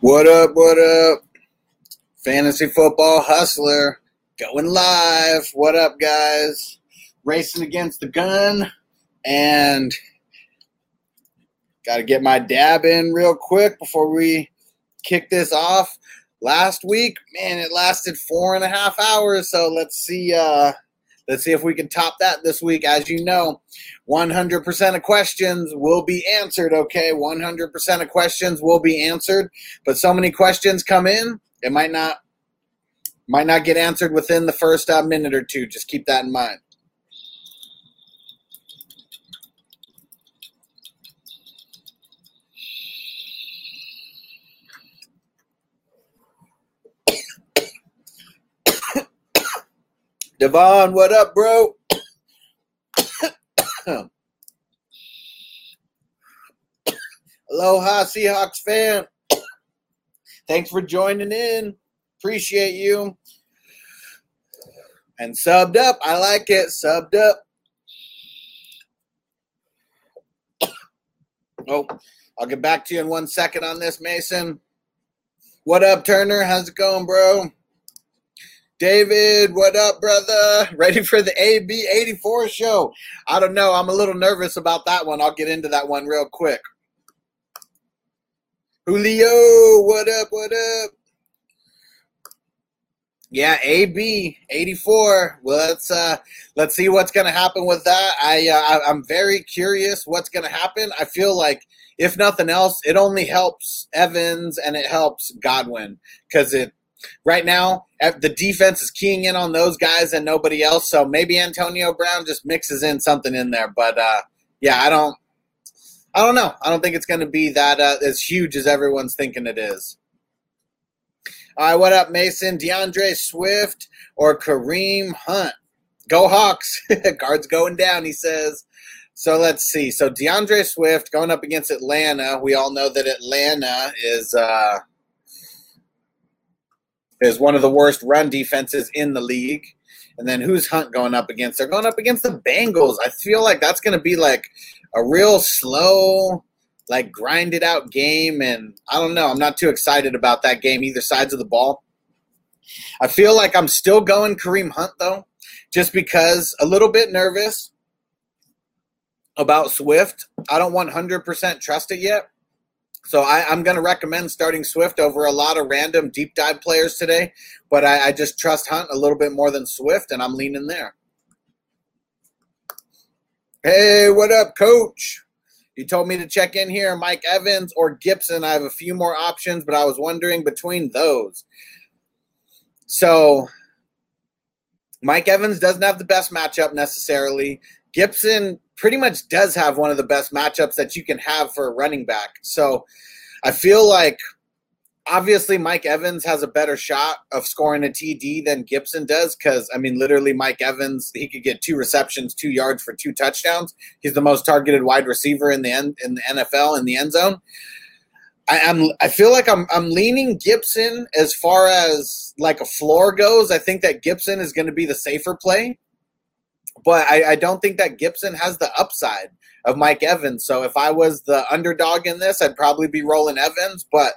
What up, what up? Fantasy Football Hustler going live. What up, guys? Racing against the gun and got to get my dab in real quick before we kick this off. Last week, man, it lasted four and a half hours. So let's see. Uh, let's see if we can top that this week. As you know, 100% of questions will be answered. Okay, 100% of questions will be answered. But so many questions come in, it might not might not get answered within the first uh, minute or two. Just keep that in mind. Devon, what up, bro? Aloha, Seahawks fan. Thanks for joining in. Appreciate you. And subbed up. I like it. Subbed up. Oh, I'll get back to you in one second on this, Mason. What up, Turner? How's it going, bro? David, what up, brother? Ready for the AB84 show? I don't know. I'm a little nervous about that one. I'll get into that one real quick. Julio, what up, what up? Yeah, AB 84. Well, let's uh let's see what's going to happen with that. I uh, I'm very curious what's going to happen. I feel like if nothing else, it only helps Evans and it helps Godwin cuz it right now the defense is keying in on those guys and nobody else. So maybe Antonio Brown just mixes in something in there, but uh yeah, I don't I don't know. I don't think it's going to be that uh, as huge as everyone's thinking it is. All right, what up, Mason? DeAndre Swift or Kareem Hunt? Go Hawks. Guards going down, he says. So let's see. So DeAndre Swift going up against Atlanta. We all know that Atlanta is uh, is one of the worst run defenses in the league. And then who's Hunt going up against? They're going up against the Bengals. I feel like that's going to be like a real slow, like grinded out game. And I don't know. I'm not too excited about that game, either sides of the ball. I feel like I'm still going Kareem Hunt, though, just because a little bit nervous about Swift. I don't 100% trust it yet. So I, am going to recommend starting Swift over a lot of random deep dive players today, but I, I just trust Hunt a little bit more than Swift, and I'm leaning there. Hey, what up, coach? You told me to check in here, Mike Evans or Gibson. I have a few more options, but I was wondering between those. So, Mike Evans doesn't have the best matchup necessarily. Gibson pretty much does have one of the best matchups that you can have for a running back. So, I feel like obviously Mike Evans has a better shot of scoring a TD than Gibson does because I mean literally Mike Evans he could get two receptions, two yards for two touchdowns. He's the most targeted wide receiver in the end, in the NFL in the end zone. I, am I feel like I'm I'm leaning Gibson as far as like a floor goes. I think that Gibson is going to be the safer play, but I, I don't think that Gibson has the upside of Mike Evans. So if I was the underdog in this, I'd probably be rolling Evans, but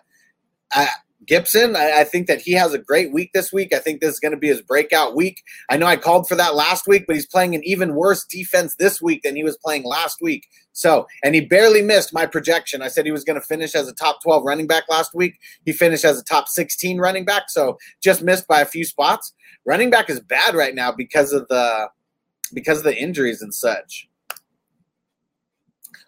I, Gibson, I, I, think that he has a great week this week. I think this is going to be his breakout week. I know I called for that last week, but he's playing an even worse defense this week than he was playing last week. So, and he barely missed my projection. I said he was going to finish as a top 12 running back last week. He finished as a top 16 running back, so just missed by a few spots. Running back is bad right now because of the because of the injuries and such.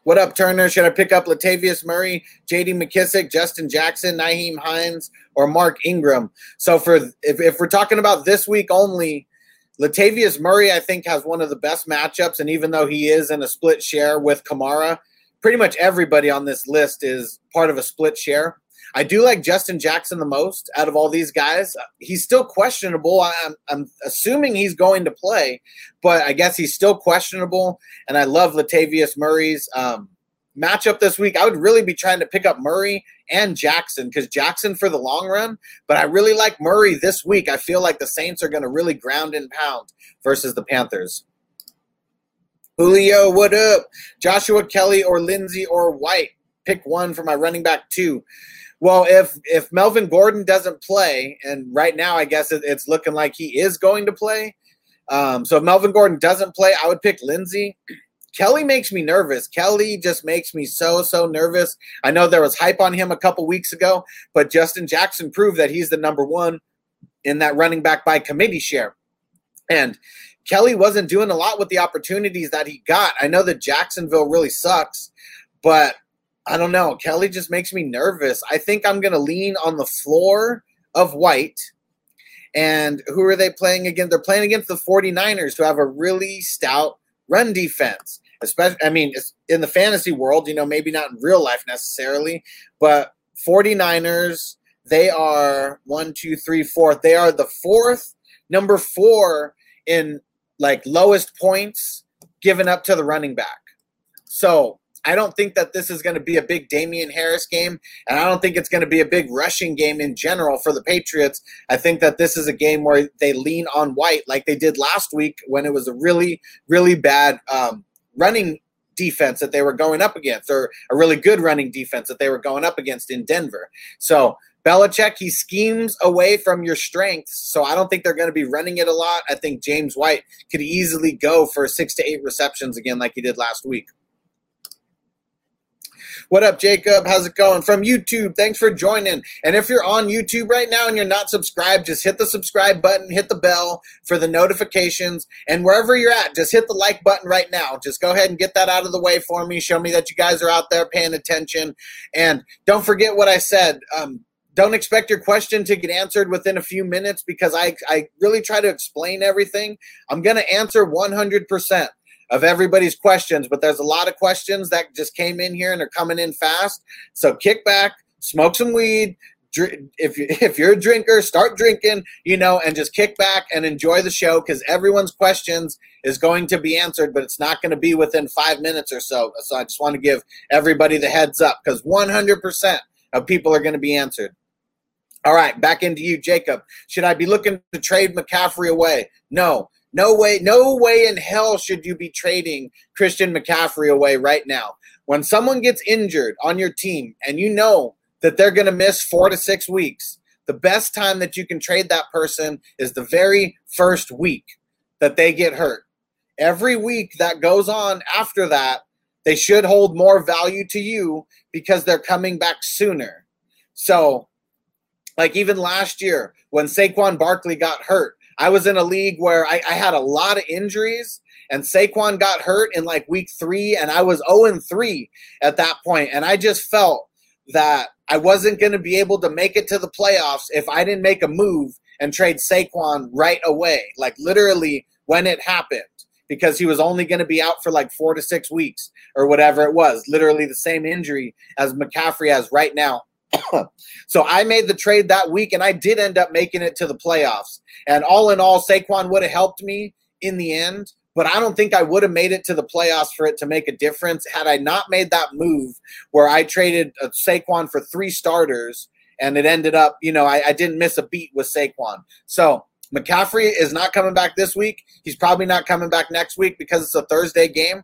What up, Turner? Should I pick up Latavius Murray, J.D. McKissick, Justin Jackson, Nyheim Hines, or Mark Ingram? So for if, if we're talking about this week only, Latavius Murray, I think, has one of the best matchups. And even though he is in a split share with Kamara, pretty much everybody on this list is part of a split share. I do like Justin Jackson the most out of all these guys. He's still questionable. I'm, I'm assuming he's going to play, but I guess he's still questionable. And I love Latavius Murray's um, matchup this week. I would really be trying to pick up Murray and Jackson because Jackson for the long run, but I really like Murray this week. I feel like the Saints are going to really ground and pound versus the Panthers. Julio, what up? Joshua Kelly or Lindsay or White? Pick one for my running back two. Well, if if Melvin Gordon doesn't play, and right now I guess it, it's looking like he is going to play. Um, so if Melvin Gordon doesn't play, I would pick Lindsay. Kelly makes me nervous. Kelly just makes me so so nervous. I know there was hype on him a couple weeks ago, but Justin Jackson proved that he's the number one in that running back by committee share. And Kelly wasn't doing a lot with the opportunities that he got. I know that Jacksonville really sucks, but I don't know. Kelly just makes me nervous. I think I'm going to lean on the floor of White. And who are they playing against? They're playing against the 49ers, who have a really stout run defense. Especially, I mean, in the fantasy world, you know, maybe not in real life necessarily, but 49ers, they are one, two, three, fourth. They are the fourth, number four in like lowest points given up to the running back. So I don't think that this is going to be a big Damien Harris game, and I don't think it's going to be a big rushing game in general for the Patriots. I think that this is a game where they lean on White like they did last week when it was a really, really bad um, running defense that they were going up against, or a really good running defense that they were going up against in Denver. So Belichick, he schemes away from your strengths. So I don't think they're going to be running it a lot. I think James White could easily go for six to eight receptions again, like he did last week. What up, Jacob? How's it going? From YouTube, thanks for joining. And if you're on YouTube right now and you're not subscribed, just hit the subscribe button, hit the bell for the notifications. And wherever you're at, just hit the like button right now. Just go ahead and get that out of the way for me. Show me that you guys are out there paying attention. And don't forget what I said. Um, don't expect your question to get answered within a few minutes because I, I really try to explain everything. I'm going to answer 100% of everybody's questions, but there's a lot of questions that just came in here and are coming in fast. So kick back, smoke some weed. If, you, if you're a drinker, start drinking, you know, and just kick back and enjoy the show because everyone's questions is going to be answered, but it's not going to be within five minutes or so. So I just want to give everybody the heads up because 100% of people are going to be answered. All right, back into you, Jacob. Should I be looking to trade McCaffrey away? No. No way, no way in hell should you be trading Christian McCaffrey away right now. When someone gets injured on your team and you know that they're going to miss four to six weeks, the best time that you can trade that person is the very first week that they get hurt. Every week that goes on after that, they should hold more value to you because they're coming back sooner. So like even last year when Saquon Barkley got hurt, I was in a league where I, I had a lot of injuries and Saquon got hurt in like week three, and I was 0 3 at that point, and I just felt that I wasn't going to be able to make it to the playoffs if I didn't make a move and trade Saquon right away, like literally when it happened, because he was only going to be out for like four to six weeks or whatever it was, literally the same injury as McCaffrey has right now. so I made the trade that week, and I did end up making it to the playoffs. And all in all, Saquon would have helped me in the end, but I don't think I would have made it to the playoffs for it to make a difference had I not made that move where I traded uh, Saquon for three starters, and it ended up, you know, I, I didn't miss a beat with Saquon. So McCaffrey is not coming back this week. He's probably not coming back next week because it's a Thursday game.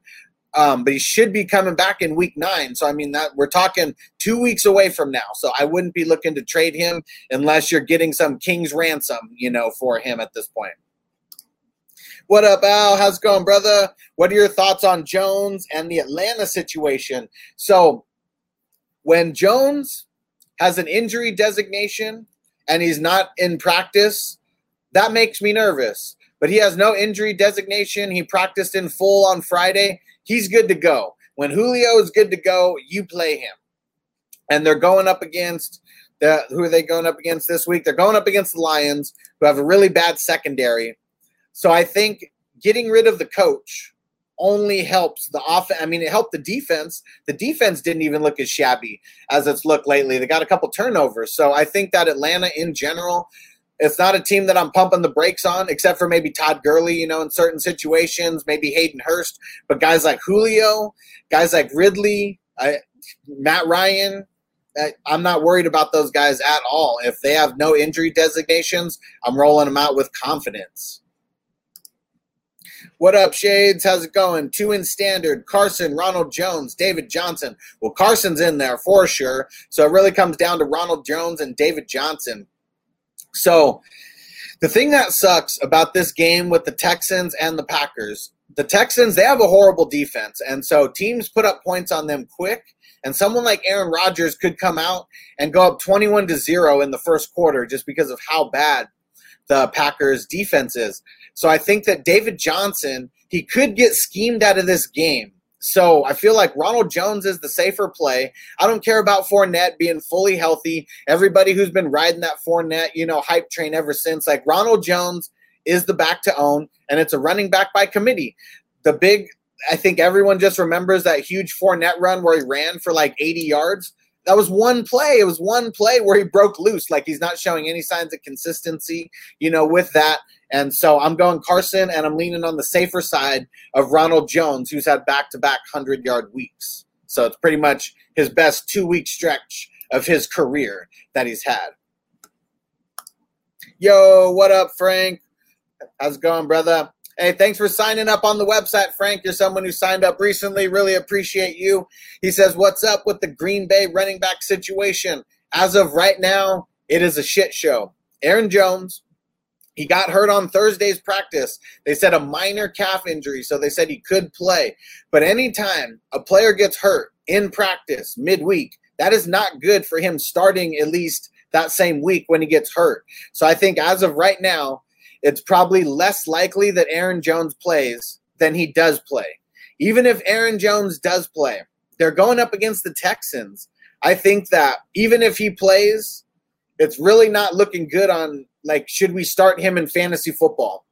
Um, but he should be coming back in week nine. So I mean that we're talking two weeks away from now. So I wouldn't be looking to trade him unless you're getting some king's ransom, you know, for him at this point. What up, Al? How's it going, brother? What are your thoughts on Jones and the Atlanta situation? So when Jones has an injury designation and he's not in practice, that makes me nervous. But he has no injury designation. He practiced in full on Friday he's good to go. When Julio is good to go, you play him. And they're going up against the who are they going up against this week? They're going up against the Lions, who have a really bad secondary. So I think getting rid of the coach only helps the offense. I mean, it helped the defense. The defense didn't even look as shabby as it's looked lately. They got a couple turnovers. So I think that Atlanta in general it's not a team that I'm pumping the brakes on, except for maybe Todd Gurley, you know, in certain situations, maybe Hayden Hurst. But guys like Julio, guys like Ridley, I, Matt Ryan, I, I'm not worried about those guys at all. If they have no injury designations, I'm rolling them out with confidence. What up, Shades? How's it going? Two in standard. Carson, Ronald Jones, David Johnson. Well, Carson's in there for sure. So it really comes down to Ronald Jones and David Johnson. So the thing that sucks about this game with the Texans and the Packers, the Texans, they have a horrible defense. And so teams put up points on them quick. And someone like Aaron Rodgers could come out and go up 21 to 0 in the first quarter just because of how bad the Packers defense is. So I think that David Johnson, he could get schemed out of this game. So I feel like Ronald Jones is the safer play. I don't care about Fournette being fully healthy. Everybody who's been riding that Fournette, you know, hype train ever since, like Ronald Jones is the back to own, and it's a running back by committee. The big, I think everyone just remembers that huge Fournette run where he ran for like 80 yards. That was one play. It was one play where he broke loose. Like he's not showing any signs of consistency, you know, with that. And so I'm going Carson, and I'm leaning on the safer side of Ronald Jones, who's had back to back 100 yard weeks. So it's pretty much his best two week stretch of his career that he's had. Yo, what up, Frank? How's it going, brother? Hey, thanks for signing up on the website, Frank. You're someone who signed up recently. Really appreciate you. He says, What's up with the Green Bay running back situation? As of right now, it is a shit show. Aaron Jones, he got hurt on Thursday's practice. They said a minor calf injury, so they said he could play. But anytime a player gets hurt in practice midweek, that is not good for him starting at least that same week when he gets hurt. So I think as of right now, it's probably less likely that Aaron Jones plays than he does play. Even if Aaron Jones does play, they're going up against the Texans. I think that even if he plays, it's really not looking good on like, should we start him in fantasy football?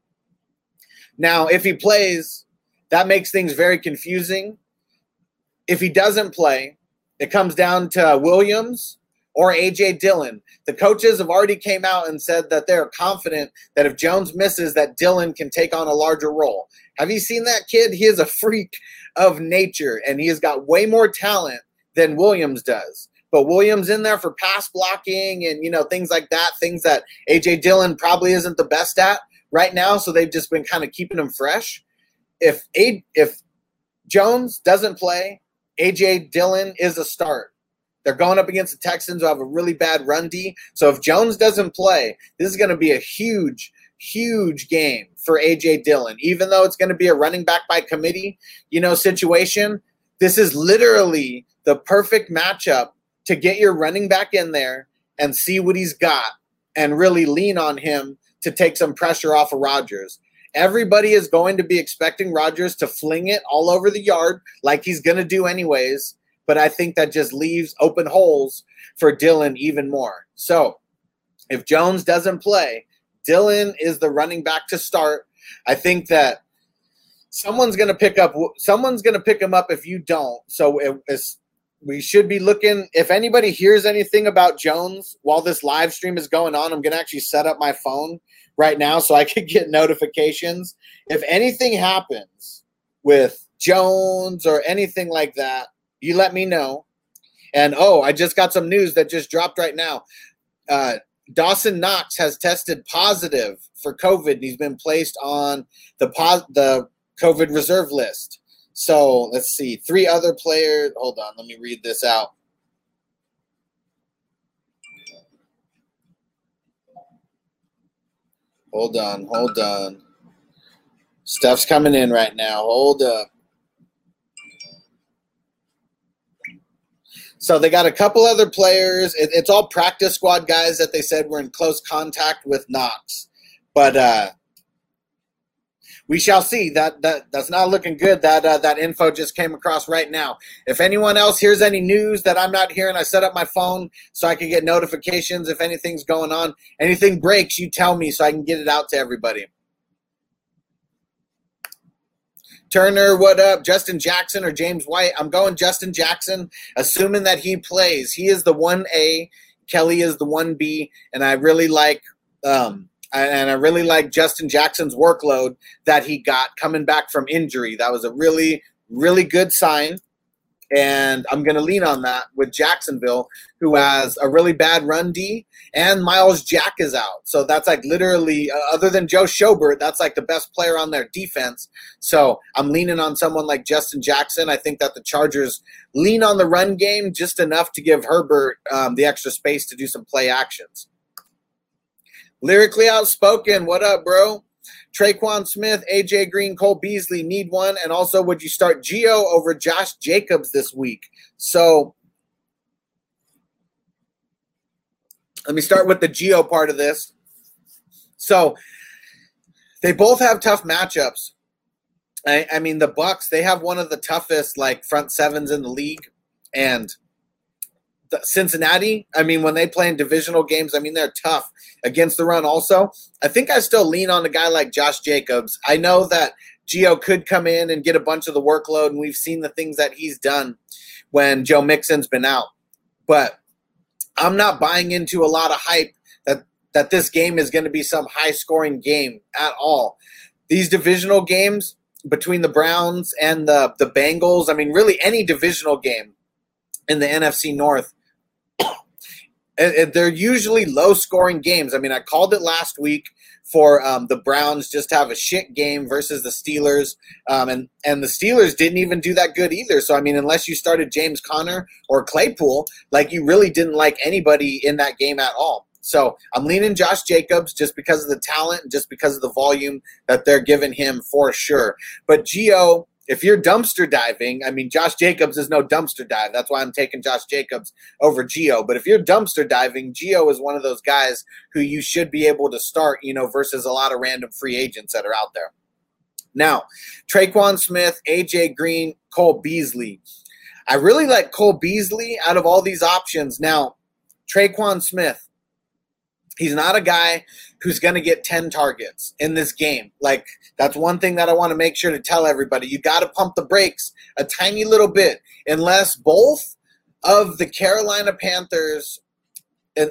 Now, if he plays, that makes things very confusing. If he doesn't play, it comes down to Williams or AJ Dillon. The coaches have already came out and said that they're confident that if Jones misses, that Dillon can take on a larger role. Have you seen that kid? He is a freak of nature, and he has got way more talent than Williams does but Williams in there for pass blocking and you know things like that, things that AJ Dillon probably isn't the best at right now. So they've just been kind of keeping him fresh. If A, if Jones doesn't play, AJ Dillon is a start. They're going up against the Texans who have a really bad run D. So if Jones doesn't play, this is going to be a huge, huge game for AJ Dillon. Even though it's going to be a running back by committee, you know, situation, this is literally the perfect matchup to get your running back in there and see what he's got and really lean on him to take some pressure off of Rodgers. Everybody is going to be expecting Rodgers to fling it all over the yard like he's going to do anyways, but I think that just leaves open holes for Dillon even more. So, if Jones doesn't play, Dillon is the running back to start. I think that someone's going to pick up someone's going to pick him up if you don't. So it's we should be looking if anybody hears anything about Jones while this live stream is going on, I'm going to actually set up my phone right now so I can get notifications. If anything happens with Jones or anything like that, you let me know. And oh, I just got some news that just dropped right now. Uh, Dawson Knox has tested positive for COVID. He's been placed on the pos- the COVID reserve list. So let's see. Three other players. Hold on. Let me read this out. Hold on. Hold on. Stuff's coming in right now. Hold up. So they got a couple other players. It, it's all practice squad guys that they said were in close contact with Knox. But uh, we shall see. That that that's not looking good. That uh, that info just came across right now. If anyone else hears any news that I'm not hearing, I set up my phone so I can get notifications if anything's going on. Anything breaks, you tell me so I can get it out to everybody. Turner, what up? Justin Jackson or James White? I'm going Justin Jackson, assuming that he plays. He is the 1A, Kelly is the 1B, and I really like um, and I really like Justin Jackson's workload that he got coming back from injury. That was a really, really good sign. and I'm going to lean on that with Jacksonville, who has a really bad run D, and Myles Jack is out. So that's like literally, uh, other than Joe Schobert, that's like the best player on their defense. So I'm leaning on someone like Justin Jackson. I think that the Chargers lean on the run game just enough to give Herbert um, the extra space to do some play actions. Lyrically outspoken, what up, bro? Tre'Quan Smith, AJ Green, Cole Beasley need one. And also, would you start Gio over Josh Jacobs this week? So let me start with the Gio part of this. So they both have tough matchups. I, I mean, the Bucks they have one of the toughest like front sevens in the league, and Cincinnati, I mean, when they play in divisional games, I mean, they're tough against the run also. I think I still lean on a guy like Josh Jacobs. I know that Gio could come in and get a bunch of the workload, and we've seen the things that he's done when Joe Mixon's been out. But I'm not buying into a lot of hype that, that this game is going to be some high scoring game at all. These divisional games between the Browns and the, the Bengals, I mean, really any divisional game in the NFC North they're usually low scoring games. I mean, I called it last week for um, the Browns just have a shit game versus the Steelers, um, and and the Steelers didn't even do that good either. So I mean, unless you started James Conner or Claypool, like you really didn't like anybody in that game at all. So I'm leaning Josh Jacobs just because of the talent and just because of the volume that they're giving him for sure. But Gio, if you're dumpster diving, I mean, Josh Jacobs is no dumpster dive. That's why I'm taking Josh Jacobs over Gio. But if you're dumpster diving, Gio is one of those guys who you should be able to start, you know, versus a lot of random free agents that are out there. Now, Tre'Quan Smith, AJ Green, Cole Beasley. I really like Cole Beasley out of all these options. Now, Tre'Quan Smith, he's not a guy who's going to get 10 targets in this game. Like, that's one thing that I want to make sure to tell everybody. You got to pump the brakes a tiny little bit, unless both of the Carolina Panthers,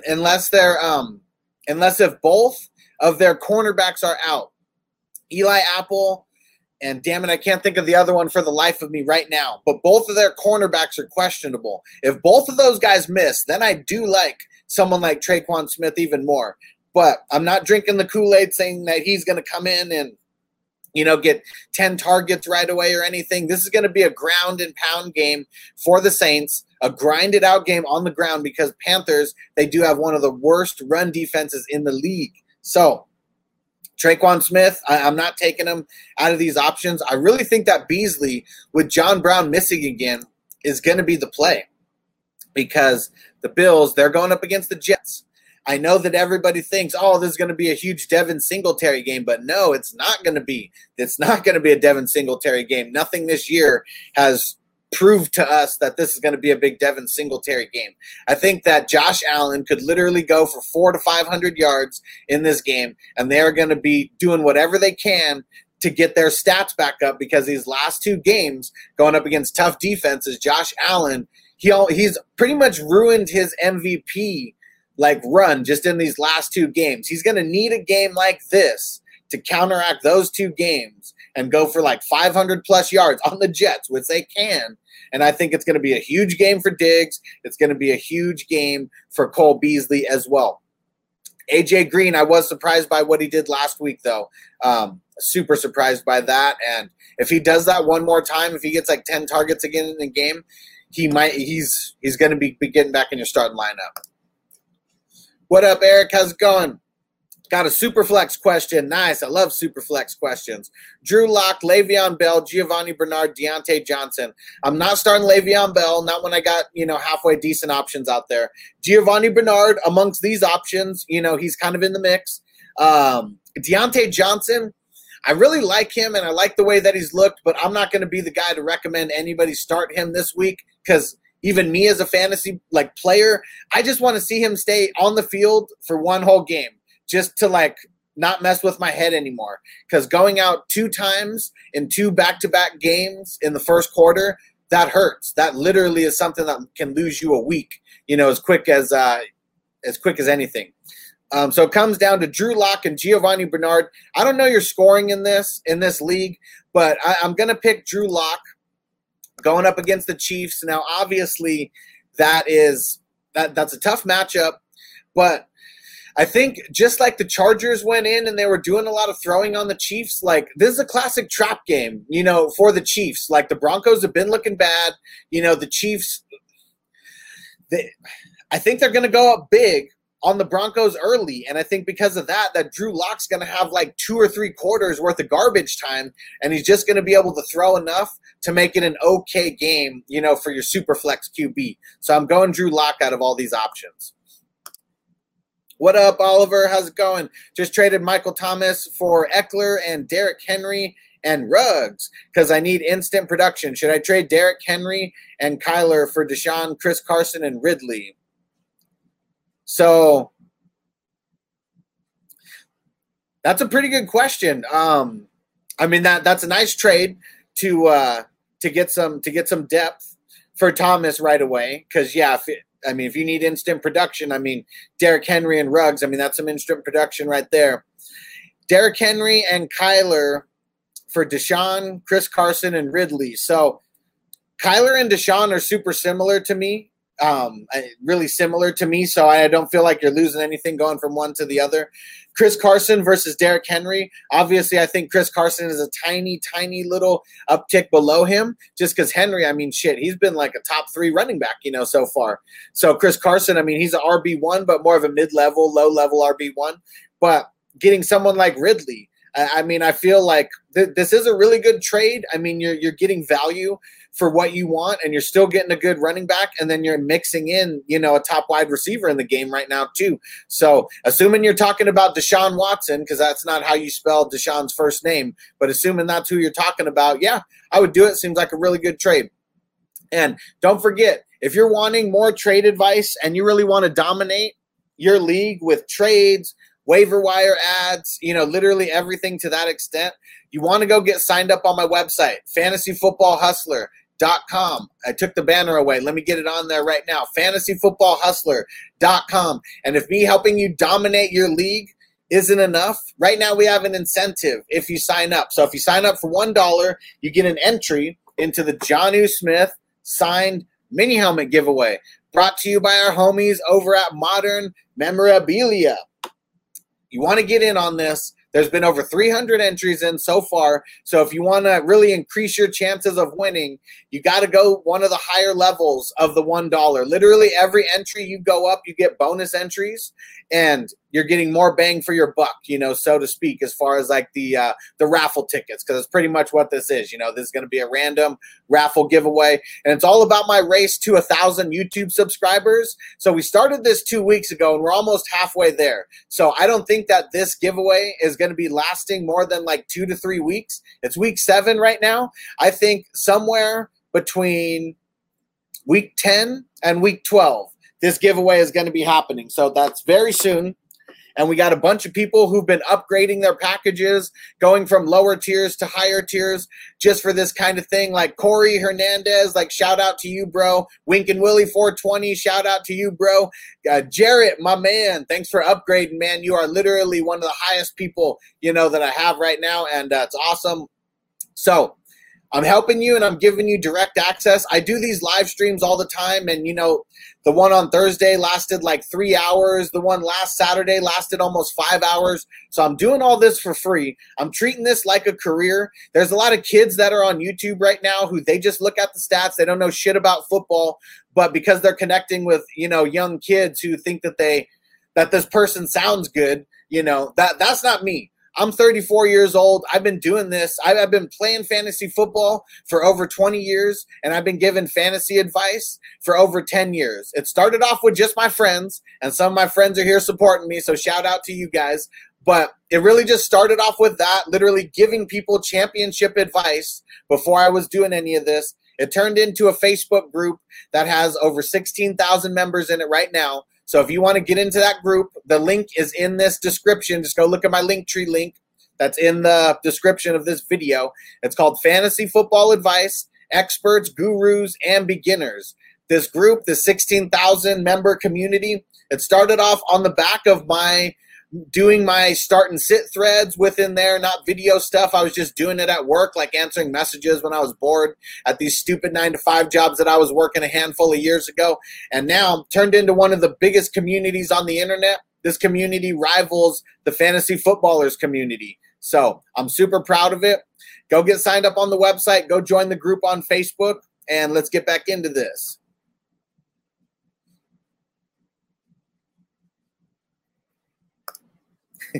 unless they're, um, unless if both of their cornerbacks are out. Eli Apple and damn it, I can't think of the other one for the life of me right now. But both of their cornerbacks are questionable. If both of those guys miss, then I do like someone like Tre'Quan Smith even more. But I'm not drinking the Kool Aid saying that he's going to come in and you know, get 10 targets right away or anything. This is going to be a ground and pound game for the Saints, a grinded out game on the ground because Panthers, they do have one of the worst run defenses in the league. So, Tre'Quan Smith, I, am not taking him out of these options. I really think that Beasley, with John Brown missing again, is going to be the play because the Bills, they're going up against the Jets. I know that everybody thinks, oh, this is going to be a huge Devin Singletary game, but no, it's not going to be. It's not going to be a Devin Singletary game. Nothing this year has proved to us that this is going to be a big Devin Singletary game. I think that Josh Allen could literally go for four to 500 yards in this game, and they're going to be doing whatever they can to get their stats back up because these last two games going up against tough defenses, Josh Allen – he he's pretty much ruined his MVP like run just in these last two games. He's going to need a game like this to counteract those two games and go for like 500 plus yards on the Jets, which they can. And I think it's going to be a huge game for Diggs. It's going to be a huge game for Cole Beasley as well. AJ Green, I was surprised by what he did last week, though. Um, super surprised by that. And if he does that one more time, if he gets like 10 targets again in the game, he might he's he's going to be, be getting back in your starting lineup. What up, Eric? How's it going? Got a super flex question. Nice. I love super flex questions. Drew Lock, Le'Veon Bell, Giovani Bernard, Diontae Johnson. I'm not starting Le'Veon Bell, not when I got, you know, halfway decent options out there. Giovani Bernard, amongst these options, you know, he's kind of in the mix. Um, Diontae Johnson, I really like him and I like the way that he's looked, but I'm not going to be the guy to recommend anybody start him this week because even me as a fantasy like player, I just want to see him stay on the field for one whole game just to like not mess with my head anymore. Because going out two times in two back to back games in the first quarter, that hurts. That literally is something that can lose you a week, you know, as quick as uh, as quick as anything. Um, so it comes down to Drew Lock and Giovani Bernard. I don't know your scoring in this in this league, but I, am going to pick Drew Lock going up against the Chiefs. Now, obviously, that is that that's a tough matchup, but I think just like the Chargers went in and they were doing a lot of throwing on the Chiefs, like this is a classic trap game, you know, for the Chiefs. Like the Broncos have been looking bad, you know, the Chiefs. They, I think they're going to go up big on the Broncos early, and I think because of that, that Drew Lock's going to have like two or three quarters worth of garbage time, and he's just going to be able to throw enough to make it an okay game, you know, for your super flex QB. So I'm going Drew Lock out of all these options. What up, Oliver? How's it going? Just traded Michael Thomas for Ekeler and Derrick Henry and Ruggs because I need instant production. Should I trade Derrick Henry and Kyler for Deshaun, Chris Carson, and Ridley? So that's a pretty good question. Um, I mean that that's a nice trade to uh, to get some to get some depth for Thomas right away because yeah, it, I mean, if you need instant production, I mean, Derrick Henry and Ruggs, I mean, that's some instant production right there. Derrick Henry and Kyler for Deshaun, Chris Carson, and Ridley. So Kyler and Deshaun are super similar to me um, really similar to me, so I don't feel like you're losing anything going from one to the other. Chris Carson versus Derrick Henry. Obviously, I think Chris Carson is a tiny, tiny little uptick below him just because Henry, I mean, shit, he's been like a top three running back, you know, so far. So Chris Carson, I mean, he's an RB1, but more of a mid level, low level RB1. But getting someone like Ridley, I, mean, I feel like th- this is a really good trade. I mean, you're, you're getting value for what you want and you're still getting a good running back and then you're mixing in you know a top wide receiver in the game right now too. So assuming you're talking about deshaun watson because that's not how you spell deshaun's first name but assuming that's who you're talking about yeah i would do it. Seems like a really good trade. And don't forget if you're wanting more trade advice and you really want to dominate your league with trades waiver wire ads, you know, literally everything to that extent. You want to go get signed up on my website, Fantasy Football Hustler dot com. I took the banner away. Let me get it on there right now. Fantasyfootballhustler.com. And if me helping you dominate your league isn't enough, right now we have an incentive if you sign up. So if you sign up for $1, you get an entry into the Jonnu Smith signed mini helmet giveaway brought to you by our homies over at Modern Memorabilia. You want to get in on this. There's been over 300 entries in so far. So if you want to really increase your chances of winning, you got to go one of the higher levels of the $1. Literally every entry you go up, you get bonus entries and you're getting more bang for your buck, you know, so to speak, as far as like the uh, the raffle tickets, because it's pretty much what this is. You know, this is going to be a random raffle giveaway, and it's all about my race to a thousand YouTube subscribers. So we started this two weeks ago, and we're almost halfway there. So I don't think that this giveaway is going to be lasting more than like two to three weeks. It's week seven right now. I think somewhere between week 10 and week 12 this giveaway is going to be happening. So that's very soon. And we got a bunch of people who've been upgrading their packages, going from lower tiers to higher tiers just for this kind of thing. Like Corey Hernandez, like shout out to you, bro. Wink and Willie 420, shout out to you, bro. Uh, Jarrett, my man, thanks for upgrading, man. You are literally one of the highest people, you know, that I have right now. And uh, it's awesome. So I'm helping you and I'm giving you direct access. I do these live streams all the time. And, you know, the one on Thursday lasted like three hours. The one last Saturday lasted almost five hours. So I'm doing all this for free. I'm treating this like a career. There's a lot of kids that are on YouTube right now who they just look at the stats. They don't know shit about football. But because they're connecting with, you know, young kids who think that they, that this person sounds good, you know, that that's not me. I'm 34 years old. I've been doing this. I've been playing fantasy football for over 20 years, and I've been giving fantasy advice for over 10 years. It started off with just my friends, and some of my friends are here supporting me. So shout out to you guys. But it really just started off with that, literally giving people championship advice before I was doing any of this. It turned into a Facebook group that has over 16,000 members in it right now. So if you want to get into that group, the link is in this description. Just go look at my Linktree link that's in the description of this video. It's called Fantasy Football Advice Experts, Gurus, and Beginners. This group, the 16,000 member community, it started off on the back of my doing my start and sit threads within there, not video stuff. I was just doing it at work, like answering messages when I was bored at these stupid nine to five jobs that I was working a handful of years ago. And now I'm turned into one of the biggest communities on the internet. This community rivals the fantasy footballers community. So I'm super proud of it. Go get signed up on the website, go join the group on Facebook, and let's get back into this.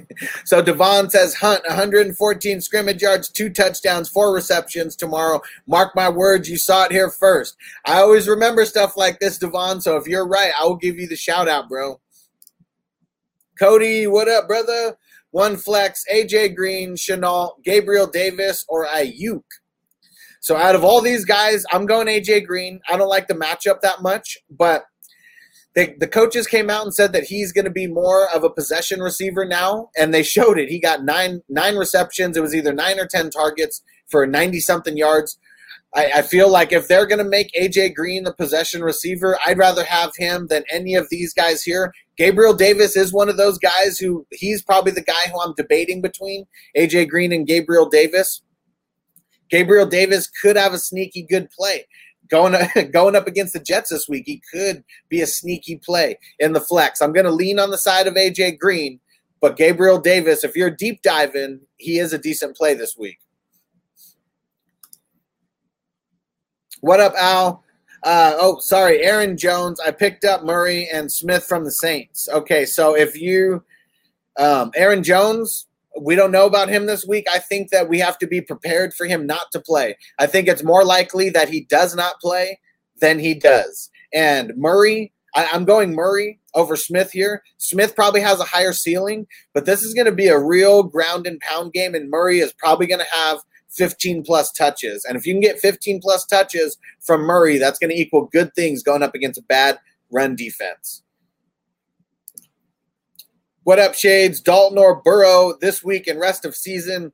so Devon says Hunt 114 scrimmage yards, two touchdowns, four receptions tomorrow. Mark my words, you saw it here first. I always remember stuff like this, Devon. So if you're right, I will give you the shout out, bro. Cody, what up, brother? One flex, AJ Green, Shenault, Gabriel Davis, or Aiyuk. So out of all these guys, I'm going AJ Green. I don't like the matchup that much, but the coaches came out and said that he's going to be more of a possession receiver now, and they showed it. He got nine nine receptions. It was either nine or ten targets for ninety something yards. I, I feel like if they're going to make AJ Green the possession receiver, I'd rather have him than any of these guys here. Gabriel Davis is one of those guys who he's probably the guy who I'm debating between AJ Green and Gabriel Davis. Gabriel Davis could have a sneaky good play going going up against the Jets this week, he could be a sneaky play in the flex. I'm going to lean on the side of AJ Green, but Gabriel Davis, if you're deep diving, he is a decent play this week. What up, Al? Uh, oh, sorry, Aaron Jones. I picked up Murray and Smith from the Saints. Okay, so if you, um, Aaron Jones, we don't know about him this week. I think that we have to be prepared for him not to play. I think it's more likely that he does not play than he does. And Murray, I, am going Murray over Smith here. Smith probably has a higher ceiling, but this is going to be a real ground and pound game, and Murray is probably going to have 15 plus touches. And if you can get 15 plus touches from Murray, that's going to equal good things going up against a bad run defense. What up, Shades? Dalton or Burrow this week and rest of season?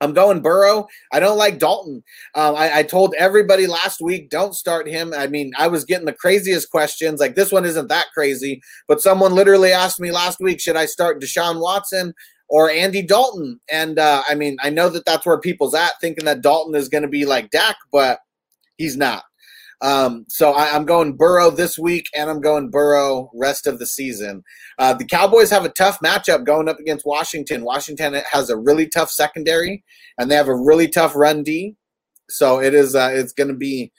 I'm going Burrow. I don't like Dalton. Um, I, I, told everybody last week, don't start him. I mean, I was getting the craziest questions. Like this one isn't that crazy, but someone literally asked me last week, should I start Deshaun Watson or Andy Dalton? And uh, I mean, I know that that's where people's at, thinking that Dalton is going to be like Dak, but he's not. Um, so I, am going Burrow this week, and I'm going Burrow rest of the season. Uh, the Cowboys have a tough matchup going up against Washington. Washington has a really tough secondary, and they have a really tough run D. So it is. Uh, it's going to be.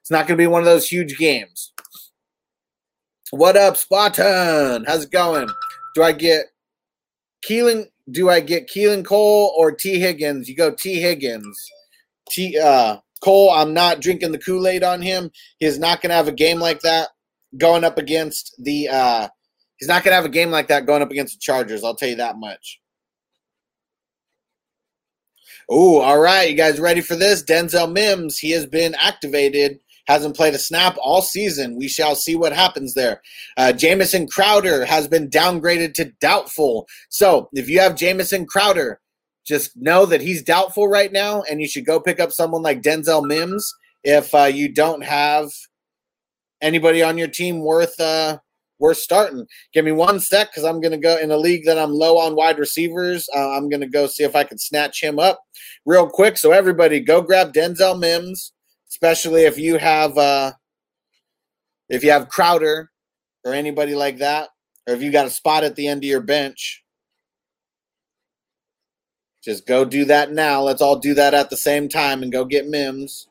It's not going to be one of those huge games. What up, Spartan? How's it going? Do I get Keelan? Do I get Keelan Cole or Tee Higgins? You go Tee Higgins. T. Uh, Cole, I'm not drinking the Kool Aid on him. He's not going to have a game like that going up against the. Uh, he's not going to have a game like that going up against the Chargers. I'll tell you that much. Oh, all right. You guys ready for this? Denzel Mims, he has been activated. Hasn't played a snap all season. We shall see what happens there. Uh, Jamison Crowder has been downgraded to doubtful. So if you have Jamison Crowder, just know that he's doubtful right now, and you should go pick up someone like Denzel Mims if uh, you don't have anybody on your team worth uh, worth starting. Give me one sec because I'm going to go in a league that I'm low on wide receivers. Uh, I'm going to go see if I can snatch him up real quick. So everybody, go grab Denzel Mims, especially if you have uh, if you have Crowder or anybody like that, or if you got a spot at the end of your bench. Just go do that now. Let's all do that at the same time and go get Mims.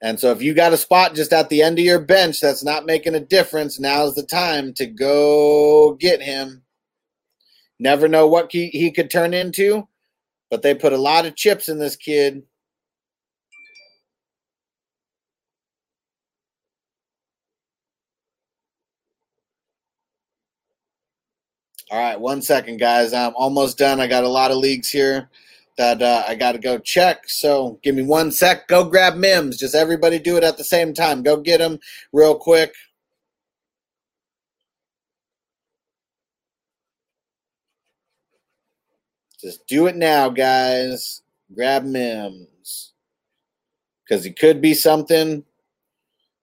And so if you got a spot just at the end of your bench that's not making a difference, now's the time to go get him. Never know what he, he could turn into, but they put a lot of chips in this kid. All right, one second, guys. I'm almost done. I got a lot of leagues here that uh, I got to go check. So give me one sec. Go grab Mims. Just everybody do it at the same time. Go get them real quick. Just do it now, guys. Grab Mims. Because he could be something.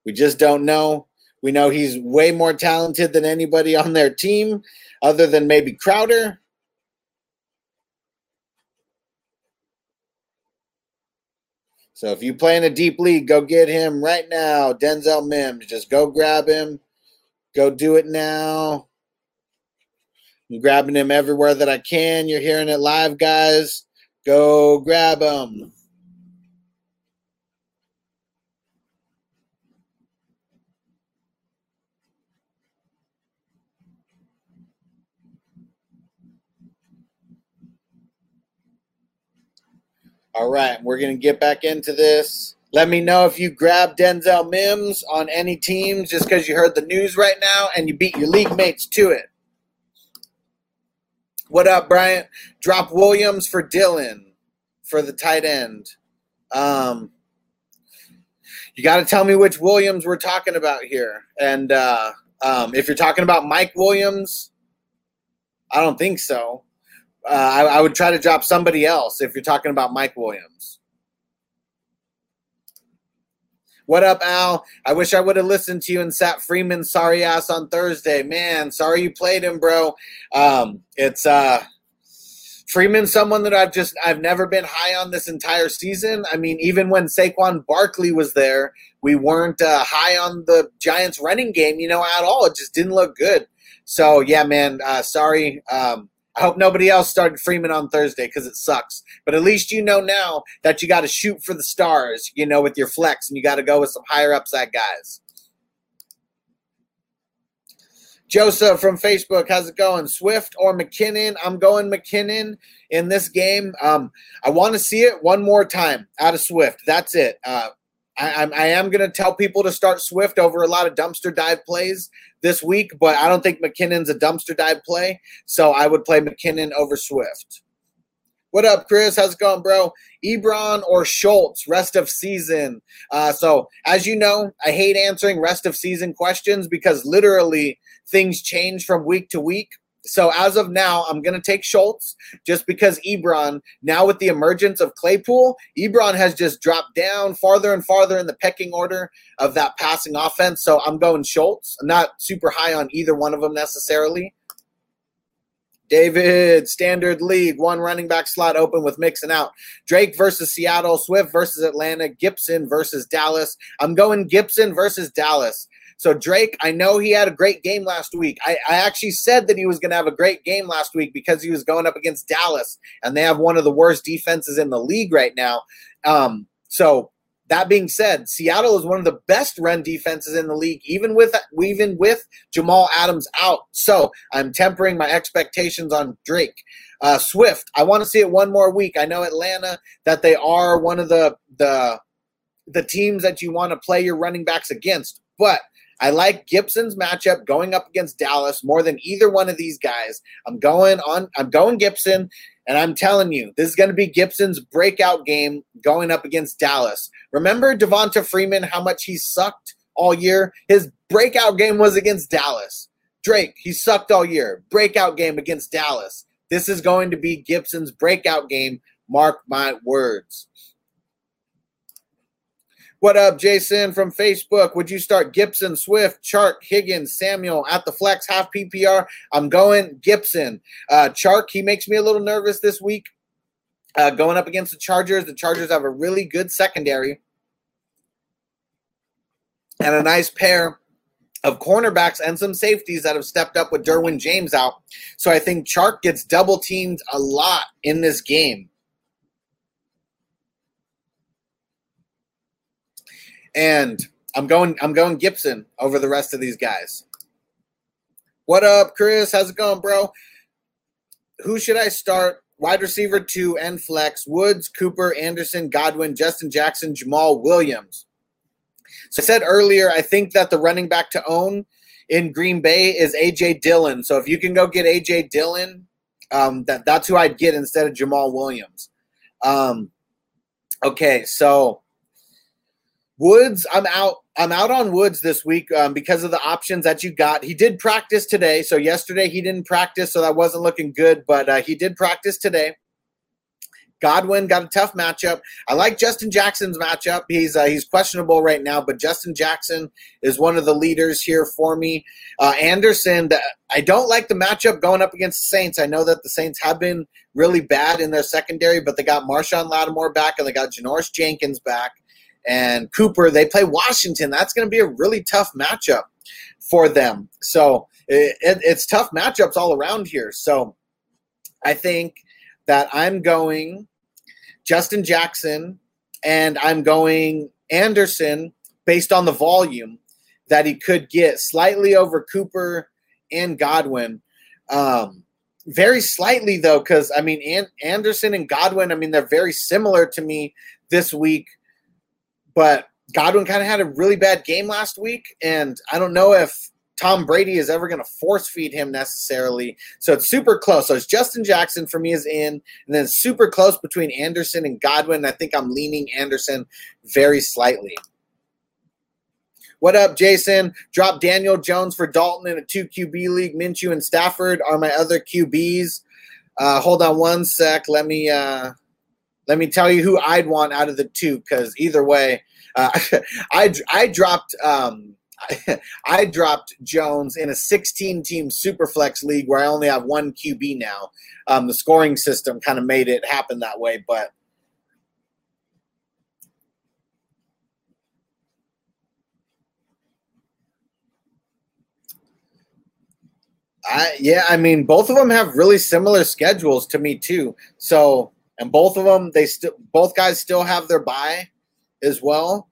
We just don't know. We know he's way more talented than anybody on their team, other than maybe Crowder. So if you play in a deep league, go get him right now. Denzel Mims. Just go grab him. Go do it now. I'm grabbing him everywhere that I can. You're hearing it live, guys. Go grab him. All right, we're going to get back into this. Let me know if you grab Denzel Mims on any teams just because you heard the news right now and you beat your league mates to it. What up, Bryant? Drop Williams for Dillon for the tight end. Um, you got to tell me which Williams we're talking about here. And uh, um, if you're talking about Mike Williams, I don't think so. Uh, I, I would try to drop somebody else if you're talking about Mike Williams. What up, Al? I wish I would have listened to you and sat Freeman sorry ass on Thursday. Man, sorry you played him, bro. Um, it's uh Freeman, someone that I've just I've never been high on this entire season. I mean, even when Saquon Barkley was there, we weren't uh, high on the Giants running game, you know, at all. It just didn't look good. So yeah, man, uh, sorry. Um, I hope nobody else started Freeman on Thursday because it sucks. But at least you know now that you got to shoot for the stars, you know, with your flex, and you got to go with some higher upside guys. Joseph from Facebook, how's it going? Swift or McKinnon? I'm going McKinnon in this game. Um, I want to see it one more time out of Swift. That's it. Uh, I, I, am going to tell people to start Swift over a lot of dumpster dive plays this week, but I don't think McKinnon's a dumpster dive play. So I would play McKinnon over Swift. What up, Chris? How's it going, bro? Ebron or Schultz, rest of season. Uh, so, as you know, I hate answering rest of season questions because literally things change from week to week. So as of now, I'm going to take Schultz just because Ebron, now with the emergence of Claypool, Ebron has just dropped down farther and farther in the pecking order of that passing offense. So I'm going Schultz. I'm not super high on either one of them necessarily. David, standard league, one running back slot open with Mixon out. Drake versus Seattle, Swift versus Atlanta, Gibson versus Dallas. I'm going Gibson versus Dallas. So Drake, I know he had a great game last week. I, I actually said that he was going to have a great game last week because he was going up against Dallas, and they have one of the worst defenses in the league right now. Um, so that being said, Seattle is one of the best run defenses in the league, even with even with Jamal Adams out. So I'm tempering my expectations on Drake. Uh, Swift, I want to see it one more week. I know Atlanta that they are one of the the the teams that you want to play your running backs against, but I like Gibson's matchup going up against Dallas more than either one of these guys. I'm going on. I'm going Gibson, and I'm telling you, this is going to be Gibson's breakout game going up against Dallas. Remember Devonta Freeman, how much he sucked all year? His breakout game was against Dallas. Drake, he sucked all year. Breakout game against Dallas. This is going to be Gibson's breakout game. Mark my words. What up, Jason from Facebook? Would you start Gibson, Swift, Chark, Higgins, Samuel at the flex half PPR? I'm going Gibson. Uh, Chark, he makes me a little nervous this week. Uh, going up against the Chargers, the Chargers have a really good secondary and a nice pair of cornerbacks and some safeties that have stepped up with Derwin James out. So I think Chark gets double teamed a lot in this game. And I'm going I'm going Gibson over the rest of these guys. What up, Chris? How's it going, bro? Who should I start? Wide receiver two and flex. Woods, Cooper, Anderson, Godwin, Justin Jackson, Jamal Williams. So I said earlier, I think that the running back to own in Green Bay is AJ Dillon. So if you can go get AJ Dillon, um, that that's who I'd get instead of Jamal Williams. Um, okay, so Woods, I'm out. I'm out on Woods this week um, because of the options that you got. He did practice today. So yesterday he didn't practice, so that wasn't looking good. But uh, he did practice today. Godwin got a tough matchup. I like Justin Jackson's matchup. He's uh, he's questionable right now, but Justin Jackson is one of the leaders here for me. Uh, Anderson, I don't like the matchup going up against the Saints. I know that the Saints have been really bad in their secondary, but they got Marshon Lattimore back and they got Janoris Jenkins back and Cooper. They play Washington. That's going to be a really tough matchup for them. So it, it, it's tough matchups all around here. So I think that I'm going Justin Jackson and I'm going Anderson based on the volume that he could get slightly over Cooper and Godwin. Um, very slightly though, because I mean An- Anderson and Godwin. I mean they're very similar to me this week, but Godwin kind of had a really bad game last week, and I don't know if Tom Brady is ever going to force feed him necessarily. So it's super close. So it's Justin Jackson for me is in, and then super close between Anderson and Godwin. I think I'm leaning Anderson very slightly. What up, Jason? Drop Daniel Jones for Dalton in a two QB league. Minshew and Stafford are my other QBs. Uh, hold on one sec. Let me uh, let me tell you who I'd want out of the two, because either way, uh, I I dropped um, I dropped Jones in a 16 team superflex league where I only have one QB now. Um, the scoring system kind of made it happen that way, but I yeah, I mean both of them have really similar schedules to me too. So, and both of them they still both guys still have their bye as well.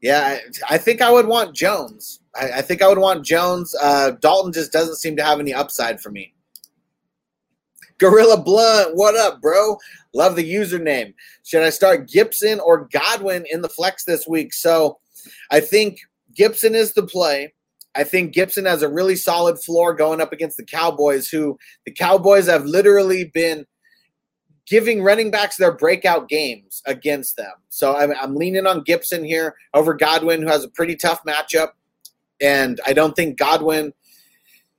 Yeah, I, I think I would want Jones. I, I think I would want Jones. Uh, Dalton just doesn't seem to have any upside for me. Gorilla Blunt, what up, bro? Love the username. Should I start Gibson or Godwin in the flex this week? So I think Gibson is the play. I think Gibson has a really solid floor going up against the Cowboys, who the Cowboys have literally been giving running backs their breakout games against them. So I'm, I'm leaning on Gibson here over Godwin, who has a pretty tough matchup. And I don't think Godwin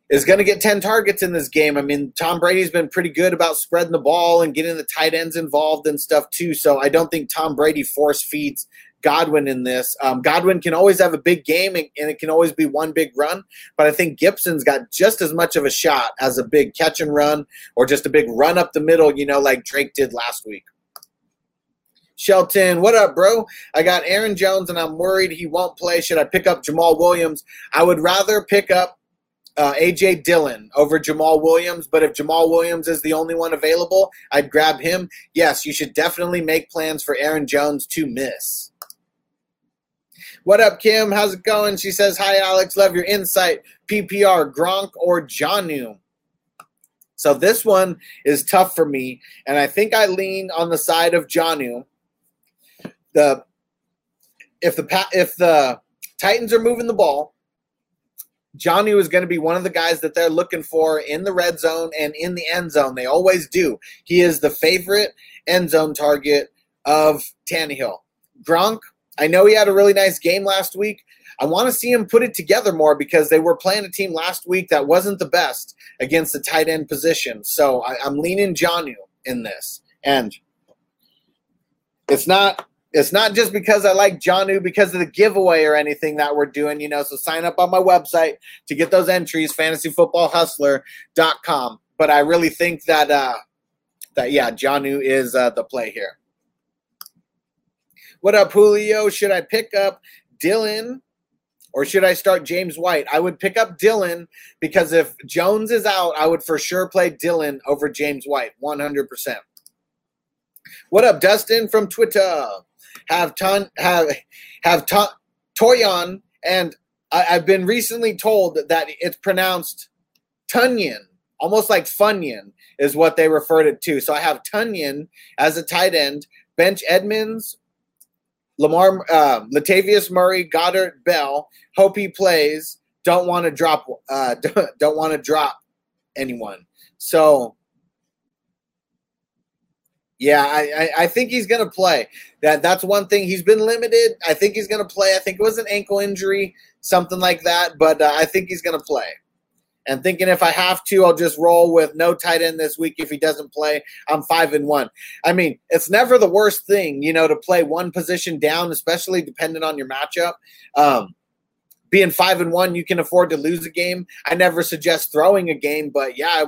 is going to get 10 targets in this game. I mean, Tom Brady's been pretty good about spreading the ball and getting the tight ends involved and stuff too. So I don't think Tom Brady force feeds Godwin in this. Um, Godwin can always have a big game and, and, it can always be one big run, but I think Gibson's got just as much of a shot as a big catch and run or just a big run up the middle, you know, like Drake did last week. Shelton, what up, bro? I got Aaron Jones and I'm worried he won't play. Should I pick up Jamal Williams? I would rather pick up uh, AJ Dillon over Jamal Williams, but if Jamal Williams is the only one available, I'd grab him. Yes, you should definitely make plans for Aaron Jones to miss. What up, Kim? How's it going? She says, Hi, Alex. Love your insight. PPR, Gronk or Jonnu? So this one is tough for me, and I think I lean on the side of Jonnu. The if the if the Titans are moving the ball, Jonnu is going to be one of the guys that they're looking for in the red zone and in the end zone. They always do. He is the favorite end zone target of Tannehill. Gronk I know he had a really nice game last week. I want to see him put it together more because they were playing a team last week that wasn't the best against the tight end position. So I, am leaning Jonnu in this. And it's not it's not just because I like Jonnu because of the giveaway or anything that we're doing, you know. So sign up on my website to get those entries, fantasyfootballhustler.com. But I really think that uh that yeah, Jonnu is uh, the play here. What up, Julio? Should I pick up Dillon or should I start James White? I would pick up Dillon because if Jones is out, I would for sure play Dillon over James White, 100%. What up, Dustin from Twitter? Have ton have have ton, Toyon and I, have been recently told that it's pronounced Tunyon, almost like Funyun is what they referred it to. So I have Tunyon as a tight end, bench Edmonds Lamar, uh, Latavius Murray, Goddard, Bell. Hope he plays. Don't want to drop. Uh, don't, want to drop anyone. So, yeah, I, I, I think he's to play. That that's one thing. He's been limited. I think he's to play. I think it was an ankle injury, something like that. But uh, I think he's to play. And thinking if I have to, I'll just roll with no tight end this week. If he doesn't play, I'm five and one. I mean, it's never the worst thing, you know, to play one position down, especially depending on your matchup. Um, being five and one, you can afford to lose a game. I never suggest throwing a game, but yeah,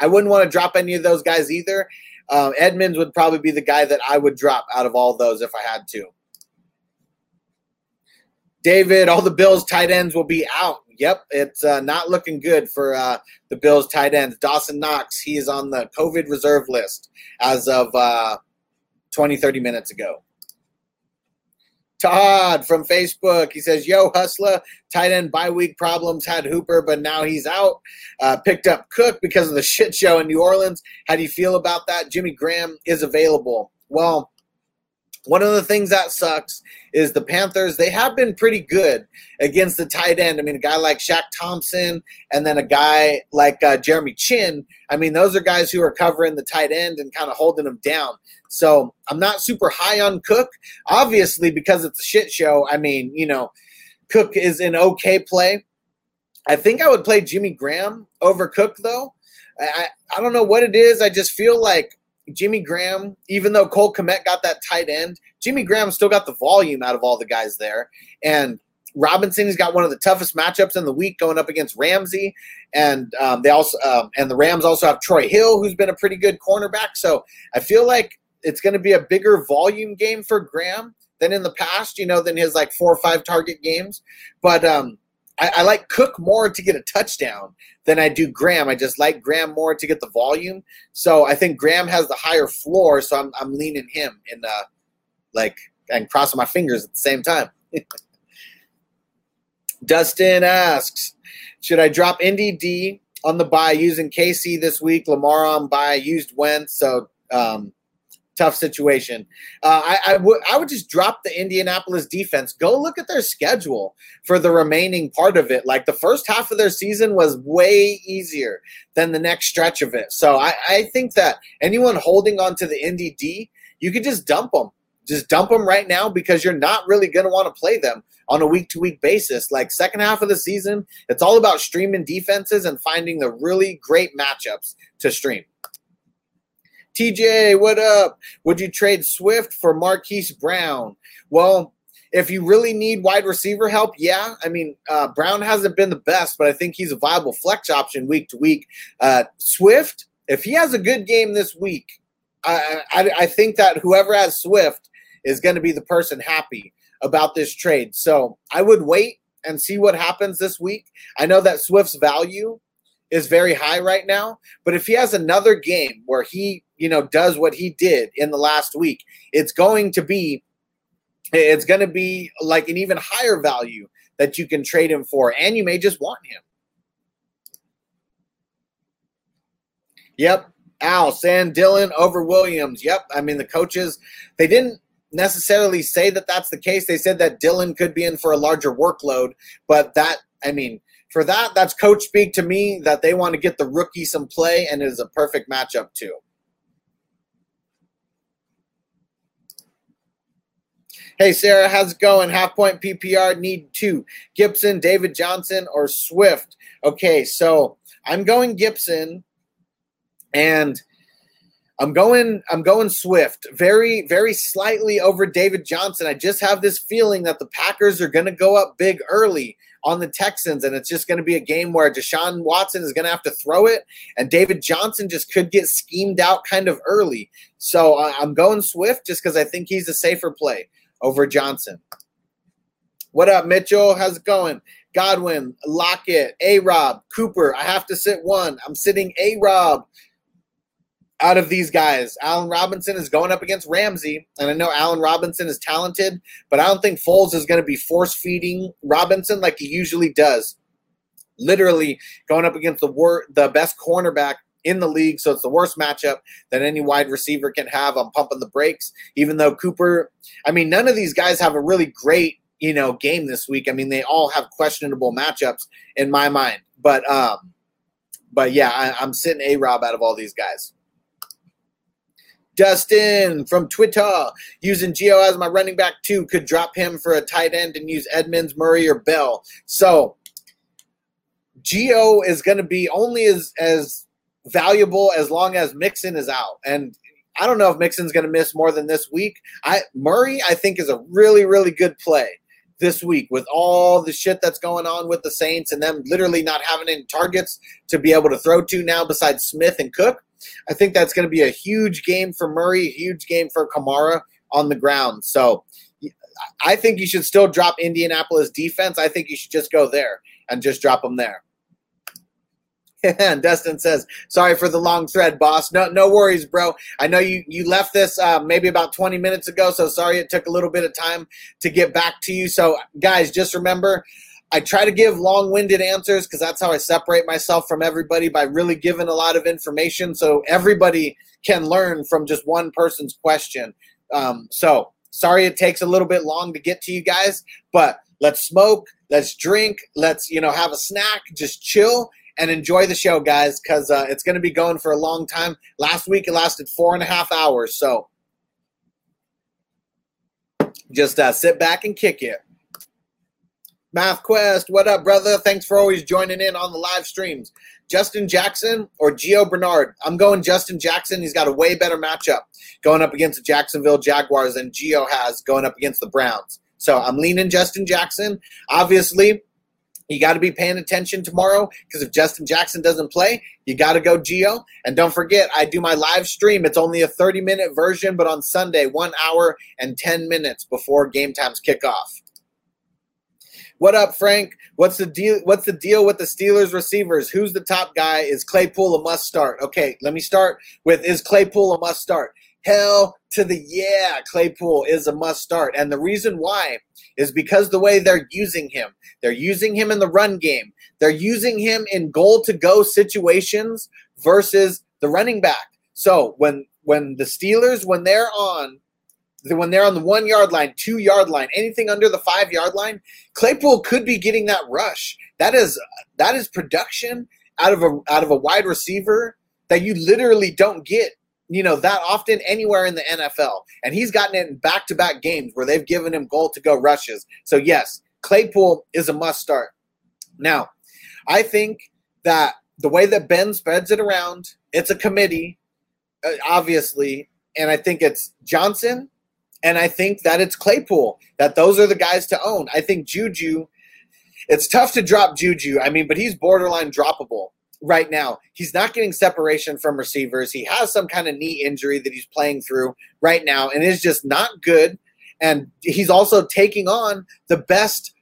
I, I wouldn't want to drop any of those guys either. Uh, Edmonds would probably be the guy that I would drop out of all those if I had to. David, all the Bills tight ends will be out. Yep, it's uh, not looking good for uh, the Bills tight ends. Dawson Knox, he is on the COVID reserve list as of uh, 20, 30 minutes ago. Todd from Facebook, he says, Yo, Hustler, tight end bye week problems had Hooper, but now he's out. Uh, picked up Cook because of the shit show in New Orleans. How do you feel about that? Jimmy Graham is available. Well, one of the things that sucks is the Panthers, they have been pretty good against the tight end. I mean, a guy like Shaq Thompson and then a guy like uh, Jeremy Chinn. I mean, those are guys who are covering the tight end and kind of holding them down. So I'm not super high on Cook. Obviously, because it's a shit show, I mean, you know, Cook is an okay play. I think I would play Jimmy Graham over Cook, though. I, I don't know what it is. I just feel like Jimmy Graham, even though Cole Kmet got that tight end, Jimmy Graham still got the volume out of all the guys there. And Robinson's got one of the toughest matchups in the week going up against Ramsey, and um, they also um, and the Rams also have Troy Hill, who's been a pretty good cornerback. So I feel like it's going to be a bigger volume game for Graham than in the past. You know, than his like four or five target games. But um, I, I, like Cook more to get a touchdown than I do Graham. I just like Graham more to get the volume. So I think Graham has the higher floor. So I'm I'm leaning him in uh, like and crossing my fingers at the same time. Dustin asks, should I drop Indy D on the bye using KC this week? Lamar on bye used Wentz. So um, tough situation. Uh, I, I would I would just drop the Indianapolis defense. Go look at their schedule for the remaining part of it. Like the first half of their season was way easier than the next stretch of it. So I, I think that anyone holding on to the Indy D, you could just dump them. Just dump them right now because you're not really going to want to play them on a week to week basis. Like second half of the season, it's all about streaming defenses and finding the really great matchups to stream. TJ, what up? Would you trade Swift for Marquise Brown? Well, if you really need wide receiver help, yeah. I mean, uh, Brown hasn't been the best, but I think he's a viable flex option week to week. Uh, Swift, if he has a good game this week, I, I, I think that whoever has Swift is going to be the person happy about this trade. So I would wait and see what happens this week. I know that Swift's value is very high right now. But if he has another game where he, you know, does what he did in the last week, it's going to be it's going to be like an even higher value that you can trade him for and you may just want him. Yep. Al, San Dillon over Williams. Yep. I mean, the coaches, they didn't necessarily say that that's the case. They said that Dillon could be in for a larger workload, but that, I mean, for that, that's coach speak to me that they want to get the rookie some play, and it is a perfect matchup too. Hey Sarah, how's it going? Half point PPR need two: Gibson, David Johnson, or Swift. Okay, so I'm going Gibson, and I'm going I'm going Swift. Very very slightly over David Johnson. I just have this feeling that the Packers are going to go up big early on the Texans, and it's just going to be a game where Deshaun Watson is going to have to throw it, and David Johnson just could get schemed out kind of early. So I'm going Swift just because I think he's a safer play over Johnson. What up, Mitchell? How's it going? Godwin, Lockett, A Rob, Cooper. I have to sit one. I'm sitting A Rob out of these guys, Allen Robinson is going up against Ramsey, and I know Allen Robinson is talented, but I don't think Foles is going to be force feeding Robinson like he usually does. Literally going up against the wor- the best cornerback in the league, so it's the worst matchup that any wide receiver can have. I'm pumping the brakes, even though Cooper. I mean, none of these guys have a really great you know game this week. I mean, they all have questionable matchups in my mind, but um, but yeah, I, I'm sitting a Rob out of all these guys. Dustin from Twitter using Gio as my running back too could drop him for a tight end and use Edmonds, Murray, or Bell. So Gio is going to be only as as valuable as long as Mixon is out. And I don't know if Mixon's going to miss more than this week. I Murray, I think, is a really, really good play this week with all the shit that's going on with the Saints and them literally not having any targets to be able to throw to now besides Smith and Cook. I think that's going to be a huge game for Murray, huge game for Kamara on the ground. So I think you should still drop Indianapolis defense. I think you should just go there and just drop them there. and Dustin says, "Sorry for the long thread, boss. No, no worries, bro. I know you you left this uh, maybe about 20 minutes ago, so sorry it took a little bit of time to get back to you. So, guys, just remember." I try to give long winded answers because that's how I separate myself from everybody by really giving a lot of information so everybody can learn from just one person's question. Um, so, sorry it takes a little bit long to get to you guys, but let's smoke, let's drink, let's, you know, have a snack, just chill and enjoy the show, guys, because uh, it's going to be going for a long time. Last week it lasted four and a half hours, so just uh, sit back and kick it. Math Quest, what up, brother? Thanks for always joining in on the live streams. Justin Jackson or Gio Bernard? I'm going Justin Jackson. He's got a way better matchup going up against the Jacksonville Jaguars than Gio has going up against the Browns. So I'm leaning Justin Jackson. Obviously, you got to be paying attention tomorrow because if Justin Jackson doesn't play, you got to go Gio. And don't forget, I do my live stream. It's only a 30 minute version, but on Sunday, one hour and 10 minutes before game times kick off. What up, Frank? What's the deal? What's the deal with the Steelers receivers? Who's the top guy? Is Claypool a must start? Okay, let me start with is Claypool a must start? Hell to the yeah, Claypool is a must start. And the reason why is because the way they're using him. They're using him in the run game. They're using him in goal to go situations versus the running back. So when when the Steelers when they're on when they're on the one yard line, two yard line, anything under the five yard line, Claypool could be getting that rush. That is that is production out of a out of a wide receiver that you literally don't get you know, that often anywhere in the NFL. And he's gotten it in back to back games where they've given him goal to go rushes. So, yes, Claypool is a must start. Now, I think that the way that Ben spreads it around, it's a committee, uh, obviously. And I think it's Johnson and I think that it's Claypool, that those are the guys to own. I think Juju, it's tough to drop Juju. I mean, but he's borderline droppable right now. He's not getting separation from receivers. He has some kind of knee injury that he's playing through right now and is just not good. And he's also taking on the best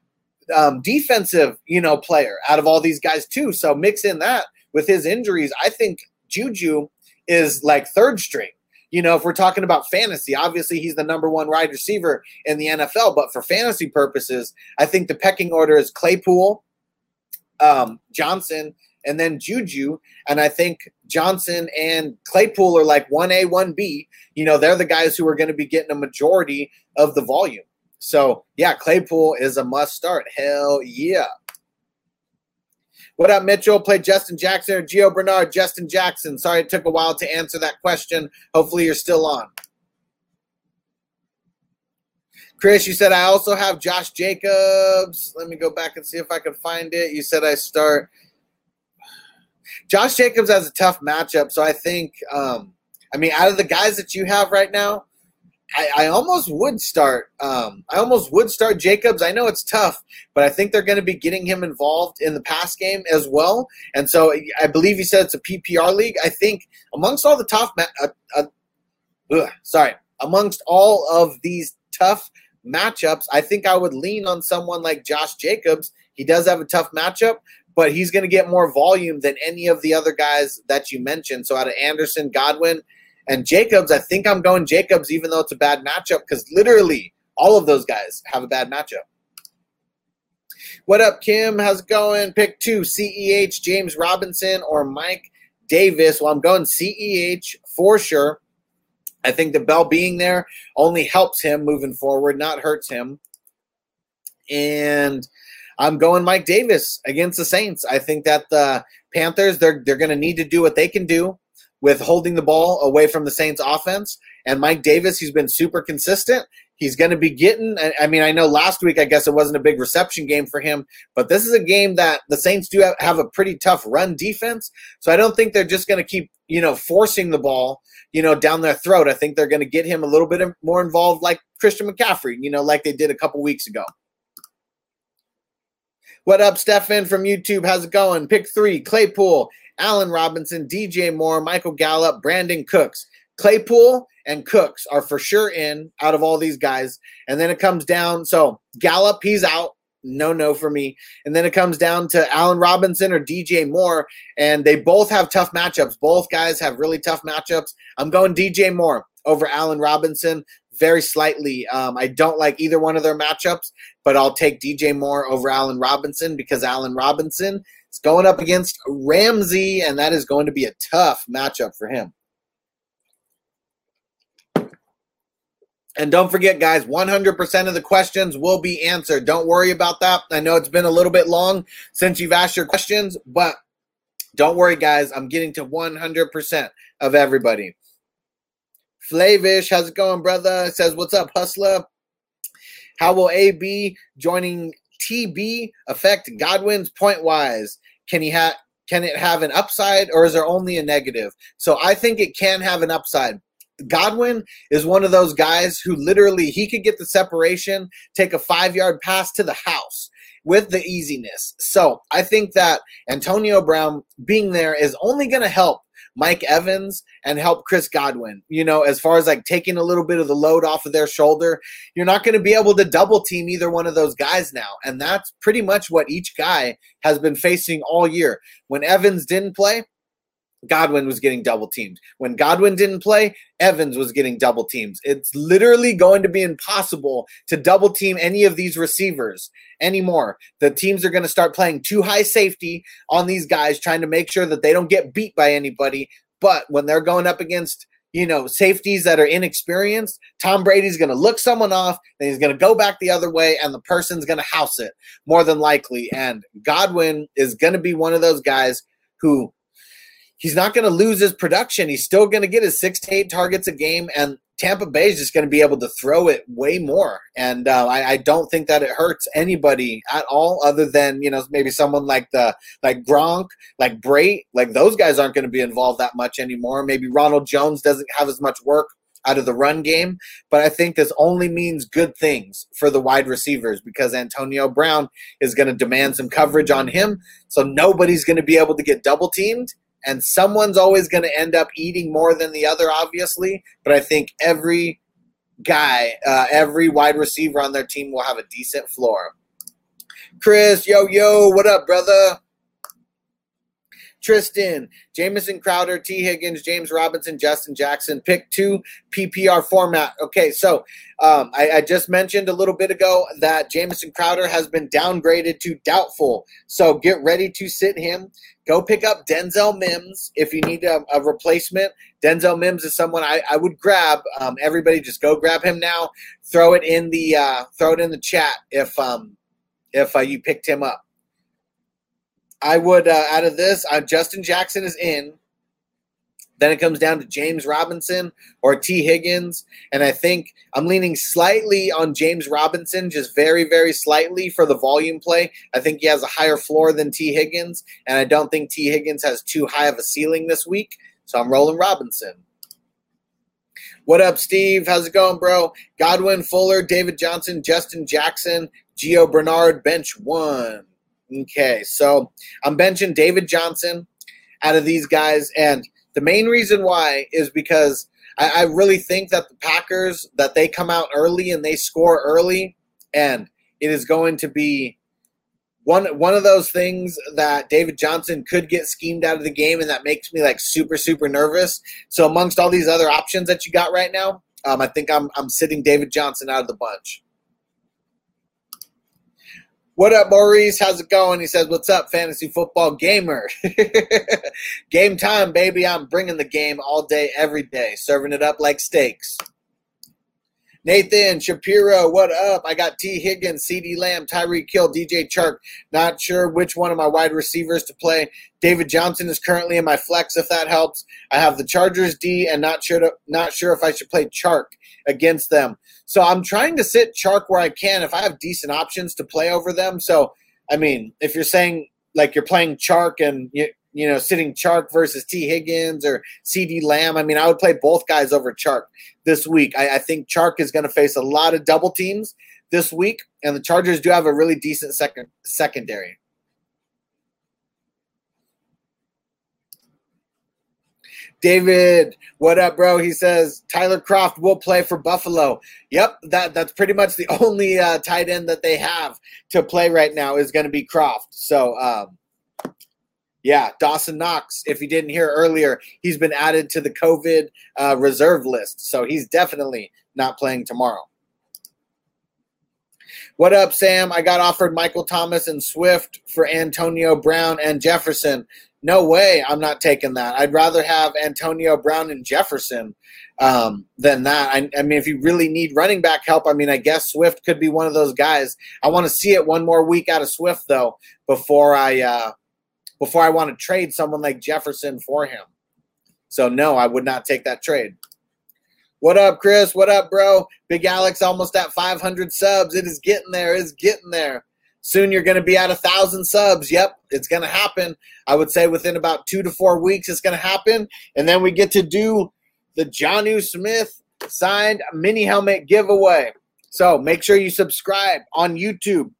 um, defensive, you know, player out of all these guys too. So mix in that with his injuries. I think Juju is like third string. You know, if we're talking about fantasy, obviously he's the number one wide receiver in the NFL. But for fantasy purposes, I think the pecking order is Claypool, um, Johnson, and then Juju. And I think Johnson and Claypool are like 1A, 1B. You know, they're the guys who are going to be getting a majority of the volume. So, yeah, Claypool is a must start. Hell yeah. What up, Mitchell? Play Justin Jackson or Gio Bernard? Justin Jackson. Sorry it took a while to answer that question. Hopefully you're still on. Chris, you said I also have Josh Jacobs. Let me go back and see if I can find it. You said I start Josh Jacobs has a tough matchup, so I think, um, I mean, out of the guys that you have right now, I, I almost would start. Um, I almost would start Jacobs. I know it's tough, but I think they're going to be getting him involved in the pass game as well. And so I believe he said it's a PPR league. I think amongst all the tough, ma- uh, uh, ugh, sorry, amongst all of these tough matchups, I think I would lean on someone like Josh Jacobs. He does have a tough matchup, but he's going to get more volume than any of the other guys that you mentioned. So out of Anderson, Godwin, and Jacobs, I think I'm going Jacobs, even though it's a bad matchup, because literally all of those guys have a bad matchup. What up, Kim? How's it going? Pick two CEH, James Robinson, or Mike Davis. Well, I'm going CEH for sure. I think the Bell being there only helps him moving forward, not hurts him. And I'm going Mike Davis against the Saints. I think that the Panthers they're they're going to need to do what they can do with holding the ball away from the Saints offense. And Mike Davis, he's been super consistent. He's going to be getting. I mean, I know last week, I guess it wasn't a big reception game for him, but this is a game that the Saints do have, have a pretty tough run defense. So I don't think they're just going to keep, you know, forcing the ball, you know, down their throat. I think they're going to get him a little bit more involved, like Christian McCaffrey, you know, like they did a couple weeks ago. What up, Stefan from YouTube? How's it going? Pick three Claypool, Allen Robinson, DJ Moore, Michael Gallup, Brandin Cooks. Claypool and Cooks are for sure in out of all these guys. And then it comes down. So Gallup, he's out. No, no for me. And then it comes down to Allen Robinson or DJ Moore. And they both have tough matchups. Both guys have really tough matchups. I'm going DJ Moore over Allen Robinson very slightly. Um, I don't like either one of their matchups, but I'll take DJ Moore over Allen Robinson because Allen Robinson is going up against Ramsey, and that is going to be a tough matchup for him. And don't forget, guys, 100% of the questions will be answered. Don't worry about that. I know it's been a little bit long since you've asked your questions, but don't worry, guys. I'm getting to 100% of everybody. Flavish, how's it going, brother? Says, What's up, hustler? How will AB joining TB affect Godwin's point wise? Can he have can it have an upside or is there only a negative? So I think it can have an upside. Godwin is one of those guys who literally he could get the separation, take a five yard pass to the house with the easiness. So I think that Antonio Brown being there is only going to help Mike Evans and help Chris Godwin. You know, as far as like taking a little bit of the load off of their shoulder, you're not going to be able to double team either one of those guys now. And that's pretty much what each guy has been facing all year. When Evans didn't play, Godwin was getting double teamed. When Godwin didn't play, Evans was getting double teams. It's literally going to be impossible to double team any of these receivers anymore. The teams are going to start playing too high safety on these guys, trying to make sure that they don't get beat by anybody. But when they're going up against you know, safeties that are inexperienced, Tom Brady's going to look someone off, then he's going to go back the other way, and the person's going to house it more than likely. And Godwin is going to be one of those guys who he's not going to lose his production. He's still going to get his six to eight targets a game, and Tampa Bay is just going to be able to throw it way more. And uh, I, I, don't think that it hurts anybody at all, other than you know maybe someone like the like Gronk, like Brate, like those guys aren't going to be involved that much anymore. Maybe Ronald Jones doesn't have as much work out of the run game. But I think this only means good things for the wide receivers because Antonio Brown is going to demand some coverage on him. So nobody's going to be able to get double teamed and someone's always going to end up eating more than the other, obviously. But I think every guy, uh, every wide receiver on their team will have a decent floor. Chris, yo, yo, what up, brother? Tristan, Jamison Crowder, T. Higgins, James Robinson, Justin Jackson. Pick two PPR format. Okay, so um, I, I, just mentioned a little bit ago that Jamison Crowder has been downgraded to doubtful. So get ready to sit him. Go pick up Denzel Mims if you need a, a replacement. Denzel Mims is someone I, I would grab. Um, everybody, just go grab him now. Throw it in the uh, throw it in the chat if um, if uh, you picked him up. I would uh, out of this, uh, Justin Jackson is in. Then it comes down to James Robinson or T. Higgins. And I think I'm leaning slightly on James Robinson, just very, very slightly for the volume play. I think he has a higher floor than T. Higgins. And I don't think T. Higgins has too high of a ceiling this week. So I'm rolling Robinson. What up, Steve? How's it going, bro? Godwin, Fuller, David Johnson, Justin Jackson, Gio Bernard, bench one. Okay, so I'm benching David Johnson out of these guys, and the main reason why is because I, I really think that the Packers that they come out early and they score early, and it is going to be one one of those things that David Johnson could get schemed out of the game, and that makes me like super super nervous. So amongst all these other options that you got right now, um, I think I'm I'm sitting David Johnson out of the bunch. What up, Maurice? How's it going? He says, What's up, fantasy football gamer? game time, baby. I'm bringing the game all day, every day, serving it up like steaks. Nathan Shapiro, what up? I got T. Higgins, CeeDee Lamb, Tyreek Hill, DJ Chark. Not sure which one of my wide receivers to play. David Johnson is currently in my flex, if that helps. I have the Chargers D, and not sure to, not sure if I should play Chark against them. So I'm trying to sit Chark where I can if I have decent options to play over them. So I mean, if you're saying like you're playing Chark and you, you know sitting Chark versus T Higgins or CeeDee Lamb, I mean, I would play both guys over Chark this week. I, I think Chark is going to face a lot of double teams this week, and the Chargers do have a really decent second secondary. David, what up, bro? He says Tyler Kroft will play for Buffalo. Yep, that that's pretty much the only uh, tight end that they have to play right now is going to be Kroft. So, um, yeah, Dawson Knox. If you didn't hear earlier, he's been added to the COVID uh, reserve list, so he's definitely not playing tomorrow. What up, Sam? I got offered Michael Thomas and Swift for Antonio Brown and Jefferson no way i'm not taking that. I'd rather have antonio brown and jefferson um, than that. I, I, mean if you really need running back help i mean i guess swift could be one of those guys. I want to see it one more week out of swift though before i uh, before i want to trade someone like jefferson for him. So no i would not take that trade. What up chris? What up bro? Big alex almost at 500 subs. It is getting there it's getting there Soon you're going to be at a thousand subs. Yep, it's going to happen. I would say within about two to four weeks, it's going to happen. And then we get to do the Jonnu Smith signed mini helmet giveaway. So make sure you subscribe on YouTube.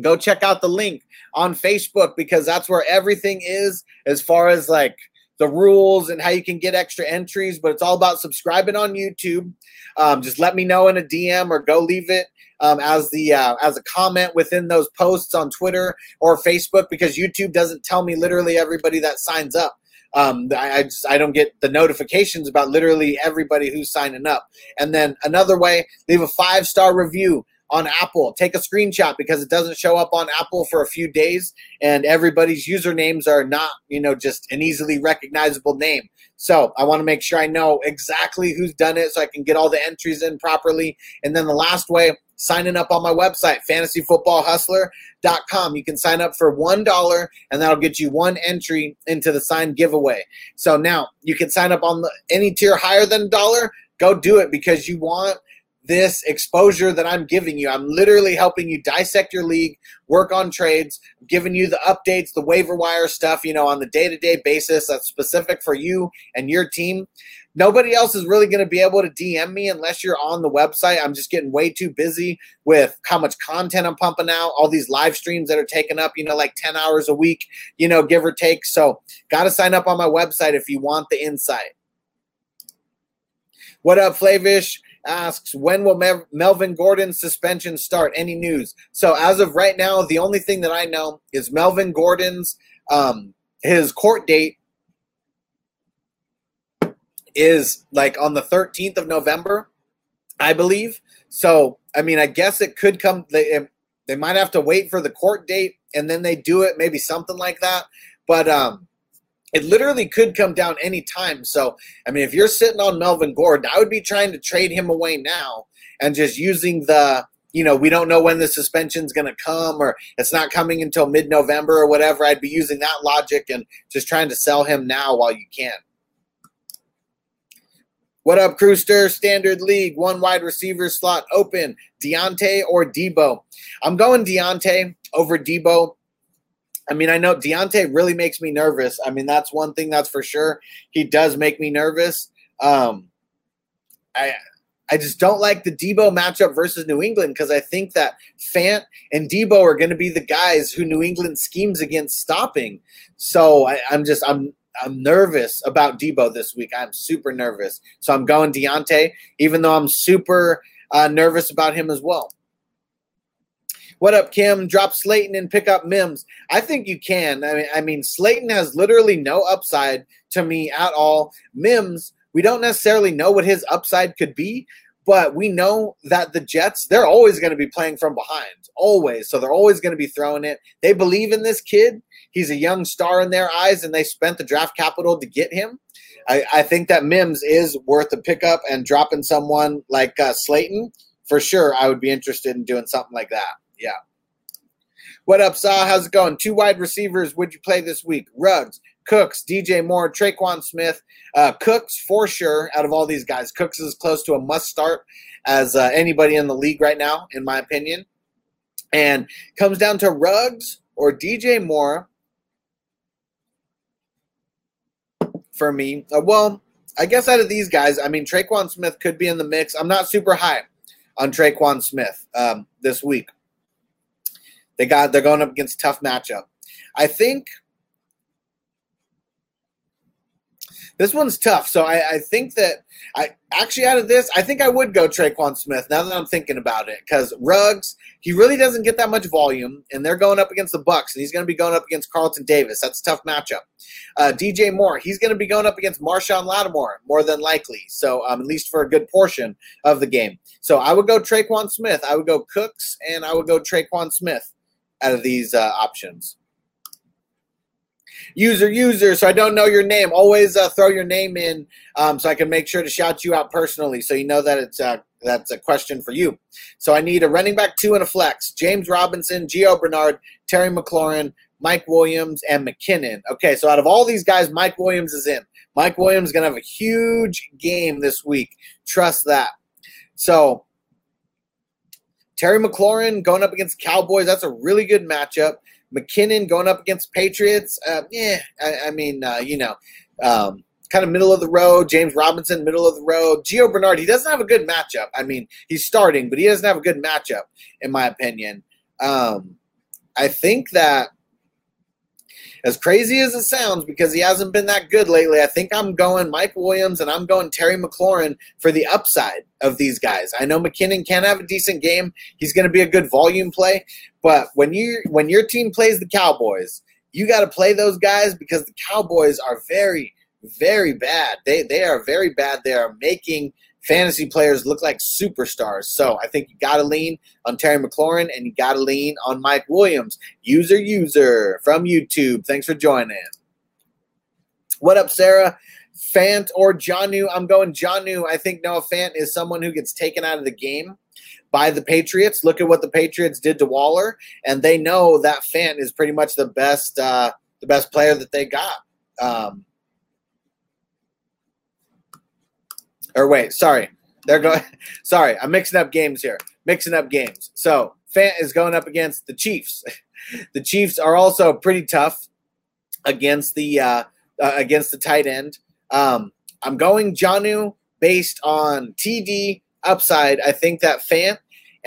Go check out the link on Facebook because that's where everything is as far as like the rules and how you can get extra entries. But it's all about subscribing on YouTube. Um, just let me know in a DM or go leave it um, as the uh, as a comment within those posts on Twitter or Facebook because YouTube doesn't tell me literally everybody that signs up. Um, I, I, just I don't get the notifications about literally everybody who's signing up. And then another way, leave a five star review on Apple. Take a screenshot because it doesn't show up on Apple for a few days, and everybody's usernames are not, you know, just an easily recognizable name. So I want to make sure I know exactly who's done it so I can get all the entries in properly. And then the last way, signing up on my website, fantasyfootballhustler.com. You can sign up for $1 and that'll get you one entry into the signed giveaway. So now you can sign up on the, any tier higher than a dollar. Go do it because you want this exposure that I'm giving you. I'm literally helping you dissect your league, work on trades, giving you the updates, the waiver wire stuff, you know, on the day to day basis that's specific for you and your team. Nobody else is really going to be able to DM me unless you're on the website. I'm just getting way too busy with how much content I'm pumping out, all these live streams that are taking up, you know, like 10 hours a week, you know, give or take. So, got to sign up on my website if you want the insight. What up, Flavish? Asks, when will Melvin Gordon's suspension start? Any news? So as of right now, the only thing that I know is Melvin Gordon's um, his court date is like on the 13th of November, I believe. So I mean, I guess it could come. They they might have to wait for the court date and then they do it, maybe something like that. But um, it literally could come down any time. So, I mean, if you're sitting on Melvin Gordon, I would be trying to trade him away now and just using the, you know, we don't know when the suspension's going to come or it's not coming until mid November or whatever. I'd be using that logic and just trying to sell him now while you can. What up, Crewster? Standard League, one wide receiver slot open. Diontae or Deebo? I'm going Diontae over Deebo. I mean, I know Diontae really makes me nervous. I mean, that's one thing that's for sure. He does make me nervous. Um, I I just don't like the Deebo matchup versus New England because I think that Fant and Deebo are going to be the guys who New England schemes against stopping. So I, I'm just I'm I'm nervous about Deebo this week. I'm super nervous. So I'm going Diontae, even though I'm super uh, nervous about him as well. What up, Kim? Drop Slayton and pick up Mims. I think you can. I mean, I mean, Slayton has literally no upside to me at all. Mims, we don't necessarily know what his upside could be, but we know that the Jets, they're always going to be playing from behind, always. So they're always going to be throwing it. They believe in this kid. He's a young star in their eyes, and they spent the draft capital to get him. I, I think that Mims is worth a pickup and dropping someone like uh, Slayton. For sure, I would be interested in doing something like that. Yeah. What up, Saw? How's it going? Two wide receivers would you play this week? Ruggs, Cooks, DJ Moore, Tre'Quan Smith. Uh, Cooks for sure out of all these guys. Cooks is close to a must start as uh, anybody in the league right now, in my opinion. And comes down to Ruggs or DJ Moore for me. Uh, well, I guess out of these guys, I mean, Tre'Quan Smith could be in the mix. I'm not super high on Tre'Quan Smith um, this week. They got they're going up against tough matchup. I think this one's tough. So I, I, think that I actually out of this, I think I would go Tre'Quan Smith now that I'm thinking about it because Ruggs he really doesn't get that much volume, and they're going up against the Bucs, and he's going to be going up against Carlton Davis. That's a tough matchup. Uh, DJ Moore, he's going to be going up against Marshon Lattimore more than likely. So um, at least for a good portion of the game. So I would go Tre'Quan Smith. I would go Cooks, and I would go Tre'Quan Smith out of these uh, options. User, user, so I don't know your name. Always uh, throw your name in um, so I can make sure to shout you out personally so you know that it's uh, that's a question for you. So I need a running back two and a flex. James Robinson, Gio Bernard, Terry McLaurin, Mike Williams, and McKinnon. Okay, so out of all these guys, Mike Williams is in. Mike Williams is going to have a huge game this week. Trust that. So Terry McLaurin going up against Cowboys. That's a really good matchup. McKinnon going up against Patriots. Uh, yeah, I, I mean, uh, you know, um, kind of middle of the road. James Robinson, middle of the road. Gio Bernard, he doesn't have a good matchup. I mean, he's starting, but he doesn't have a good matchup, in my opinion. Um, I think that as crazy as it sounds, because he hasn't been that good lately, I think I'm going Mike Williams and I'm going Terry McLaurin for the upside of these guys. I know McKinnon can have a decent game. He's going to be a good volume play, but when you when your team plays the Cowboys, you got to play those guys because the Cowboys are very very bad. They they are very bad. They are making fantasy players look like superstars. So I think you got to lean on Terry McLaurin and you got to lean on Mike Williams. User, user from YouTube. Thanks for joining. What up, Sarah? Fant or Jonnu? I'm going Jonnu. I think Noah Fant is someone who gets taken out of the game by the Patriots. Look at what the Patriots did to Waller, and they know that Fant is pretty much the best, uh, the best player that they got. Um, Or wait, sorry. They're going. Sorry, I'm mixing up games here. Mixing up games. So Fant is going up against the Chiefs. the Chiefs are also pretty tough against the uh, uh, against the tight end. Um, I'm going Jonnu based on TD upside. I think that Fant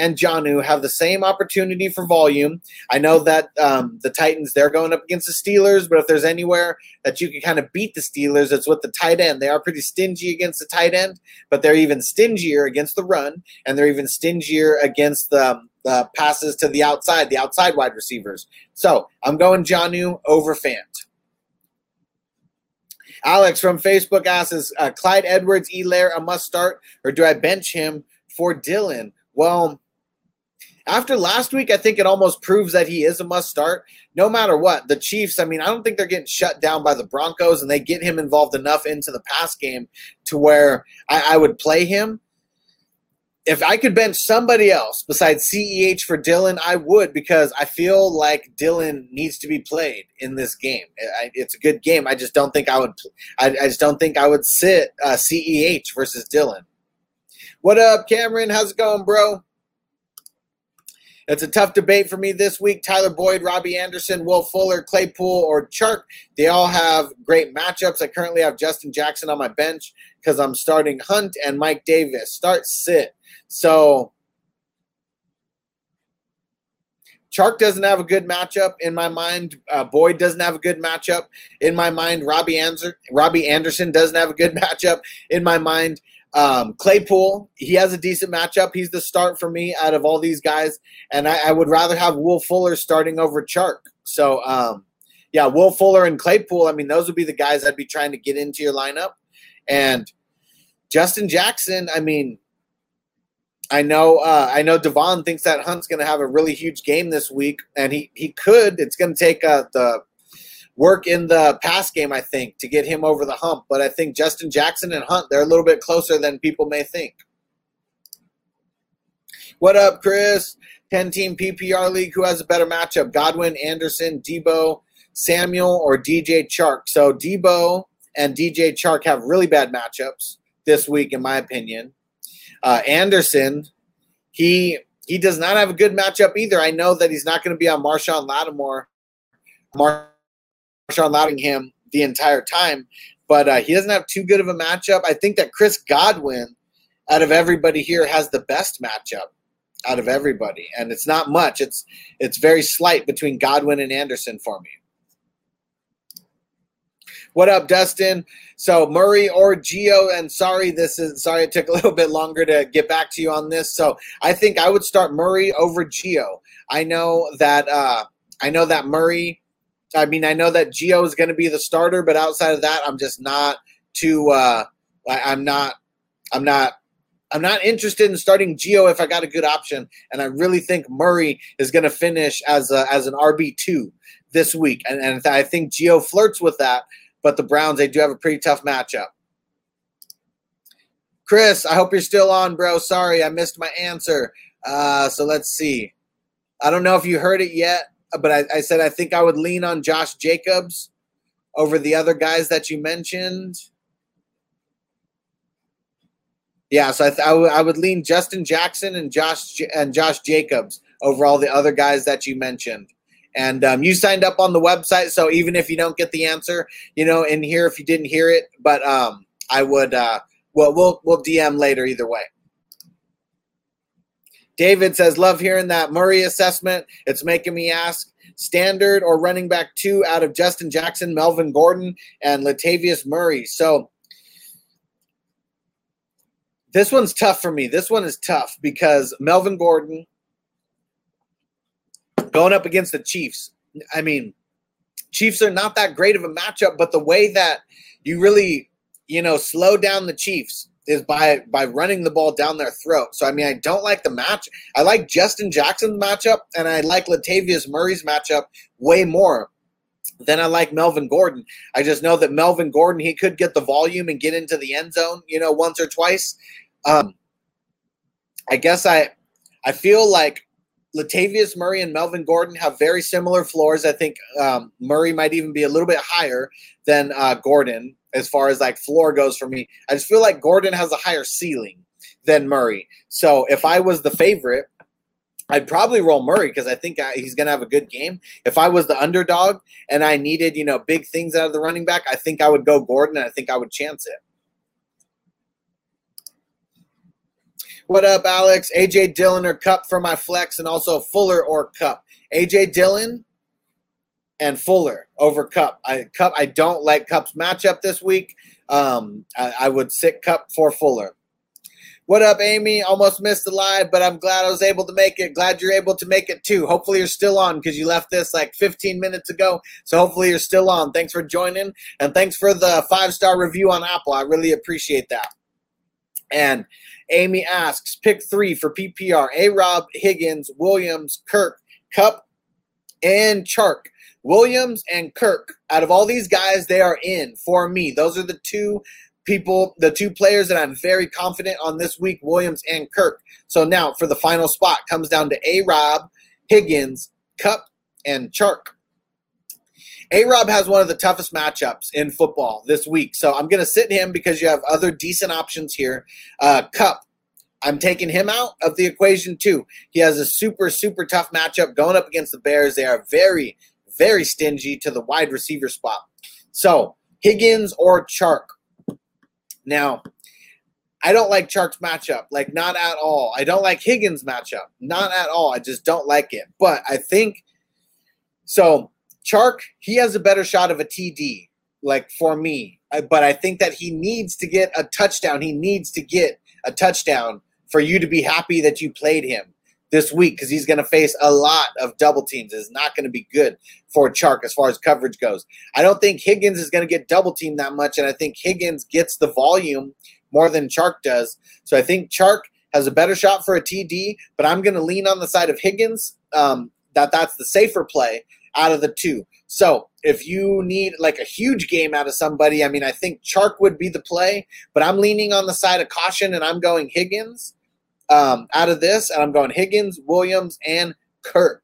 and Jonnu have the same opportunity for volume. I know that um, the Titans they're going up against the Steelers, but if there's anywhere that you can kind of beat the Steelers, it's with the tight end. They are pretty stingy against the tight end, but they're even stingier against the run, and they're even stingier against the, the passes to the outside, the outside wide receivers. So I'm going Jonnu over Fant. Alex from Facebook asks, uh, Clyde Edwards, Helaire a must start, or do I bench him for Dillon? Well, after last week, I think it almost proves that he is a must start. No matter what, the Chiefs, I mean, I don't think they're getting shut down by the Broncos, and they get him involved enough into the pass game to where I, I would play him. If I could bench somebody else besides CEH for Dillon, I would because I feel like Dillon needs to be played in this game. It's a good game. I just don't think I would. I, just don't think I would sit uh, CEH versus Dillon. What up, Cameron? How's it going, bro? It's a tough debate for me this week. Tyler Boyd, Robbie Anderson, Will Fuller, Claypool, or Chark. They all have great matchups. I currently have Justin Jackson on my bench because I'm starting Hunt and Mike Davis. Start sit. So Chark doesn't have a good matchup in my mind. Uh, Boyd doesn't have a good matchup in my mind. Robbie, Anser- Robbie Anderson doesn't have a good matchup in my mind. Um, Claypool, he has a decent matchup. He's the start for me out of all these guys, and I, I would rather have Will Fuller starting over Chark. So, um, yeah, Will Fuller and Claypool. I mean, those would be the guys I'd be trying to get into your lineup. And Justin Jackson. I mean, I know, uh, I know Devon thinks that Hunt's going to have a really huge game this week, and he he could. It's going to take uh, the work in the pass game, I think, to get him over the hump. But I think Justin Jackson and Hunt, they're a little bit closer than people may think. What up, Chris? 10 team PPR league. Who has a better matchup? Godwin, Anderson, Deebo, Samuel, or DJ Chark? So Deebo and DJ Chark have really bad matchups this week, in my opinion. Uh, Anderson, he he does not have a good matchup either. I know that he's not going to be on Marshon Lattimore, Mar- Marshon Lattingham the entire time, but uh, he doesn't have too good of a matchup. I think that Chris Godwin, out of everybody here, has the best matchup out of everybody, and it's not much. It's it's very slight between Godwin and Anderson for me. What up, Dustin? So Murray or Gio, and sorry, this is sorry it took a little bit longer to get back to you on this. So I think I would start Murray over Gio. I know that uh, I know that Murray. I mean, I know that Gio is going to be the starter, but outside of that, I'm just not too. Uh, I, I'm not. I'm not I'm not interested in starting Gio if I got a good option, and I really think Murray is going to finish as a, as an RB two this week, and, and I think Gio flirts with that. But the Browns they do have a pretty tough matchup. Chris, I hope you're still on, bro. Sorry, I missed my answer. Uh, so let's see. I don't know if you heard it yet, but I, I said I think I would lean on Josh Jacobs over the other guys that you mentioned. Yeah, so I, th- I, w- I would lean Justin Jackson and Josh J- and Josh Jacobs over all the other guys that you mentioned. And um, you signed up on the website, so even if you don't get the answer, you know, in here if you didn't hear it, but um, I would. Uh, well, we'll we'll DM later either way. David says, "Love hearing that Murray assessment. It's making me ask." Standard or running back two out of Justin Jackson, Melvin Gordon, and Latavius Murray. So this one's tough for me. This one is tough because Melvin Gordon going up against the Chiefs. I mean, Chiefs are not that great of a matchup, but the way that you really, you know, slow down the Chiefs is by by running the ball down their throat. So I mean, I don't like the match. I like Justin Jackson's matchup, and I like Latavius Murray's matchup way more than I like Melvin Gordon. I just know that Melvin Gordon he could get the volume and get into the end zone, you know, once or twice. Um, I guess I I feel like Latavius Murray and Melvin Gordon have very similar floors. I think um, Murray might even be a little bit higher than uh, Gordon as far as like floor goes for me. I just feel like Gordon has a higher ceiling than Murray. So if I was the favorite, I'd probably roll Murray because I think I, he's going to have a good game. If I was the underdog and I needed, you know, big things out of the running back, I think I would go Gordon and I think I would chance it. What up, Alex? AJ Dillon or Kupp for my flex, and also Fuller or Kupp. AJ Dillon and Fuller over Kupp. I Kupp. I don't like Kupp's matchup this week. Um, I, I would sit Kupp for Fuller. What up, Amy? Almost missed the live, but I'm glad I was able to make it. Glad you're able to make it too. Hopefully, you're still on because you left this like 15 minutes ago. So, hopefully, you're still on. Thanks for joining, and thanks for the five star review on Apple. I really appreciate that. And Amy asks, pick three for PPR: A. Rob, Higgins, Williams, Kirk, Kupp, and Chark. Williams and Kirk. Out of all these guys, they are in for me. Those are the two people, the two players that I'm very confident on this week, Williams and Kirk. So now for the final spot comes down to A. Rob, Higgins, Kupp, and Chark. A Rob has one of the toughest matchups in football this week. So I'm going to sit him because you have other decent options here. Uh, Kupp, I'm taking him out of the equation too. He has a super, super tough matchup going up against the Bears. They are very, very stingy to the wide receiver spot. So Higgins or Chark. Now, I don't like Chark's matchup, like not at all. I don't like Higgins' matchup, not at all. I just don't like it. But I think so. Chark, he has a better shot of a TD, like for me. But I think that he needs to get a touchdown. He needs to get a touchdown for you to be happy that you played him this week because he's going to face a lot of double teams. It's not going to be good for Chark as far as coverage goes. I don't think Higgins is going to get double teamed that much, and I think Higgins gets the volume more than Chark does. So I think Chark has a better shot for a TD, but I'm going to lean on the side of Higgins. Um, that that's the safer play out of the two. So if you need like a huge game out of somebody, I mean, I think Chark would be the play, but I'm leaning on the side of caution and I'm going Higgins um, out of this, and I'm going Higgins, Williams, and Kirk.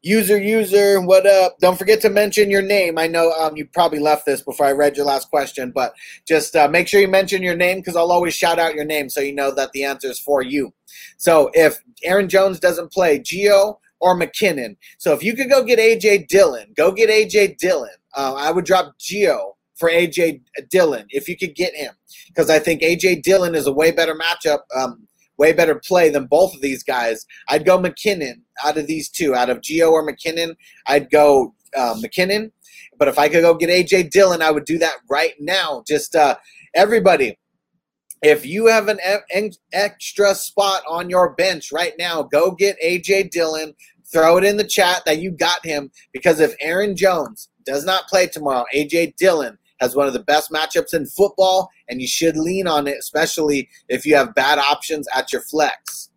User, user, what up? Don't forget to mention your name. I know um, you probably left this before I read your last question, but just uh, make sure you mention your name because I'll always shout out your name so you know that the answer is for you. So if Aaron Jones doesn't play, Gio or McKinnon. So if you could go get AJ Dillon, go get AJ Dillon. Uh, I would drop Gio for AJ Dillon if you could get him because I think AJ Dillon is a way better matchup. Um, way better play than both of these guys. I'd go McKinnon out of these two, out of Gio or McKinnon. I'd go uh, McKinnon. But if I could go get AJ Dillon, I would do that right now. Just uh, everybody, if you have an extra spot on your bench right now, go get AJ Dillon. Throw it in the chat that you got him because if Aaron Jones does not play tomorrow, AJ Dillon has one of the best matchups in football, and you should lean on it, especially if you have bad options at your flex.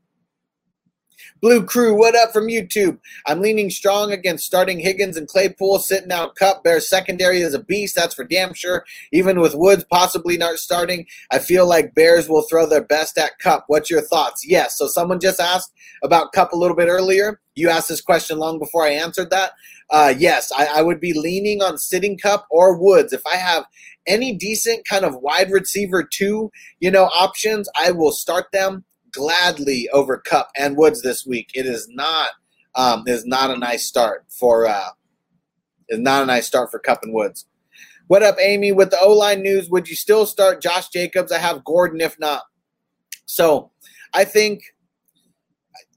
Blue Crew, what up from YouTube? I'm leaning strong against starting Higgins and Claypool, sitting out Kupp. Bears secondary is a beast, that's for damn sure. Even with Woods possibly not starting, I feel like Bears will throw their best at Kupp. What's your thoughts? Yes. So someone just asked about Kupp a little bit earlier. You asked this question long before I answered that. Uh, yes, I, I would be leaning on sitting Kupp or Woods. If I have any decent kind of wide receiver two, you know, options, I will start them gladly over Kupp and Woods this week. It is not um, is not a nice start for uh, is not a nice start for Kupp and Woods. What up, Amy? With the O line news, would you still start Josh Jacobs? I have Gordon if not. So I think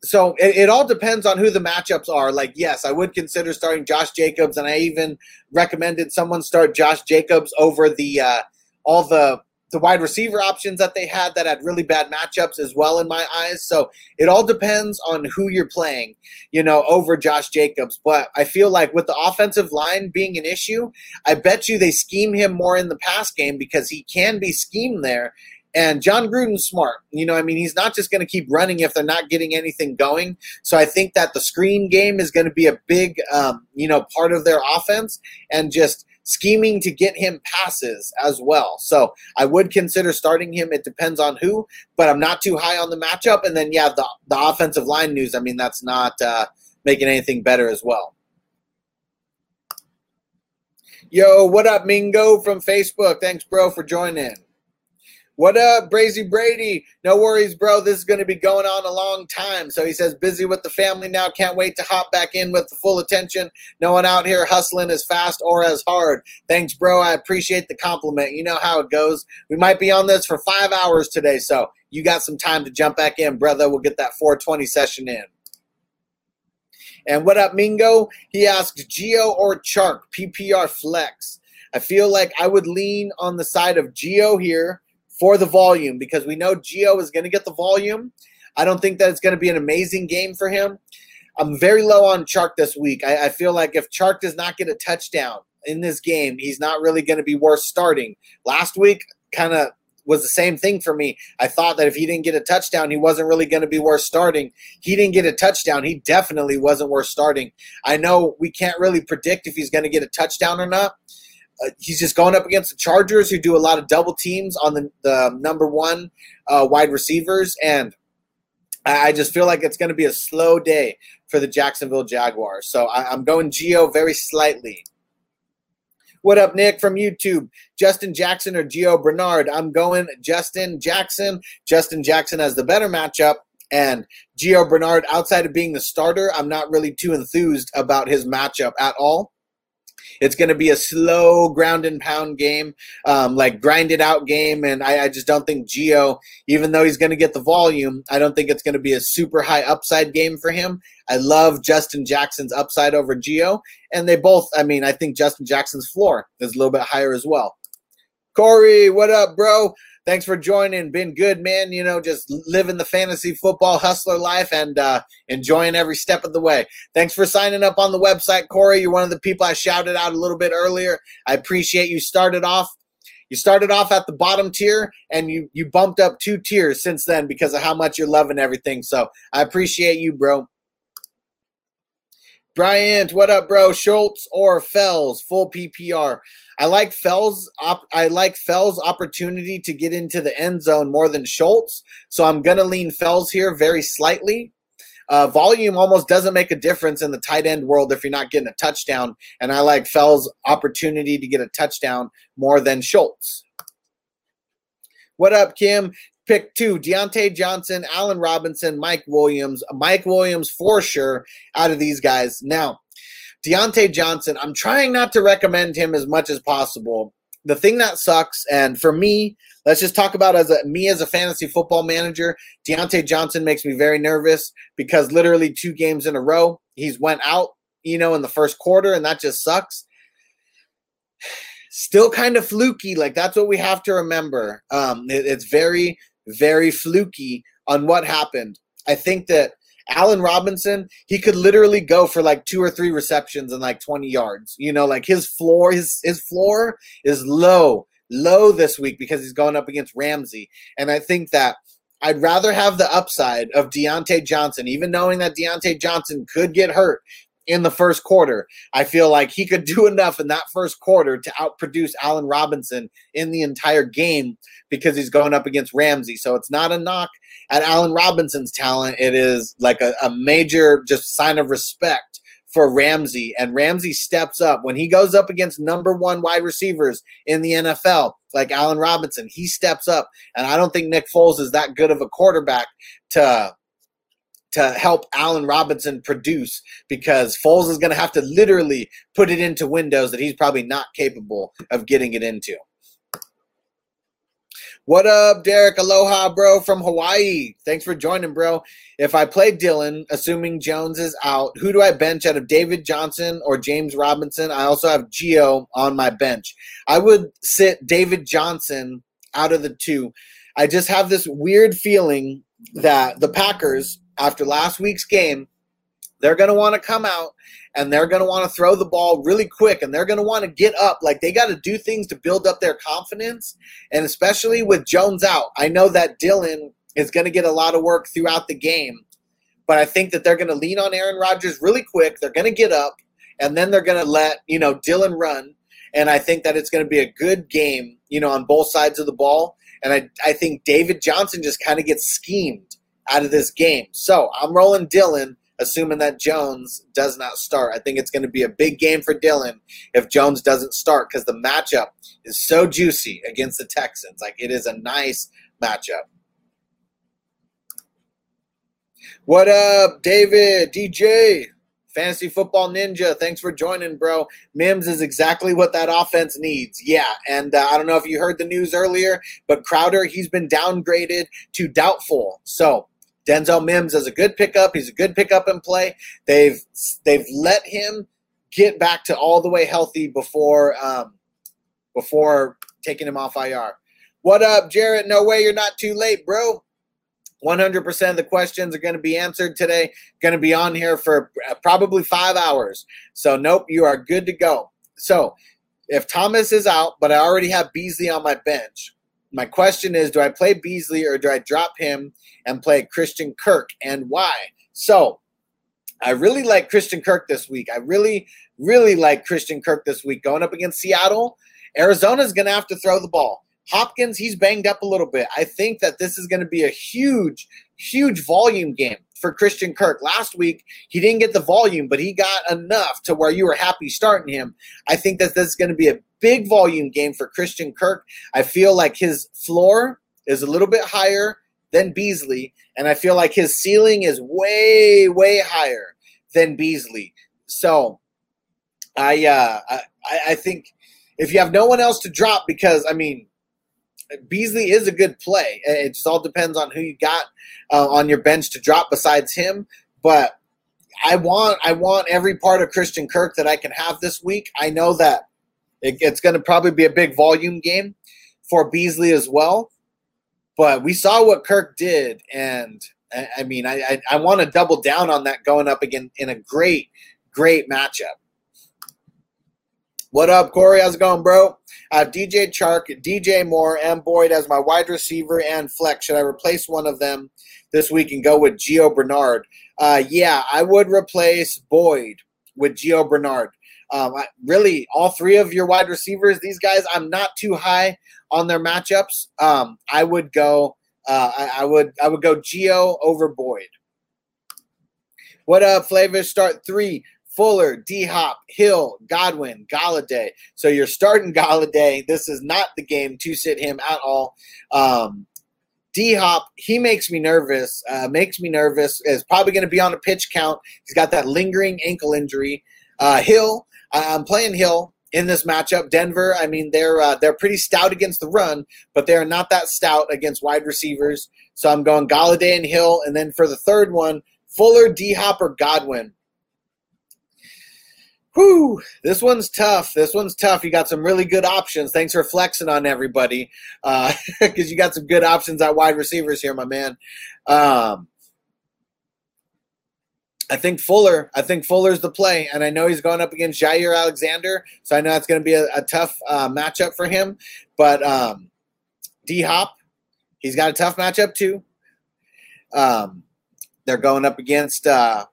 so it, it, all depends on who the matchups are. Like, yes, I would consider starting Josh Jacobs, and I even recommended someone start Josh Jacobs over the uh, all the the wide receiver options that they had that had really bad matchups as well in my eyes. So it all depends on who you're playing, you know, over Josh Jacobs. But I feel like with the offensive line being an issue, I bet you they scheme him more in the pass game because he can be schemed there and Jon Gruden's smart. You know, I mean, he's not just going to keep running if they're not getting anything going. So I think that the screen game is going to be a big, um, you know, part of their offense and just scheming to get him passes as well. So I would consider starting him. It depends on who, but I'm not too high on the matchup. And then, yeah, the, the offensive line news, I mean, that's not uh, making anything better as well. Yo, what up, Mingo from Facebook? Thanks, bro, for joining. What up, Brazy Brady? No worries, bro. This is going to be going on a long time. So he says, busy with the family now. Can't wait to hop back in with the full attention. No one out here hustling as fast or as hard. Thanks, bro. I appreciate the compliment. You know how it goes. We might be on this for five hours today. So you got some time to jump back in, brother. We'll get that 420 session in. And what up, Mingo? He asks Gio or Chark, PPR flex. I feel like I would lean on the side of Gio here for the volume because we know Gio is going to get the volume. I don't think that it's going to be an amazing game for him. I'm very low on Chark this week. I, I feel like if Chark does not get a touchdown in this game, he's not really going to be worth starting. Last week, kind of was the same thing for me. I thought that if he didn't get a touchdown, he wasn't really going to be worth starting. He didn't get a touchdown. He definitely wasn't worth starting. I know we can't really predict if he's going to get a touchdown or not, uh, he's just going up against the Chargers, who do a lot of double teams on the, the number one uh, wide receivers, and I just feel like it's going to be a slow day for the Jacksonville Jaguars. So I, I'm going Gio very slightly. What up, Nick from YouTube? Justin Jackson or Gio Bernard? I'm going Justin Jackson. Justin Jackson has the better matchup. And Gio Bernard, outside of being the starter, I'm not really too enthused about his matchup at all. It's going to be a slow ground and pound game, um, like grind it out game. And I, I just don't think Gio, even though he's going to get the volume, I don't think it's going to be a super high upside game for him. I love Justin Jackson's upside over Gio. And they both, I mean, I think Justin Jackson's floor is a little bit higher as well. Corey, what up, bro? Thanks for joining. Been good, man. You know, just living the fantasy football hustler life and uh, enjoying every step of the way. Thanks for signing up on the website, Corey. You're one of the people I shouted out a little bit earlier. I appreciate you started off. You started off at the bottom tier and you you bumped up two tiers since then because of how much you're loving everything. So I appreciate you, bro. Bryant, what up, bro? Schultz or Fells, full PPR. I like Fells. Op- I like Fells' opportunity to get into the end zone more than Schultz, so I'm gonna lean Fells here very slightly. uh, volume almost doesn't make a difference in the tight end world if you're not getting a touchdown. And I like Fells' opportunity to get a touchdown more than Schultz. What up, Kim? Pick two Diontae Johnson, Allen Robinson, Mike Williams. Mike Williams for sure out of these guys. Now, Diontae Johnson, I'm trying not to recommend him as much as possible. The thing that sucks, and for me, let's just talk about as a me as a fantasy football manager, Diontae Johnson makes me very nervous because literally two games in a row, he's went out, you know, in the first quarter, and that just sucks. Still kind of fluky, like that's what we have to remember. Um, it, it's very, very fluky on what happened. I think that Allen Robinson, he could literally go for like two or three receptions and like 20 yards. You know, like his floor, his his floor is low, low this week because he's going up against Ramsey. And I think that I'd rather have the upside of Diontae Johnson, even knowing that Diontae Johnson could get hurt in the first quarter. I feel like he could do enough in that first quarter to outproduce Allen Robinson in the entire game because he's going up against Ramsey. So it's not a knock at Allen Robinson's talent. It is like a, a major just sign of respect for Ramsey. And Ramsey steps up when he goes up against number one wide receivers in the NFL, like Allen Robinson. He steps up. And I don't think Nick Foles is that good of a quarterback to to help Allen Robinson produce because Foles is going to have to literally put it into windows that he's probably not capable of getting it into. What up, Derek? Aloha, bro, from Hawaii. Thanks for joining, bro. If I play Dillon, assuming Jones is out, who do I bench out of David Johnson or James Robinson? I also have Gio on my bench. I would sit David Johnson out of the two. I just have this weird feeling that the Packers, after last week's game, they're going to want to come out and they're going to want to throw the ball really quick and they're going to want to get up. Like they got to do things to build up their confidence. And especially with Jones out, I know that Dillon is going to get a lot of work throughout the game. But I think that they're going to lean on Aaron Rodgers really quick. They're going to get up and then they're going to let, you know, Dillon run. And I think that it's going to be a good game, you know, on both sides of the ball. And I, I think David Johnson just kind of gets schemed out of this game. So I'm rolling Dillon, assuming that Jones does not start. I think it's going to be a big game for Dillon if Jones doesn't start because the matchup is so juicy against the Texans. Like it is a nice matchup. What up, David, DJ, Fantasy Football Ninja? Thanks for joining, bro. Mims is exactly what that offense needs. Yeah, and uh, I don't know if you heard the news earlier, but Crowder, he's been downgraded to doubtful. So Denzel Mims is a good pickup. He's a good pickup and play. They've they've let him get back to all the way healthy before um, before taking him off IR. What up, Jarrett? No way you're not too late, bro. 100% of the questions are going to be answered today. Going to be on here for probably five hours. So, nope, you are good to go. So, if Thomas is out, but I already have Beasley on my bench, my question is do I play Beasley or do I drop him and play Christian Kirk and why? So I really like Christian Kirk this week. I really, really like Christian Kirk this week going up against Seattle. Arizona's going to have to throw the ball. Hopkins, he's banged up a little bit. I think that this is going to be a huge, huge volume game for Christian Kirk. Last week, he didn't get the volume, but he got enough to where you were happy starting him. I think that this is going to be a big volume game for Christian Kirk. I feel like his floor is a little bit higher than Beasley, and I feel like his ceiling is way, way higher than Beasley. So I, uh, I, I think if you have no one else to drop, because I mean, Beasley is a good play. It just all depends on who you got uh, on your bench to drop besides him. But I want I want every part of Christian Kirk that I can have this week. I know that it, it's going to probably be a big volume game for Beasley as well. But we saw what Kirk did, and I, I mean, I, I, I want to double down on that going up again in a great, great matchup. What up, Corey? How's it going, bro? I have DJ Chark, DJ Moore, and Boyd as my wide receiver and flex. Should I replace one of them this week and go with Gio Bernard? Uh, yeah, I would replace Boyd with Gio Bernard. Um, I, really, all three of your wide receivers, these guys, I'm not too high on their matchups. Um, I would go, uh, I, I, would, I would go Gio over Boyd. What up, Flavish? Start three. Fuller, D Hop, Hill, Godwin, Golladay. So you're starting Golladay. This is not the game to sit him at all. Um, D Hop, he makes me nervous. Uh, makes me nervous. Is probably going to be on a pitch count. He's got that lingering ankle injury. Uh, Hill, I'm playing Hill in this matchup. Denver, I mean, they're uh, they're pretty stout against the run, but they're not that stout against wide receivers. So I'm going Golladay and Hill, and then for the third one, Fuller, D Hop, or Godwin. Whew, this one's tough. This one's tough. You got some really good options. Thanks for flexing on everybody, because uh, you got some good options at wide receivers here, my man. Um, I think Fuller. I think Fuller's the play, and I know he's going up against Jaire Alexander, so I know it's going to be a, a tough uh, matchup for him. But um, D Hop, he's got a tough matchup too. Um, they're going up against uh,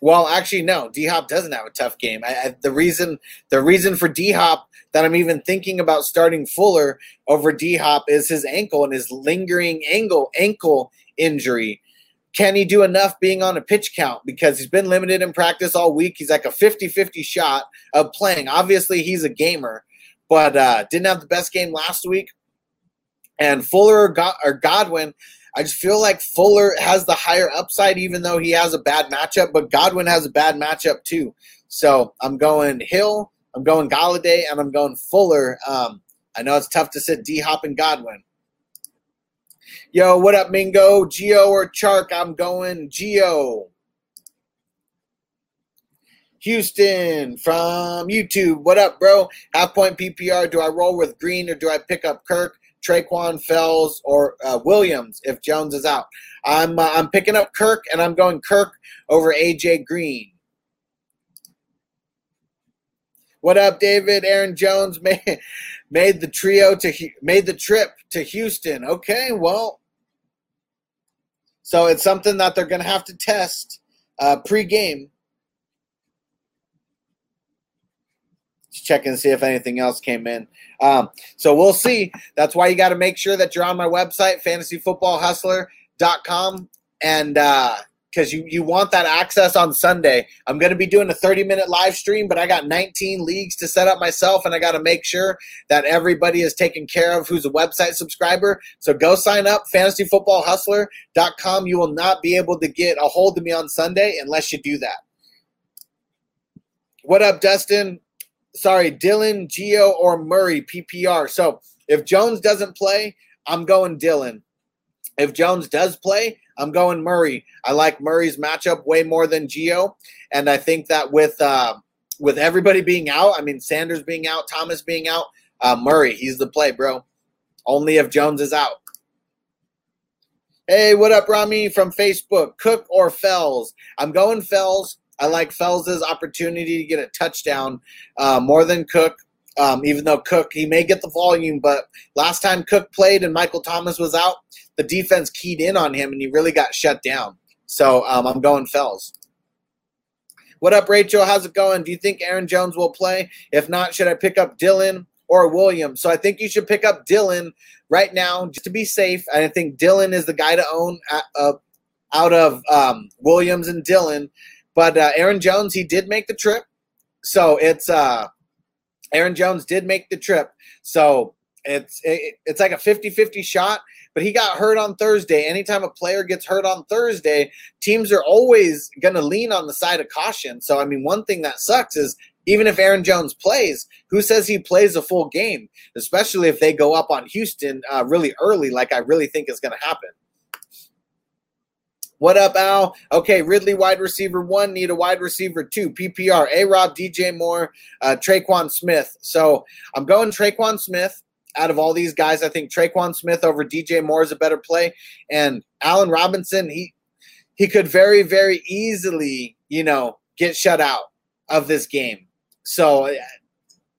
well, actually, no. D Hop doesn't have a tough game. I, I, the reason the reason for D Hop that I'm even thinking about starting Fuller over D Hop is his ankle and his lingering ankle ankle injury. Can he do enough being on a pitch count? Because he's been limited in practice all week. He's like a 50 50 shot of playing. Obviously, he's a gamer, but uh, didn't have the best game last week. And Fuller or, God, or Godwin, I just feel like Fuller has the higher upside, even though he has a bad matchup. But Godwin has a bad matchup too. So I'm going Hill, I'm going Golladay, and I'm going Fuller. Um, I know it's tough to sit D Hop and Godwin. Yo, what up, Mingo? Gio or Chark? I'm going Gio. Houston from YouTube. What up, bro? Half point PPR. Do I roll with Green or do I pick up Kirk? Traquan Fells or uh, Williams if Jones is out. I'm uh, I'm picking up Kirk and I'm going Kirk over AJ Green. What up, David? Aaron Jones made made the trio to made the trip to Houston. Okay, well, so it's something that they're going to have to test uh, pre-game. Checking to see if anything else came in. Um, so we'll see. That's why you got to make sure that you're on my website, fantasyfootballhustler.com, and because uh, you you want that access on Sunday. I'm going to be doing a 30 minute live stream, but I got 19 leagues to set up myself, and I got to make sure that everybody is taken care of who's a website subscriber. So go sign up, fantasyfootballhustler.com. You will not be able to get a hold of me on Sunday unless you do that. What up, Dustin? Sorry, Dillon, Gio, or Murray PPR. So if Jones doesn't play, I'm going Dillon. If Jones does play, I'm going Murray. I like Murray's matchup way more than Gio, and I think that with uh, with everybody being out, I mean Sanders being out, Thomas being out, uh, Murray, he's the play, bro. Only if Jones is out. Hey, what up, Rami from Facebook? Cook or Fells? I'm going Fells. I like Fells' opportunity to get a touchdown uh, more than Cook. Um, even though Cook, he may get the volume, but last time Cook played and Michael Thomas was out, the defense keyed in on him and he really got shut down. So um, I'm going Fells. What up, Rachel? How's it going? Do you think Aaron Jones will play? If not, should I pick up Dillon or Williams? So I think you should pick up Dillon right now just to be safe. I think Dillon is the guy to own uh, out of um, Williams and Dillon. But uh, Aaron Jones, he did make the trip. So it's uh, Aaron Jones did make the trip. So it's it, it's like a 50-50 shot, but he got hurt on Thursday. Anytime a player gets hurt on Thursday, teams are always going to lean on the side of caution. So I mean, one thing that sucks is even if Aaron Jones plays, who says he plays a full game? Especially if they go up on Houston uh, really early, like I really think is going to happen. What up, Al? Okay, Ridley, wide receiver one, need a wide receiver two. PPR, A Rob, DJ Moore, uh, Tre'Quan Smith. So I'm going Tre'Quan Smith. Out of all these guys, I think Tre'Quan Smith over DJ Moore is a better play. And Allen Robinson, he he could very, very easily, you know, get shut out of this game. So uh,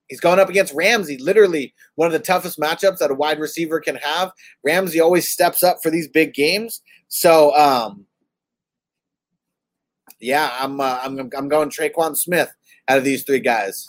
he's going up against Ramsey, literally one of the toughest matchups that a wide receiver can have. Ramsey always steps up for these big games. So um, yeah, I'm uh, I'm I'm going Tre'Quan Smith out of these three guys.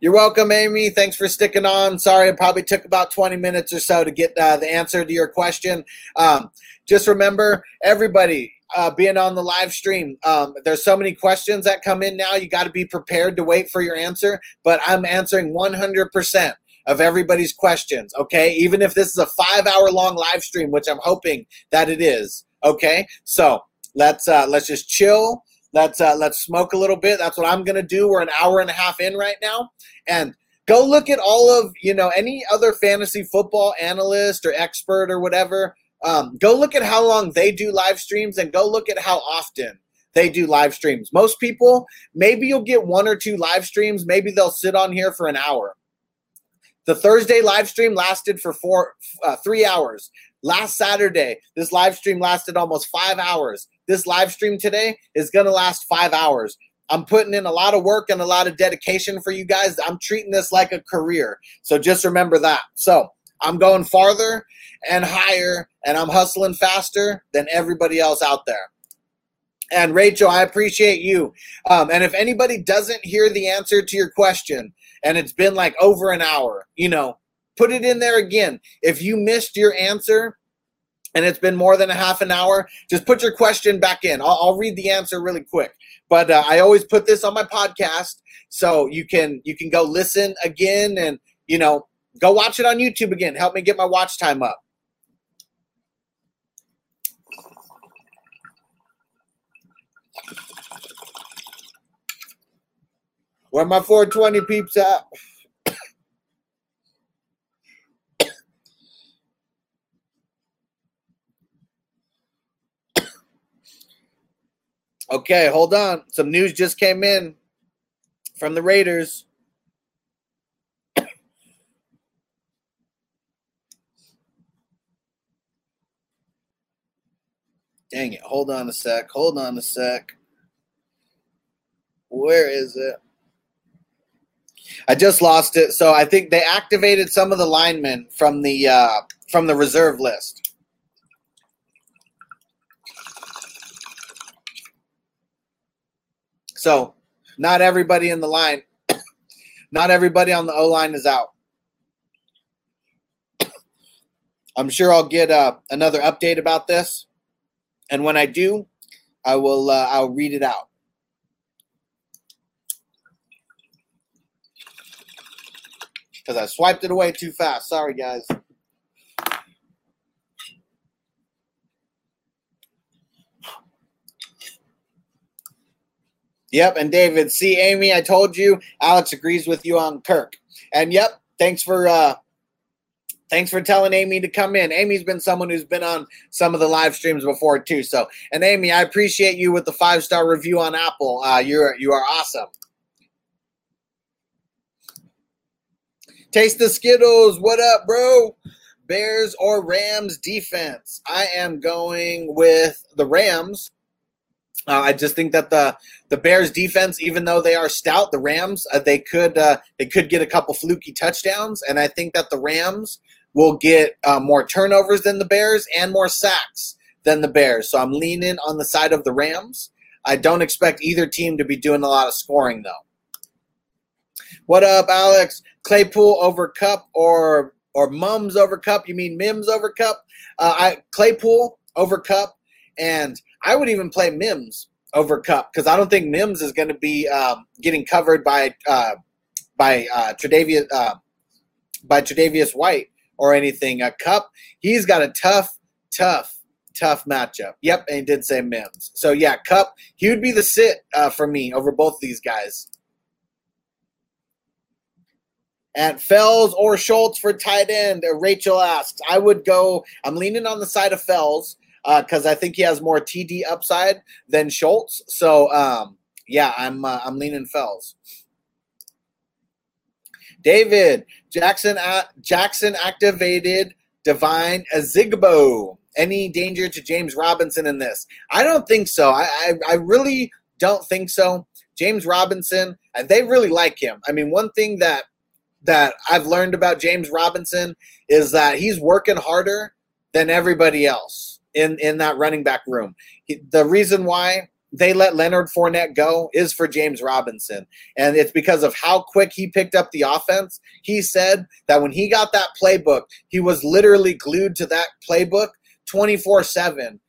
You're welcome, Amy. Thanks for sticking on. Sorry, it probably took about 20 minutes or so to get uh, the answer to your question. Um, just remember, everybody, uh, being on the live stream. Um, there's so many questions that come in now. You got to be prepared to wait for your answer. But I'm answering 100% of everybody's questions. Okay, even if this is a five hour long live stream, which I'm hoping that it is. Okay, so let's uh, let's just chill. Let's uh, let's smoke a little bit. That's what I'm gonna do. We're an hour and a half in right now, and go look at all of you know any other fantasy football analyst or expert or whatever um, go look at how long they do live streams and go look at how often they do live streams. Most people, maybe you'll get one or two live streams. Maybe they'll sit on here for an hour. The Thursday live stream lasted for four, uh, three hours. Last Saturday, this live stream lasted almost five hours. This live stream today is going to last five hours. I'm putting in a lot of work and a lot of dedication for you guys. I'm treating this like a career. So just remember that. So I'm going farther and higher, and I'm hustling faster than everybody else out there. And Rachel, I appreciate you. Um, and if anybody doesn't hear the answer to your question, and it's been like over an hour, you know, put it in there again. If you missed your answer and it's been more than a half an hour, just put your question back in. I'll, I'll read the answer really quick. But uh, I always put this on my podcast, so you can you can go listen again, and you know, go watch it on YouTube again. Help me get my watch time up. Where my 420 peeps at? Okay, hold on. Some news just came in from the Raiders. Dang it. Hold on a sec. Hold on a sec. Where is it? I just lost it. So I think they activated some of the linemen from the uh, from the reserve list. So not everybody in the line, not everybody on the O line is out. I'm sure I'll get uh, another update about this, and when I do, I will uh, I'll read it out. because I swiped it away too fast. Sorry, guys. Yep, and David, see Amy, I told you Alex agrees with you on Kirk. And yep, thanks for uh thanks for telling Amy to come in. Amy's been someone who's been on some of the live streams before too. So, and Amy, I appreciate you with the five star review on Apple. Uh, you're you are awesome. Taste the Skittles. What up, bro? Bears or Rams defense? I am going with the Rams. Uh, I just think that the the Bears defense, even though they are stout, the Rams uh, they could uh, they could get a couple fluky touchdowns, and I think that the Rams will get uh, more turnovers than the Bears and more sacks than the Bears. So I'm leaning on the side of the Rams. I don't expect either team to be doing a lot of scoring though. What up, Alex? Claypool over Kupp or or Mums over Kupp? You mean Mims over Kupp? Uh, I Claypool over Kupp and I would even play Mims over Kupp because I don't think Mims is going to be um, getting covered by uh, by uh, Tre'Davious uh, by Tre'Davious White or anything. A Kupp, he's got a tough, tough, tough matchup. Yep, and he did say Mims. So yeah, Kupp, he would be the sit uh, for me over both these guys at Fells or Schultz for tight end. Rachel asks, I would go, I'm leaning on the side of Fells because uh, I think he has more TD upside than Schultz. So, um, yeah, I'm uh, I'm leaning Fells. David Jackson uh, Jackson activated Devine Ozigbo. Any danger to James Robinson in this? I don't think so. I, I, I really don't think so. James Robinson, and they really like him. I mean, one thing that that I've learned about James Robinson is that he's working harder than everybody else in in that running back room. He, the reason why they let Leonard Fournette go is for James Robinson. And it's because of how quick he picked up the offense. He said that when he got that playbook, he was literally glued to that playbook 24 7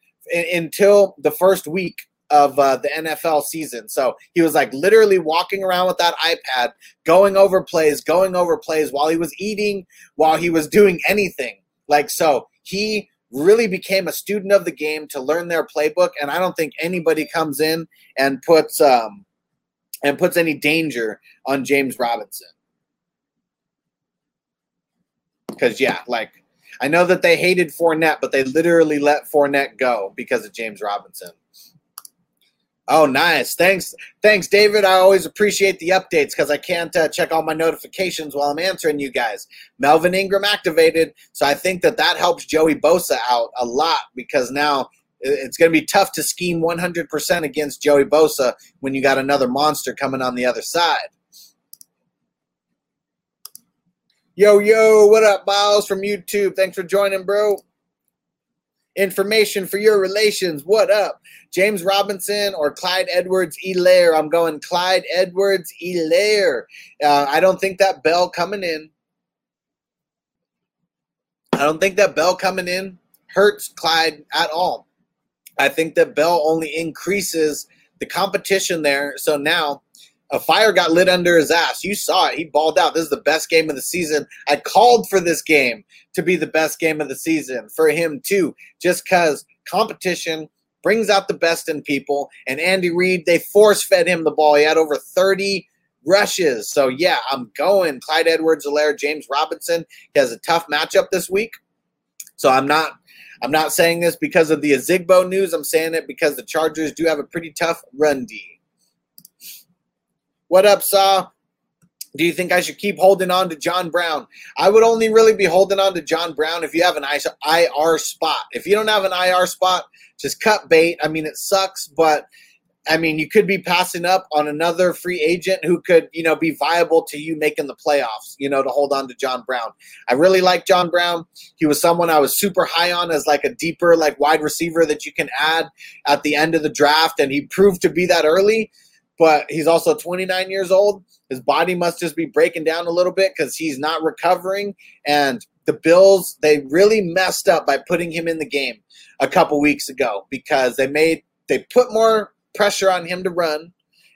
until the first week of uh, the NFL season. So he was like literally walking around with that iPad, going over plays, going over plays while he was eating, while he was doing anything. Like, so he really became a student of the game to learn their playbook. And I don't think anybody comes in and puts, um, and puts any danger on James Robinson. Because, yeah, like, I know that they hated Fournette, but they literally let Fournette go because of James Robinson. Oh, nice. Thanks. Thanks, David. I always appreciate the updates because I can't uh, check all my notifications while I'm answering you guys. Melvin Ingram activated. So I think that that helps Joey Bosa out a lot because now it's going to be tough to scheme 100% against Joey Bosa when you got another monster coming on the other side. Yo, yo, what up, Miles from YouTube? Thanks for joining, bro. Information for your relations. What up? James Robinson or Clyde Edwards Helaire. I'm going Clyde Edwards Helaire. Uh, I don't think that Bell coming in. I don't think that Bell coming in hurts Clyde at all. I think that Bell only increases the competition there. So now a fire got lit under his ass. You saw it. He balled out. This is the best game of the season. I called for this game to be the best game of the season for him too, just because competition brings out the best in people. And Andy Reid, they force fed him the ball. He had over 30 rushes. So yeah, I'm going Clyde Edwards Helaire, James Robinson. He has a tough matchup this week. So I'm not I'm not saying this because of the Ozigbo news. I'm saying it because the Chargers do have a pretty tough run D. What up, Saw? Do you think I should keep holding on to John Brown? I would only really be holding on to John Brown if you have an IR spot. If you don't have an IR spot, just cut bait. I mean, it sucks, but I mean, you could be passing up on another free agent who could, you know, be viable to you making the playoffs, you know, to hold on to John Brown. I really like John Brown. He was someone I was super high on as like a deeper, like wide receiver that you can add at the end of the draft. And he proved to be that early but he's also 29 years old. His body must just be breaking down a little bit because he's not recovering. And the Bills, they really messed up by putting him in the game a couple weeks ago because they made they put more pressure on him to run.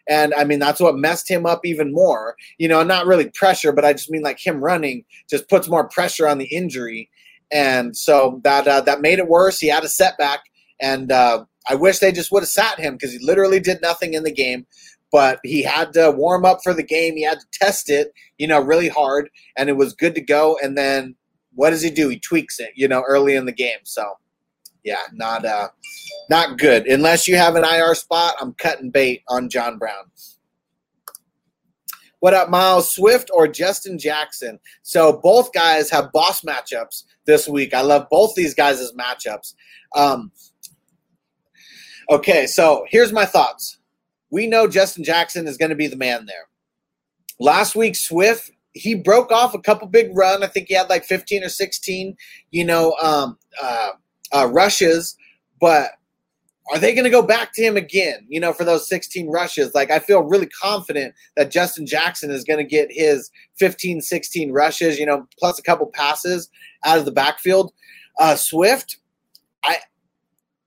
And I mean, that's what messed him up even more. You know, not really pressure, but I just mean like him running just puts more pressure on the injury. And so that uh, that made it worse. He had a setback. And uh, I wish they just would have sat him because he literally did nothing in the game but he had to warm up for the game. He had to test it, you know, really hard, and it was good to go. And then what does he do? He tweaks it, you know, early in the game. So yeah, not uh not good. Unless you have an IR spot, I'm cutting bait on John Brown. What up, Miles Swift or Justin Jackson? So both guys have boss matchups this week. I love both these guys' matchups. Um, okay, so here's my thoughts we know Justin Jackson is going to be the man there. Last week, Swift, he broke off a couple big run. I think he had like 15 or 16, you know, um, uh, uh, rushes. But are they going to go back to him again, you know, for those 16 rushes? Like, I feel really confident that Justin Jackson is going to get his 15, 16 rushes, you know, plus a couple passes out of the backfield. Uh, Swift, I,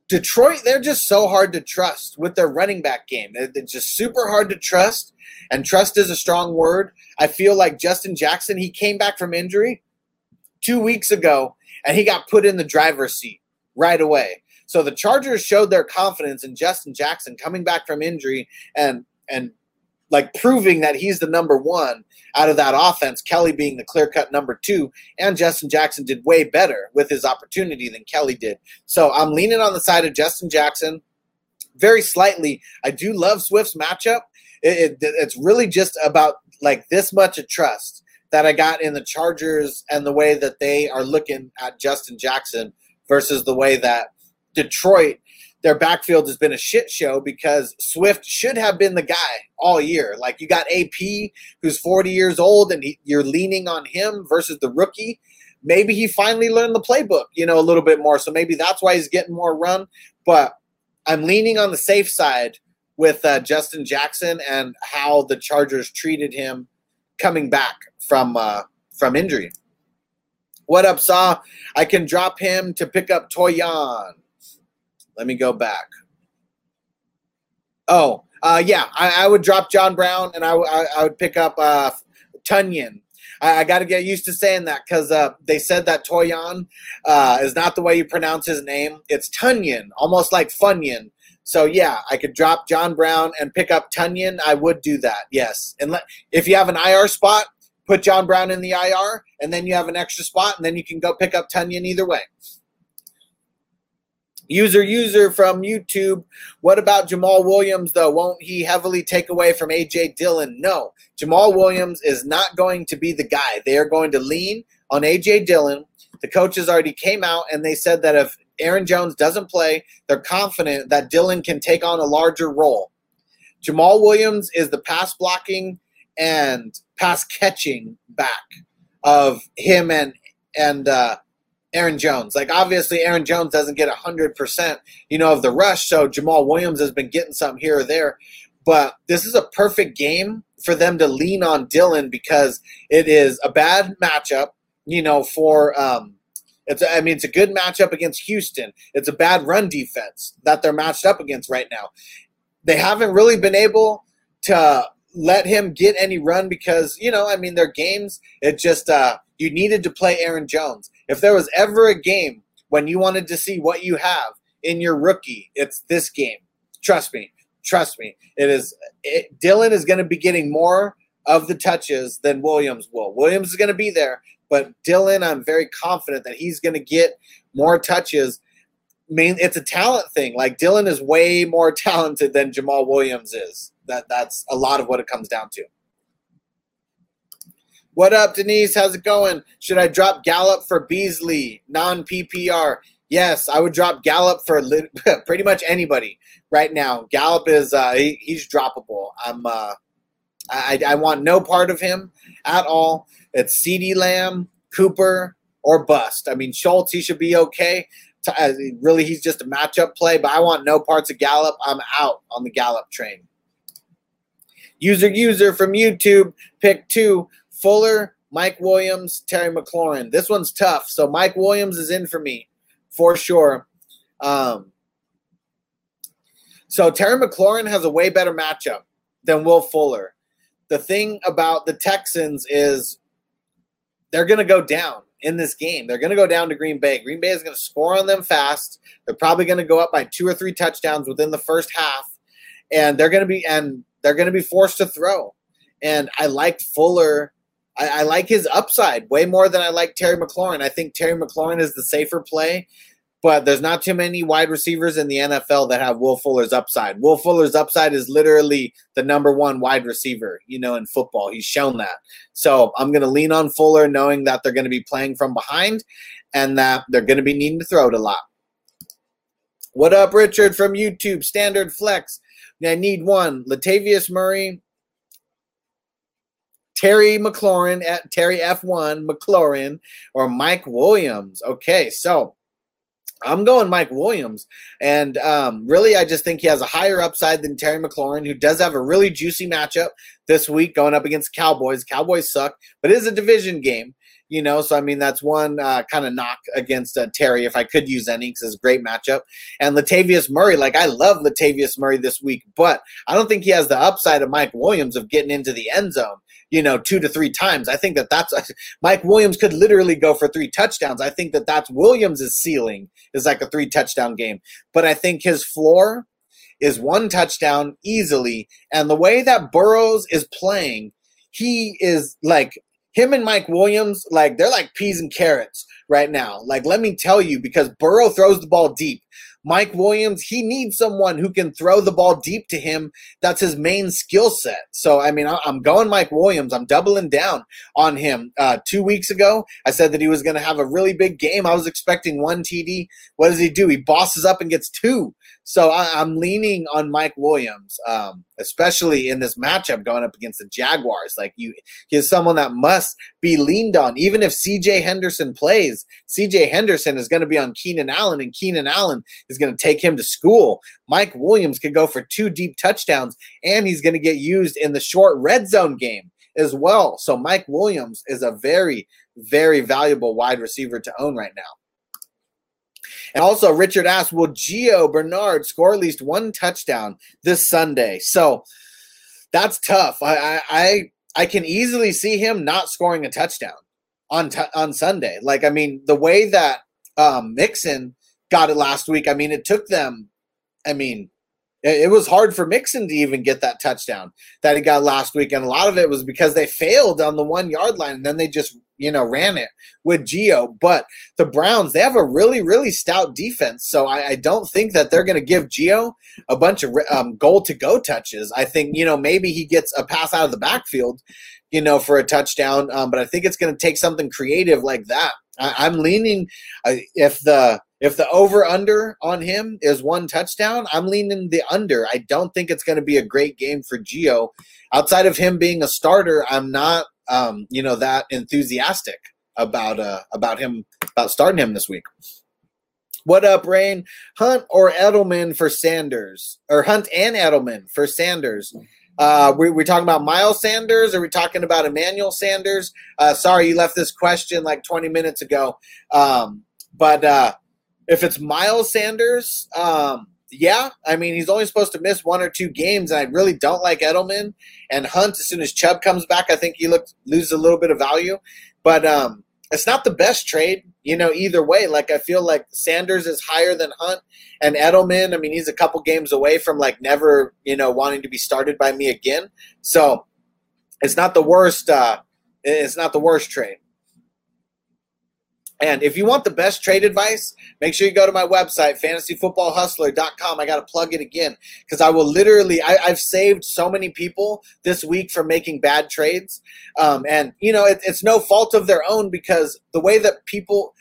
Detroit, they're just so hard to trust with their running back game. They're, just super hard to trust, and trust is a strong word. I feel like Justin Jackson, he came back from injury two weeks ago, and he got put in the driver's seat right away. So the Chargers showed their confidence in Justin Jackson coming back from injury and and like proving that he's the number one out of that offense, Kelly being the clear cut number two, and Justin Jackson did way better with his opportunity than Kelly did. So I'm leaning on the side of Justin Jackson very slightly. I do love Swift's matchup. It, it, it's really just about like this much of trust that I got in the Chargers and the way that they are looking at Justin Jackson versus the way that Detroit their backfield has been a shit show because Swift should have been the guy all year. Like you got AP, who's 40 years old, and he, you're leaning on him versus the rookie. Maybe he finally learned the playbook, you know, a little bit more. So maybe that's why he's getting more run. But I'm leaning on the safe side with uh, Justin Jackson and how the Chargers treated him coming back from uh, from injury. What up, Saw? I can drop him to pick up Toyan. Let me go back. Oh, uh, yeah, I, I, would drop John Brown and I, I, I would pick up uh, Tonyan. I, I got to get used to saying that because uh, they said that Toyon uh, is not the way you pronounce his name. It's Tunyon, almost like Funyun. So yeah, I could drop John Brown and pick up Tonyan. I would do that. Yes, and if you have an IR spot, put John Brown in the IR, and then you have an extra spot, and then you can go pick up Tonyan either way. User user from YouTube. What about Jamaal Williams though? Won't he heavily take away from AJ Dillon? No. Jamaal Williams is not going to be the guy. They are going to lean on AJ Dillon. The coaches already came out and they said that if Aaron Jones doesn't play, they're confident that Dillon can take on a larger role. Jamaal Williams is the pass blocking and pass catching back of him and and uh, Aaron Jones. Like obviously Aaron Jones doesn't get hundred percent, you know, of the rush. So Jamaal Williams has been getting some here or there. But this is a perfect game for them to lean on Dillon because it is a bad matchup, you know, for um it's I mean it's a good matchup against Houston. It's a bad run defense that they're matched up against right now. They haven't really been able to let him get any run because you know I mean their games. It just uh, you needed to play Aaron Jones. If there was ever a game when you wanted to see what you have in your rookie, it's this game. Trust me, trust me. It is. It, Dillon is going to be getting more of the touches than Williams will. Williams is going to be there, but Dillon, I'm very confident that he's going to get more touches. I it's a talent thing. Like Dillon is way more talented than Jamaal Williams is. That that's a lot of what it comes down to. What up, Denise? How's it going? Should I drop Gallup for Beasley, non PPR? Yes, I would drop Gallup for li- pretty much anybody right now. Gallup is uh, he, he's droppable. I'm uh, I, I want no part of him at all. It's CeeDee Lamb, Cooper, or bust. I mean, Schultz, he should be okay. Uh, really, he's just a matchup play, but I want no parts of Gallup. I'm out on the Gallup train. User user from YouTube, pick two Fuller, Mike Williams, Terry McLaurin. This one's tough. So Mike Williams is in for me for sure. Um, so Terry McLaurin has a way better matchup than Will Fuller. The thing about the Texans is they're going to go down in this game. They're going to go down to Green Bay. Green Bay is going to score on them fast. They're probably going to go up by two or three touchdowns within the first half, and they're going to be and they're going to be forced to throw. And I like Fuller. I, I like his upside way more than I like Terry McLaurin. I think Terry McLaurin is the safer play but there's not too many wide receivers in the NFL that have Will Fuller's upside. Will Fuller's upside is literally the number one wide receiver, you know, in football. He's shown that. So I'm going to lean on Fuller, knowing that they're going to be playing from behind and that they're going to be needing to throw it a lot. What up, Richard from YouTube? Standard flex. I need one. Latavius Murray, Terry McLaurin at Terry F1 McLaurin, or Mike Williams. Okay, so I'm going Mike Williams. And um, really, I just think he has a higher upside than Terry McLaurin, who does have a really juicy matchup this week going up against Cowboys. Cowboys suck, but it is a division game you know. So I mean, that's one uh, kind of knock against uh, Terry. If I could use any, because it's a great matchup. And Latavius Murray, like I love Latavius Murray this week, but I don't think he has the upside of Mike Williams of getting into the end zone. You know, two to three times. I think that that's Mike Williams could literally go for three touchdowns. I think that that's Williams's ceiling is like a three touchdown game. But I think his floor is one touchdown easily. And the way that Burrows is playing, he is like him and Mike Williams, like they're like peas and carrots right now. Like, let me tell you, because Burrow throws the ball deep. Mike Williams, he needs someone who can throw the ball deep to him. That's his main skill set. So, I mean, I'm going Mike Williams. I'm doubling down on him. Uh, two weeks ago, I said that he was going to have a really big game. I was expecting one TD. What does he do? He bosses up and gets two. So I, am leaning on Mike Williams, um, especially in this matchup going up against the Jaguars. Like you, he's someone that must be leaned on. Even if C.J. Henderson plays, C.J. Henderson is going to be on Keenan Allen, and Keenan Allen is going to take him to school. Mike Williams could go for two deep touchdowns, and he's going to get used in the short red zone game as well. So Mike Williams is a very, very valuable wide receiver to own right now. And also, Richard asked, will Gio Bernard score at least one touchdown this Sunday? So that's tough. I I I, can easily see him not scoring a touchdown on t- on Sunday. Like, I mean, the way that um, Mixon got it last week, I mean, it took them. I mean, it was hard for Mixon to even get that touchdown that he got last week, and a lot of it was because they failed on the one yard line, and then they just you know ran it with Gio. But the Browns, they have a really really stout defense, so I, I don't think that they're going to give Gio a bunch of um, goal to go touches. I think you know maybe he gets a pass out of the backfield, you know, for a touchdown, um, but I think it's going to take something creative like that. I, am leaning uh, if the if the over under on him is one touchdown, I'm leaning the under. I don't think it's going to be a great game for Gio. Outside of him being a starter, I'm not um, you know that enthusiastic about uh about him about starting him this week. What up, Rain? Hunt or Edelman for Sanders, or Hunt and Edelman for Sanders? Uh, we, we talking about Miles Sanders? Are we talking about Emmanuel Sanders? Uh, sorry, you left this question like 20 minutes ago. Um, but uh, if it's Miles Sanders, um, yeah, I mean he's only supposed to miss one or two games, and I really don't like Edelman and Hunt. As soon as Chubb comes back, I think he looks loses a little bit of value, but um, it's not the best trade, you know. Either way, like I feel like Sanders is higher than Hunt, and Edelman. I mean, he's a couple games away from like never, you know, wanting to be started by me again. So it's not the worst. Uh, it's not the worst trade. And if you want the best trade advice, make sure you go to my website, fantasyfootballhustler.com. I got to plug it again because I will literally, I, have saved so many people this week from making bad trades. Um, and, you know, it, it's no fault of their own because the way that people,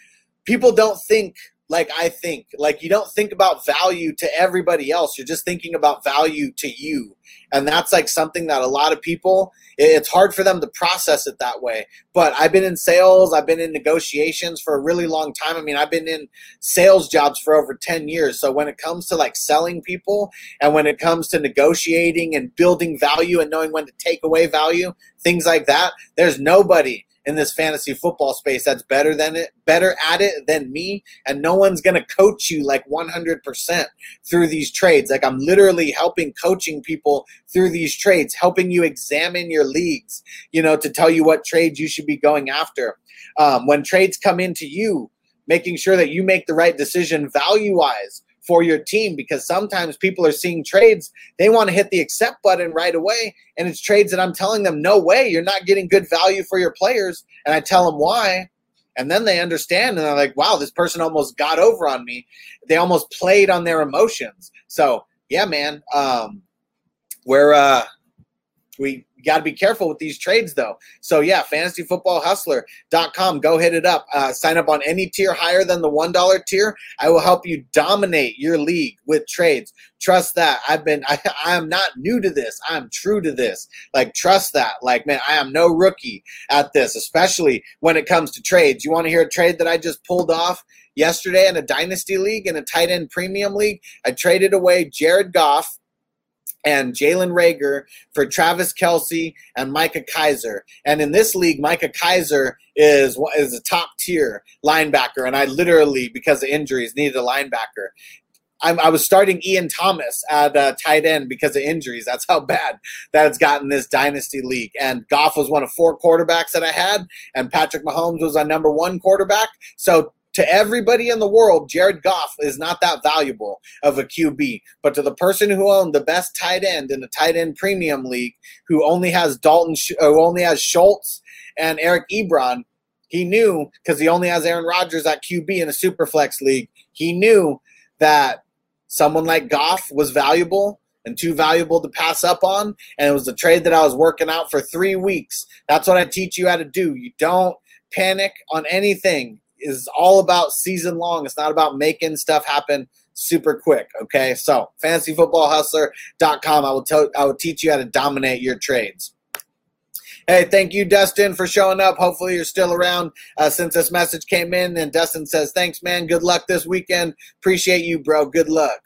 people don't think like I think. Like you don't think about value to everybody else. You're just thinking about value to you. And that's like something that a lot of people it's hard for them to process it that way. But I've been in sales, I've been in negotiations for a really long time. I mean, I've been in sales jobs for over 10 years. So when it comes to like selling people and when it comes to negotiating and building value and knowing when to take away value, things like that, there's nobody in this fantasy football space that's better than it, better at it than me, and no one's gonna coach you like 100% through these trades. Like I'm literally helping coaching people through these trades, helping you examine your leagues, you know, to tell you what trades you should be going after. Um, when trades come into you, making sure that you make the right decision value wise for your team because sometimes people are seeing trades they want to hit the accept button right away and it's trades that i'm telling them no way you're not getting good value for your players and i tell them why and then they understand and they're like wow this person almost got over on me. They almost played on their emotions. So yeah man um we're uh we got to be careful with these trades, though. So, yeah, fantasyfootballhustler.com. Go hit it up. Uh, sign up on any tier higher than the $1 tier. I will help you dominate your league with trades. Trust that. I've been, I, I am not new to this. I'm true to this. Like, trust that. Like, man, I am no rookie at this, especially when it comes to trades. You want to hear a trade that I just pulled off? Yesterday in a dynasty league, in a tight end premium league, I traded away Jared Goff and Jalen Reagor for Travis Kelce and Micah Kiser. And in this league, Micah Kiser is is a top tier linebacker, and I literally, because of injuries, needed a linebacker. I'm, i was starting Ian Thomas at uh, tight end because of injuries. That's how bad that it's gotten this dynasty league. And Goff was one of four quarterbacks that I had, and Patrick Mahomes was our number one quarterback. So to everybody in the world, Jared Goff is not that valuable of a QB. But to the person who owned the best tight end in the tight end premium league, who only has Dalton, uh, who only has Schultz and Eric Ebron, he knew because he only has Aaron Rodgers at QB in a superflex league. He knew that someone like Goff was valuable and too valuable to pass up on. And it was a trade that I was working out for three weeks. That's what I teach you how to do. You don't panic on anything is all about season long. It's not about making stuff happen super quick. Okay. So fantasyfootballhustler.com. I will tell I will teach you how to dominate your trades. Hey, thank you, Dustin, for showing up. Hopefully, you're still around uh, since this message came in. And Dustin says, Thanks, man. Good luck this weekend. Appreciate you, bro. Good luck.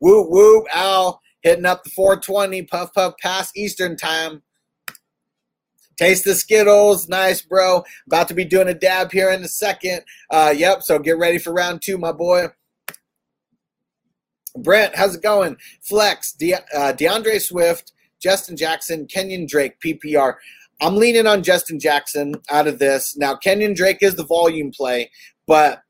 Woo, woo, Al, hitting up the 420, puff, puff, past Eastern time. Taste the Skittles. Nice, bro. About to be doing a dab here in a second. Uh, yep, so get ready for round two, my boy. Brent, how's it going? Flex, De- uh, D'Andre Swift, Justin Jackson, Kenyon Drake, PPR. I'm leaning on Justin Jackson out of this. Now, Kenyon Drake is the volume play, but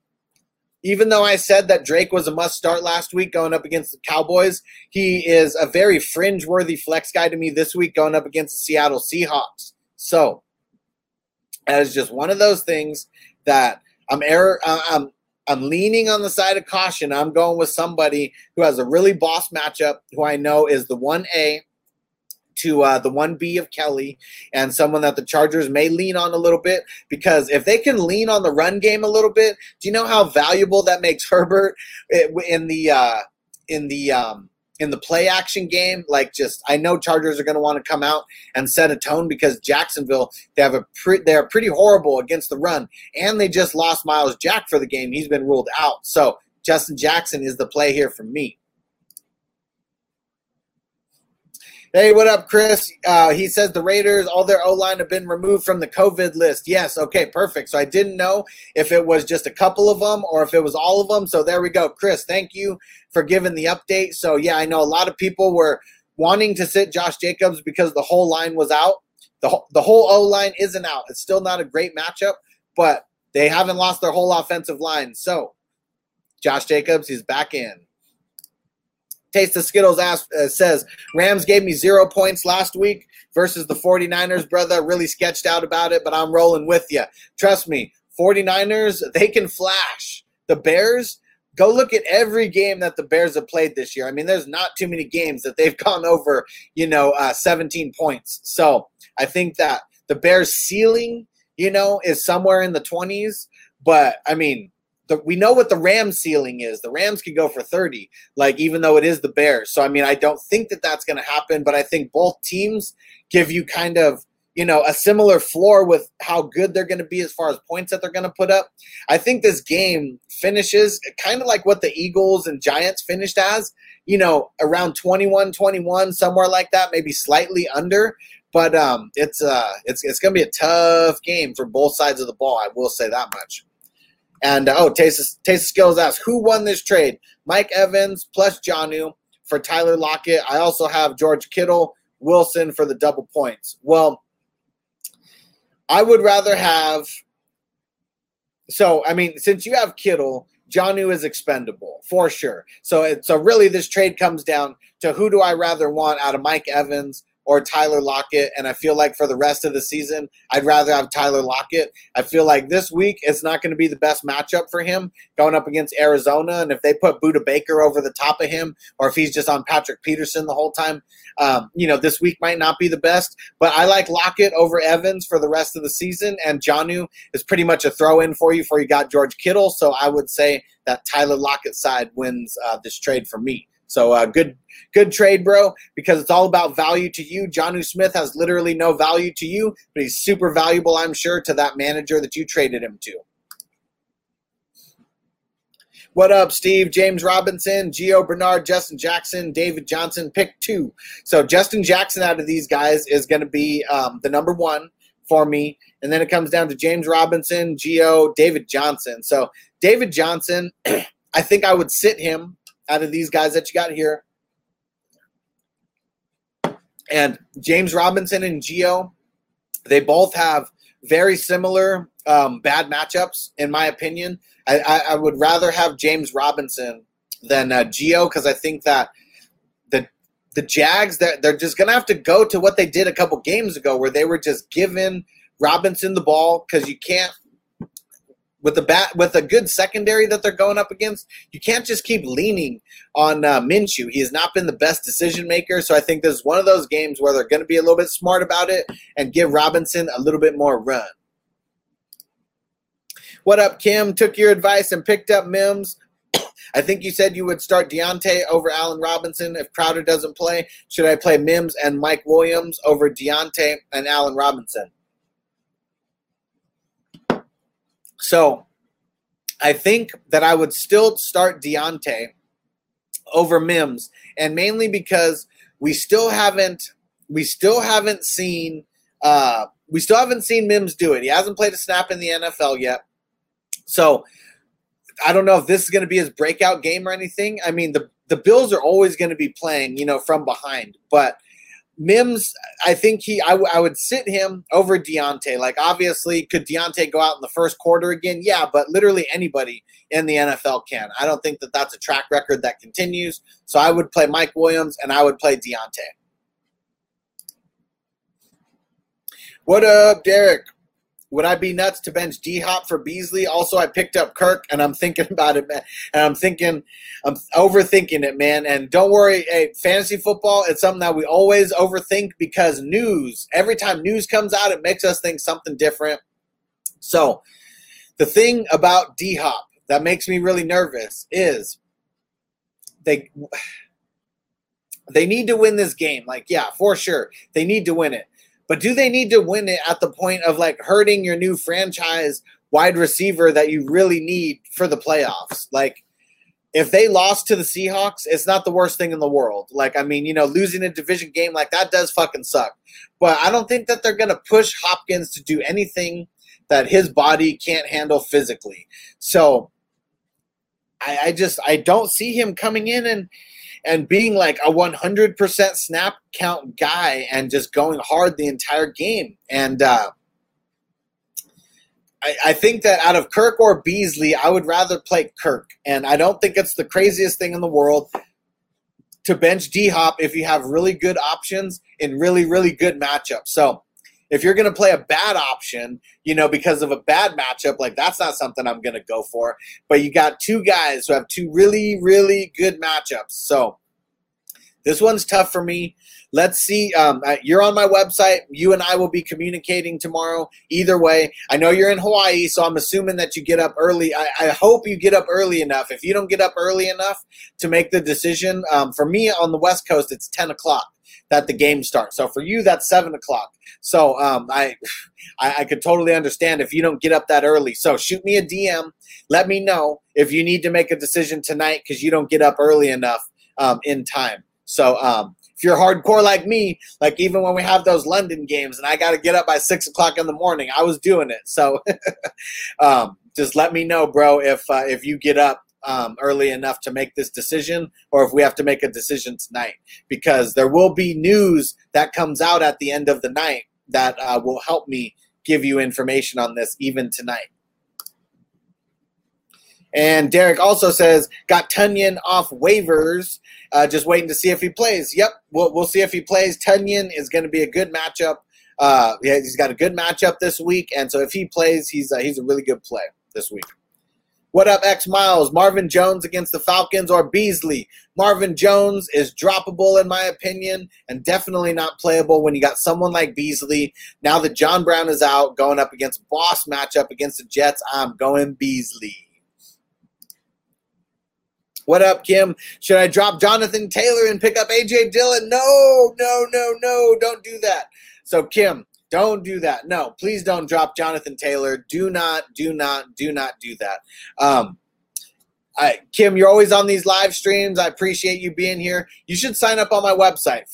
even though I said that Drake was a must start last week going up against the Cowboys, he is a very fringe worthy flex guy to me this week going up against the Seattle Seahawks. So, as just one of those things that I'm error, I'm I'm leaning on the side of caution. I'm going with somebody who has a really boss matchup, who I know is the one A to uh, the 1B of Kelly, and someone that the Chargers may lean on a little bit because if they can lean on the run game a little bit, do you know how valuable that makes Herbert in the uh, in the um, in the play action game? Like, just I know Chargers are going to want to come out and set a tone because Jacksonville they have a pre- they're pretty horrible against the run, and they just lost Myles Jack for the game. He's been ruled out, so Justin Jackson is the play here for me. Hey, what up, Chris? Uh, he says the Raiders, all their O line have been removed from the COVID list. Yes, okay, perfect. So I didn't know if it was just a couple of them or if it was all of them. So there we go. Chris, thank you for giving the update. So, yeah, I know a lot of people were wanting to sit Josh Jacobs because the whole line was out. The, whole, the whole O line isn't out. It's still not a great matchup, but they haven't lost their whole offensive line. So, Josh Jacobs, he's back in. Taste the Skittles ask, uh, says Rams gave me zero points last week versus the 49ers, brother. Really sketched out about it, but I'm rolling with you. Trust me, 49ers, they can flash. The Bears, go look at every game that the Bears have played this year. I mean, there's not too many games that they've gone over, you know, uh, 17 points. So I think that the Bears' ceiling, you know, is somewhere in the 20s. But I mean, the, we know what the Rams ceiling is. The Rams can go for 30, like even though it is the Bears. So I mean, I don't think that that's going to happen, but I think both teams give you kind of you know a similar floor with how good they're going to be as far as points that they're going to put up. I think this game finishes kind of like what the Eagles and Giants finished as, you know, around 21-21 somewhere like that, maybe slightly under. But um, it's uh, it's it's going to be a tough game for both sides of the ball. I will say that much. And uh, oh, Taste Taste Skills asks who won this trade? Mike Evans plus Jonnu for Tyler Lockett. I also have George Kittle, Wilson for the double points. Well, I would rather have. So I mean, since you have Kittle, Jonnu is expendable for sure. So it, so really, this trade comes down to who do I rather want out of Mike Evans or Tyler Lockett. And I feel like for the rest of the season, I'd rather have Tyler Lockett. I feel like this week it's not going to be the best matchup for him going up against Arizona. And if they put Budda Baker over the top of him, or if he's just on Patrick Peterson the whole time, um, you know, this week might not be the best. But I like Lockett over Evans for the rest of the season. And Jonnu is pretty much a throw in for you for you got George Kittle. So I would say that Tyler Lockett side wins uh, this trade for me. So uh, good, good trade, bro. Because it's all about value to you. Jonnu Smith has literally no value to you, but he's super valuable, I'm sure, to that manager that you traded him to. What up, Steve? James Robinson, Gio Bernard, Justin Jackson, David Johnson. Pick two. So Justin Jackson out of these guys is going to be um, the number one for me. And then it comes down to James Robinson, Gio, David Johnson. So David Johnson, I think I would sit him out of these guys that you got here. And James Robinson and Gio, they both have very similar um, bad matchups, in my opinion. I, I, I, would rather have James Robinson than uh, Gio because I think that the the Jags they're, they're just gonna have to go to what they did a couple games ago, where they were just giving Robinson the ball because you can't with a bat with a good secondary that they're going up against, you can't just keep leaning on uh, Minshew. He has not been the best decision maker, so I think this is one of those games where they're going to be a little bit smart about it and give Robinson a little bit more run. What up, Kim? Took your advice and picked up Mims. I think you said you would start Diontae over Allen Robinson if Crowder doesn't play. Should I play Mims and Mike Williams over Diontae and Allen Robinson? So I think that I would still start Diontae over Mims, and mainly because we still haven't we still haven't seen Uh, we still haven't seen Mims do it. He hasn't played a snap in the NFL yet. So I don't know if this is going to be his breakout game or anything. I mean, the the Bills are always going to be playing, you know, from behind. But Mims, I think he, I, w- I would sit him over Diontae. Like, obviously, could Diontae go out in the first quarter again? Yeah, but literally anybody in the NFL can. I don't think that that's a track record that continues. So I would play Mike Williams and I would play Diontae. What up, Derek? Would I be nuts to bench D Hop for Beasley? Also, I picked up Kirk, and I'm thinking about it, man. And I'm thinking, I'm overthinking it, man. And don't worry, hey, fantasy football, it's something that we always overthink because news, every time news comes out, it makes us think something different. So, the thing about D Hop that makes me really nervous is they they need to win this game. Like, yeah, for sure, they need to win it. But do they need to win it at the point of like hurting your new franchise wide receiver that you really need for the playoffs? Like, if they lost to the Seahawks, it's not the worst thing in the world. Like, I mean, you know, losing a division game like that does fucking suck. But I don't think that they're going to push Hopkins to do anything that his body can't handle physically. So I, I just I don't see him coming in and and being like a 100% snap count guy and just going hard the entire game. And uh, I, I, think that out of Kirk or Beasley, I would rather play Kirk. And I don't think it's the craziest thing in the world to bench D Hop if you have really good options in really, really good matchups. So if you're going to play a bad option, you know, because of a bad matchup, like that's not something I'm going to go for. But you got two guys who have two really, really good matchups. So this one's tough for me. Let's see. Um, you're on my website. You and I will be communicating tomorrow. Either way, I know you're in Hawaii, so I'm assuming that you get up early. I, I hope you get up early enough. If you don't get up early enough to make the decision, um, for me on the West Coast, it's 10 o'clock that the game starts. So for you, that's seven o'clock. So um, I, I, I could totally understand if you don't get up that early. So shoot me a DM. Let me know if you need to make a decision tonight because you don't get up early enough um, in time. So um, if you're hardcore like me, like even when we have those London games and I got to get up by six o'clock in the morning, I was doing it. So um, just let me know, bro, if uh, if you get up um, early enough to make this decision, or if we have to make a decision tonight, because there will be news that comes out at the end of the night that uh, will help me give you information on this even tonight. And Derek also says, got Tonyan off waivers, uh, just waiting to see if he plays. Yep, we'll, we'll see if he plays. Tonyan is going to be a good matchup. Uh, yeah, he's got a good matchup this week, and so if he plays, he's uh, he's a really good play this week. What up, X Miles? Marvin Jones against the Falcons or Beasley? Marvin Jones is droppable, in my opinion, and definitely not playable when you got someone like Beasley. Now that John Brown is out, going up against boss matchup against the Jets, I'm going Beasley. What up, Kim? Should I drop Jonathan Taylor and pick up AJ Dillon? No, no, no, no, don't do that. So, Kim, don't do that. No, please don't drop Jonathan Taylor. Do not, do not, do not do that. Um, I, Kim, you're always on these live streams. I appreciate you being here. You should sign up on my website,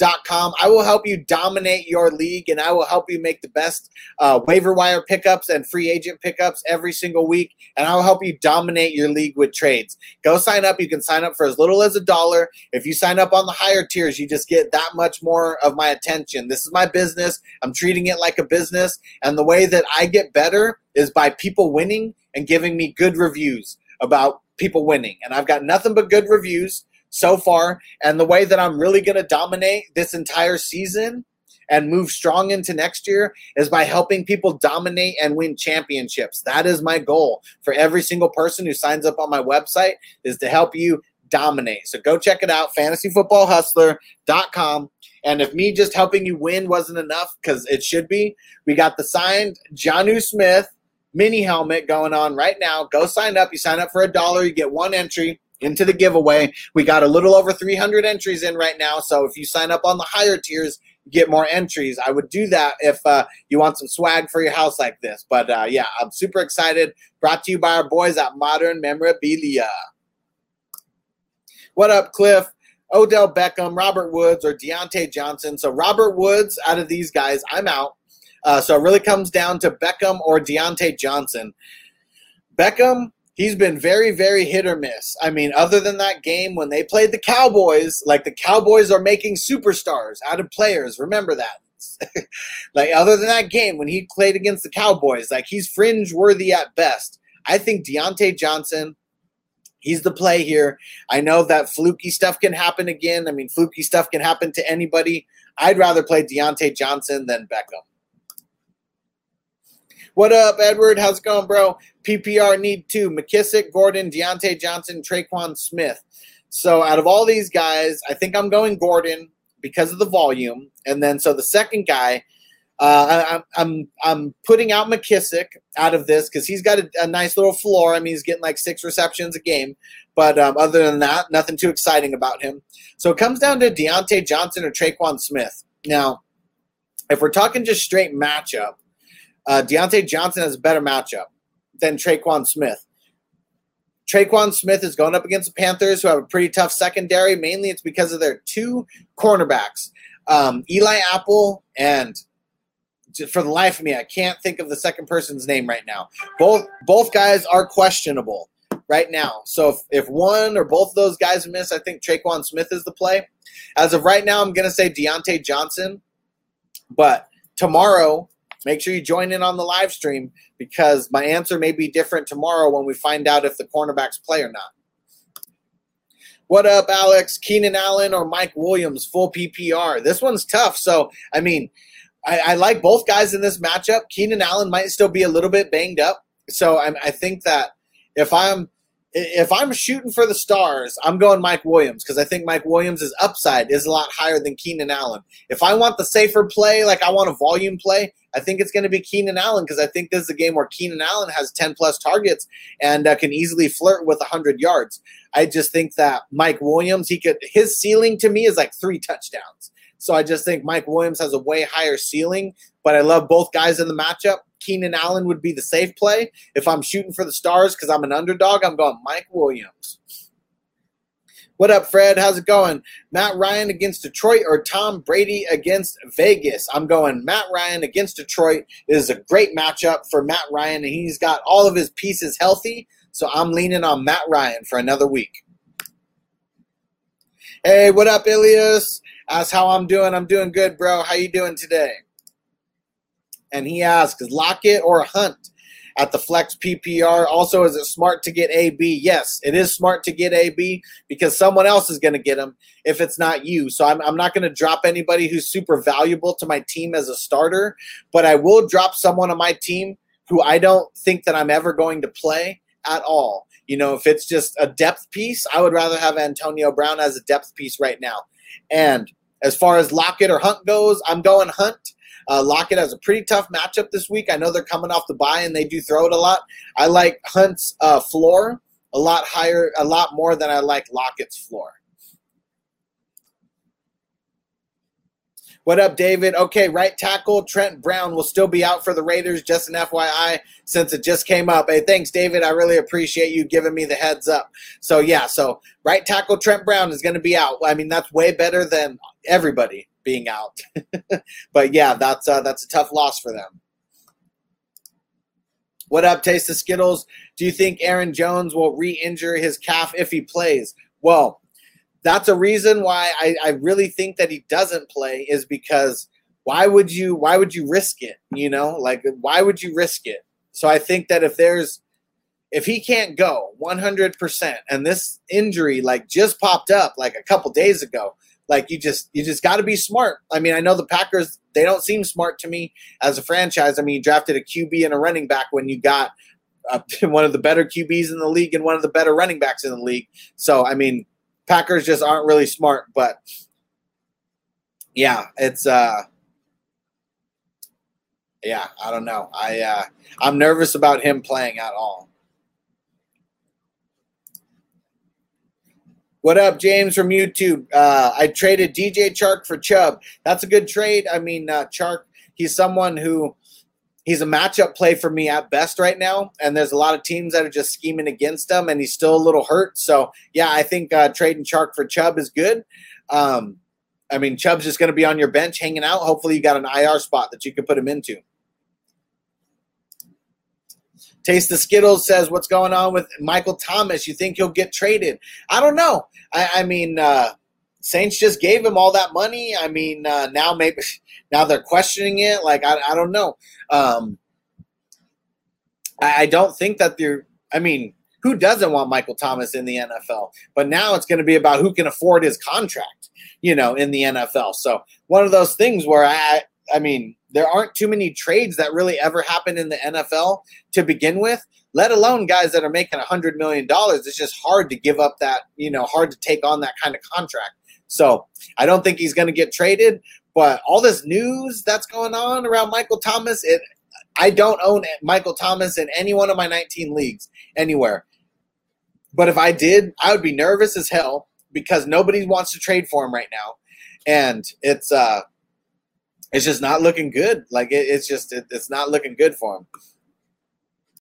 fantasyfootballhustler.com. I will help you dominate your league and I will help you make the best uh, waiver wire pickups and free agent pickups every single week. And I will help you dominate your league with trades. Go sign up. You can sign up for as little as a dollar. If you sign up on the higher tiers, you just get that much more of my attention. This is my business. I'm treating it like a business. And the way that I get better is by people winning and giving me good reviews about people winning. And I've got nothing but good reviews so far. And the way that I'm really going to dominate this entire season and move strong into next year is by helping people dominate and win championships. That is my goal for every single person who signs up on my website is to help you dominate. So go check it out, fantasyfootballhustler.com. And if me just helping you win wasn't enough, because it should be, we got the signed Jonnu Smith mini helmet going on right now. Go sign up. You sign up for a dollar, you get one entry into the giveaway. We got a little over 300 entries in right now. So if you sign up on the higher tiers, get more entries. I would do that if uh, you want some swag for your house like this. But uh, yeah, I'm super excited. Brought to you by our boys at Modern Memorabilia. What up, Cliff? Odell Beckham, Robert Woods, or Diontae Johnson. So Robert Woods, out of these guys, I'm out. Uh, so it really comes down to Beckham or Diontae Johnson. Beckham, he's been very, very hit or miss. I mean, other than that game when they played the Cowboys, like the Cowboys are making superstars out of players. Remember that. like other than that game when he played against the Cowboys, like he's fringe worthy at best. I think Diontae Johnson he's the play here. I know that fluky stuff can happen again. I mean, fluky stuff can happen to anybody. I'd rather play Diontae Johnson than Beckham. What up, Edward? How's it going, bro? PPR need two McKissic, Gordon, Diontae Johnson, Tre'Quan Smith. So out of all these guys, I think I'm going Gordon because of the volume. And then so the second guy, uh, I, I'm I'm putting out McKissic out of this because he's got a, a, nice little floor. I mean, he's getting like six receptions a game, but um, other than that, nothing too exciting about him. So it comes down to Diontae Johnson or Tre'Quan Smith. Now, if we're talking just straight matchup, uh, Diontae Johnson has a better matchup than Tre'Quan Smith. Tre'Quan Smith is going up against the Panthers, who have a pretty tough secondary. Mainly, it's because of their two cornerbacks, um, Eli Apple and for the life of me, I can't think of the second person's name right now. Both both guys are questionable right now. So if, if one or both of those guys miss, I think Tre'Quan Smith is the play. As of right now, I'm going to say Diontae Johnson. But tomorrow, make sure you join in on the live stream because my answer may be different tomorrow when we find out if the cornerbacks play or not. What up, Alex? Keenan Allen or Mike Williams, full PPR? This one's tough. So, I mean, I, I, like both guys in this matchup. Keenan Allen might still be a little bit banged up, so I, I think that if I'm if I'm shooting for the stars, I'm going Mike Williams because I think Mike Williams' upside is a lot higher than Keenan Allen. If I want the safer play, like I want a volume play, I think it's going to be Keenan Allen because I think this is a game where Keenan Allen has 10 plus targets and uh, can easily flirt with 100 yards. I just think that Mike Williams, he could his ceiling to me is like three touchdowns. So I just think Mike Williams has a way higher ceiling, but I love both guys in the matchup. Keenan Allen would be the safe play. If I'm shooting for the stars because I'm an underdog, I'm going Mike Williams. What up, Fred? How's it going? Matt Ryan against Detroit or Tom Brady against Vegas? I'm going Matt Ryan against Detroit. It is a great matchup for Matt Ryan, and he's got all of his pieces healthy. So I'm leaning on Matt Ryan for another week. Hey, what up, Ilias? Ask how I'm doing. I'm doing good, bro. How you doing today? And he asks, Lockett or Hunt at the flex PPR? Also, is it smart to get AB? Yes, it is smart to get AB because someone else is going to get him if it's not you. So I'm, I'm not going to drop anybody who's super valuable to my team as a starter, but I will drop someone on my team who I don't think that I'm ever going to play at all. You know, if it's just a depth piece, I would rather have Antonio Brown as a depth piece right now. And as far as Lockett or Hunt goes, I'm going Hunt. Uh, Lockett has a pretty tough matchup this week. I know they're coming off the bye and they do throw it a lot. I like Hunt's uh, floor a lot higher, a lot more than I like Lockett's floor. What up, David? Okay, right tackle Trent Brown will still be out for the Raiders. Just an FYI, since it just came up. Hey, thanks, David. I really appreciate you giving me the heads up. So yeah, so right tackle Trent Brown is going to be out. I mean, that's way better than everybody being out. but yeah, that's uh, that's a tough loss for them. What up, Taste of Skittles? Do you think Aaron Jones will re-injure his calf if he plays? Well, that's a reason why I, I really think that he doesn't play is because why would you why would you risk it? You know, like why would you risk it? So I think that if there's if he can't go 100% and this injury like just popped up like a couple days ago like you just you just got to be smart i mean i know the packers they don't seem smart to me as a franchise i mean you drafted a qb and a running back when you got uh, one of the better qbs in the league and one of the better running backs in the league so i mean Packers just aren't really smart, but yeah, it's uh yeah, I don't know. I uh I'm nervous about him playing at all. What up, James from YouTube? Uh, I traded DJ Chark for Chubb. That's a good trade. I mean, uh, Chark, he's someone who he's a matchup play for me at best right now. And there's a lot of teams that are just scheming against him, and he's still a little hurt. So yeah, I think uh, trading Chark for Chubb is good. Um, I mean, Chubb's just going to be on your bench hanging out. Hopefully, you got an IR spot that you can put him into. Taste the Skittles says, "What's going on with Michael Thomas? You think he'll get traded? I don't know. I, I mean, uh, Saints just gave him all that money. I mean, uh, now maybe now they're questioning it. Like I, I don't know. Um, I, I don't think that they're. I mean, who doesn't want Michael Thomas in the NFL? But now it's going to be about who can afford his contract. You know, in the NFL. So one of those things where I, I mean, there aren't too many trades that really ever happen in the NFL to begin with, let alone guys that are making a $100 million. It's just hard to give up that, you know, hard to take on that kind of contract. So I don't think he's going to get traded. But all this news that's going on around Michael Thomas, it I don't own Michael Thomas in any one of my 19 leagues anywhere. But if I did, I would be nervous as hell because nobody wants to trade for him right now, and it's uh, it's just not looking good. Like it, it's just it, it's not looking good for him.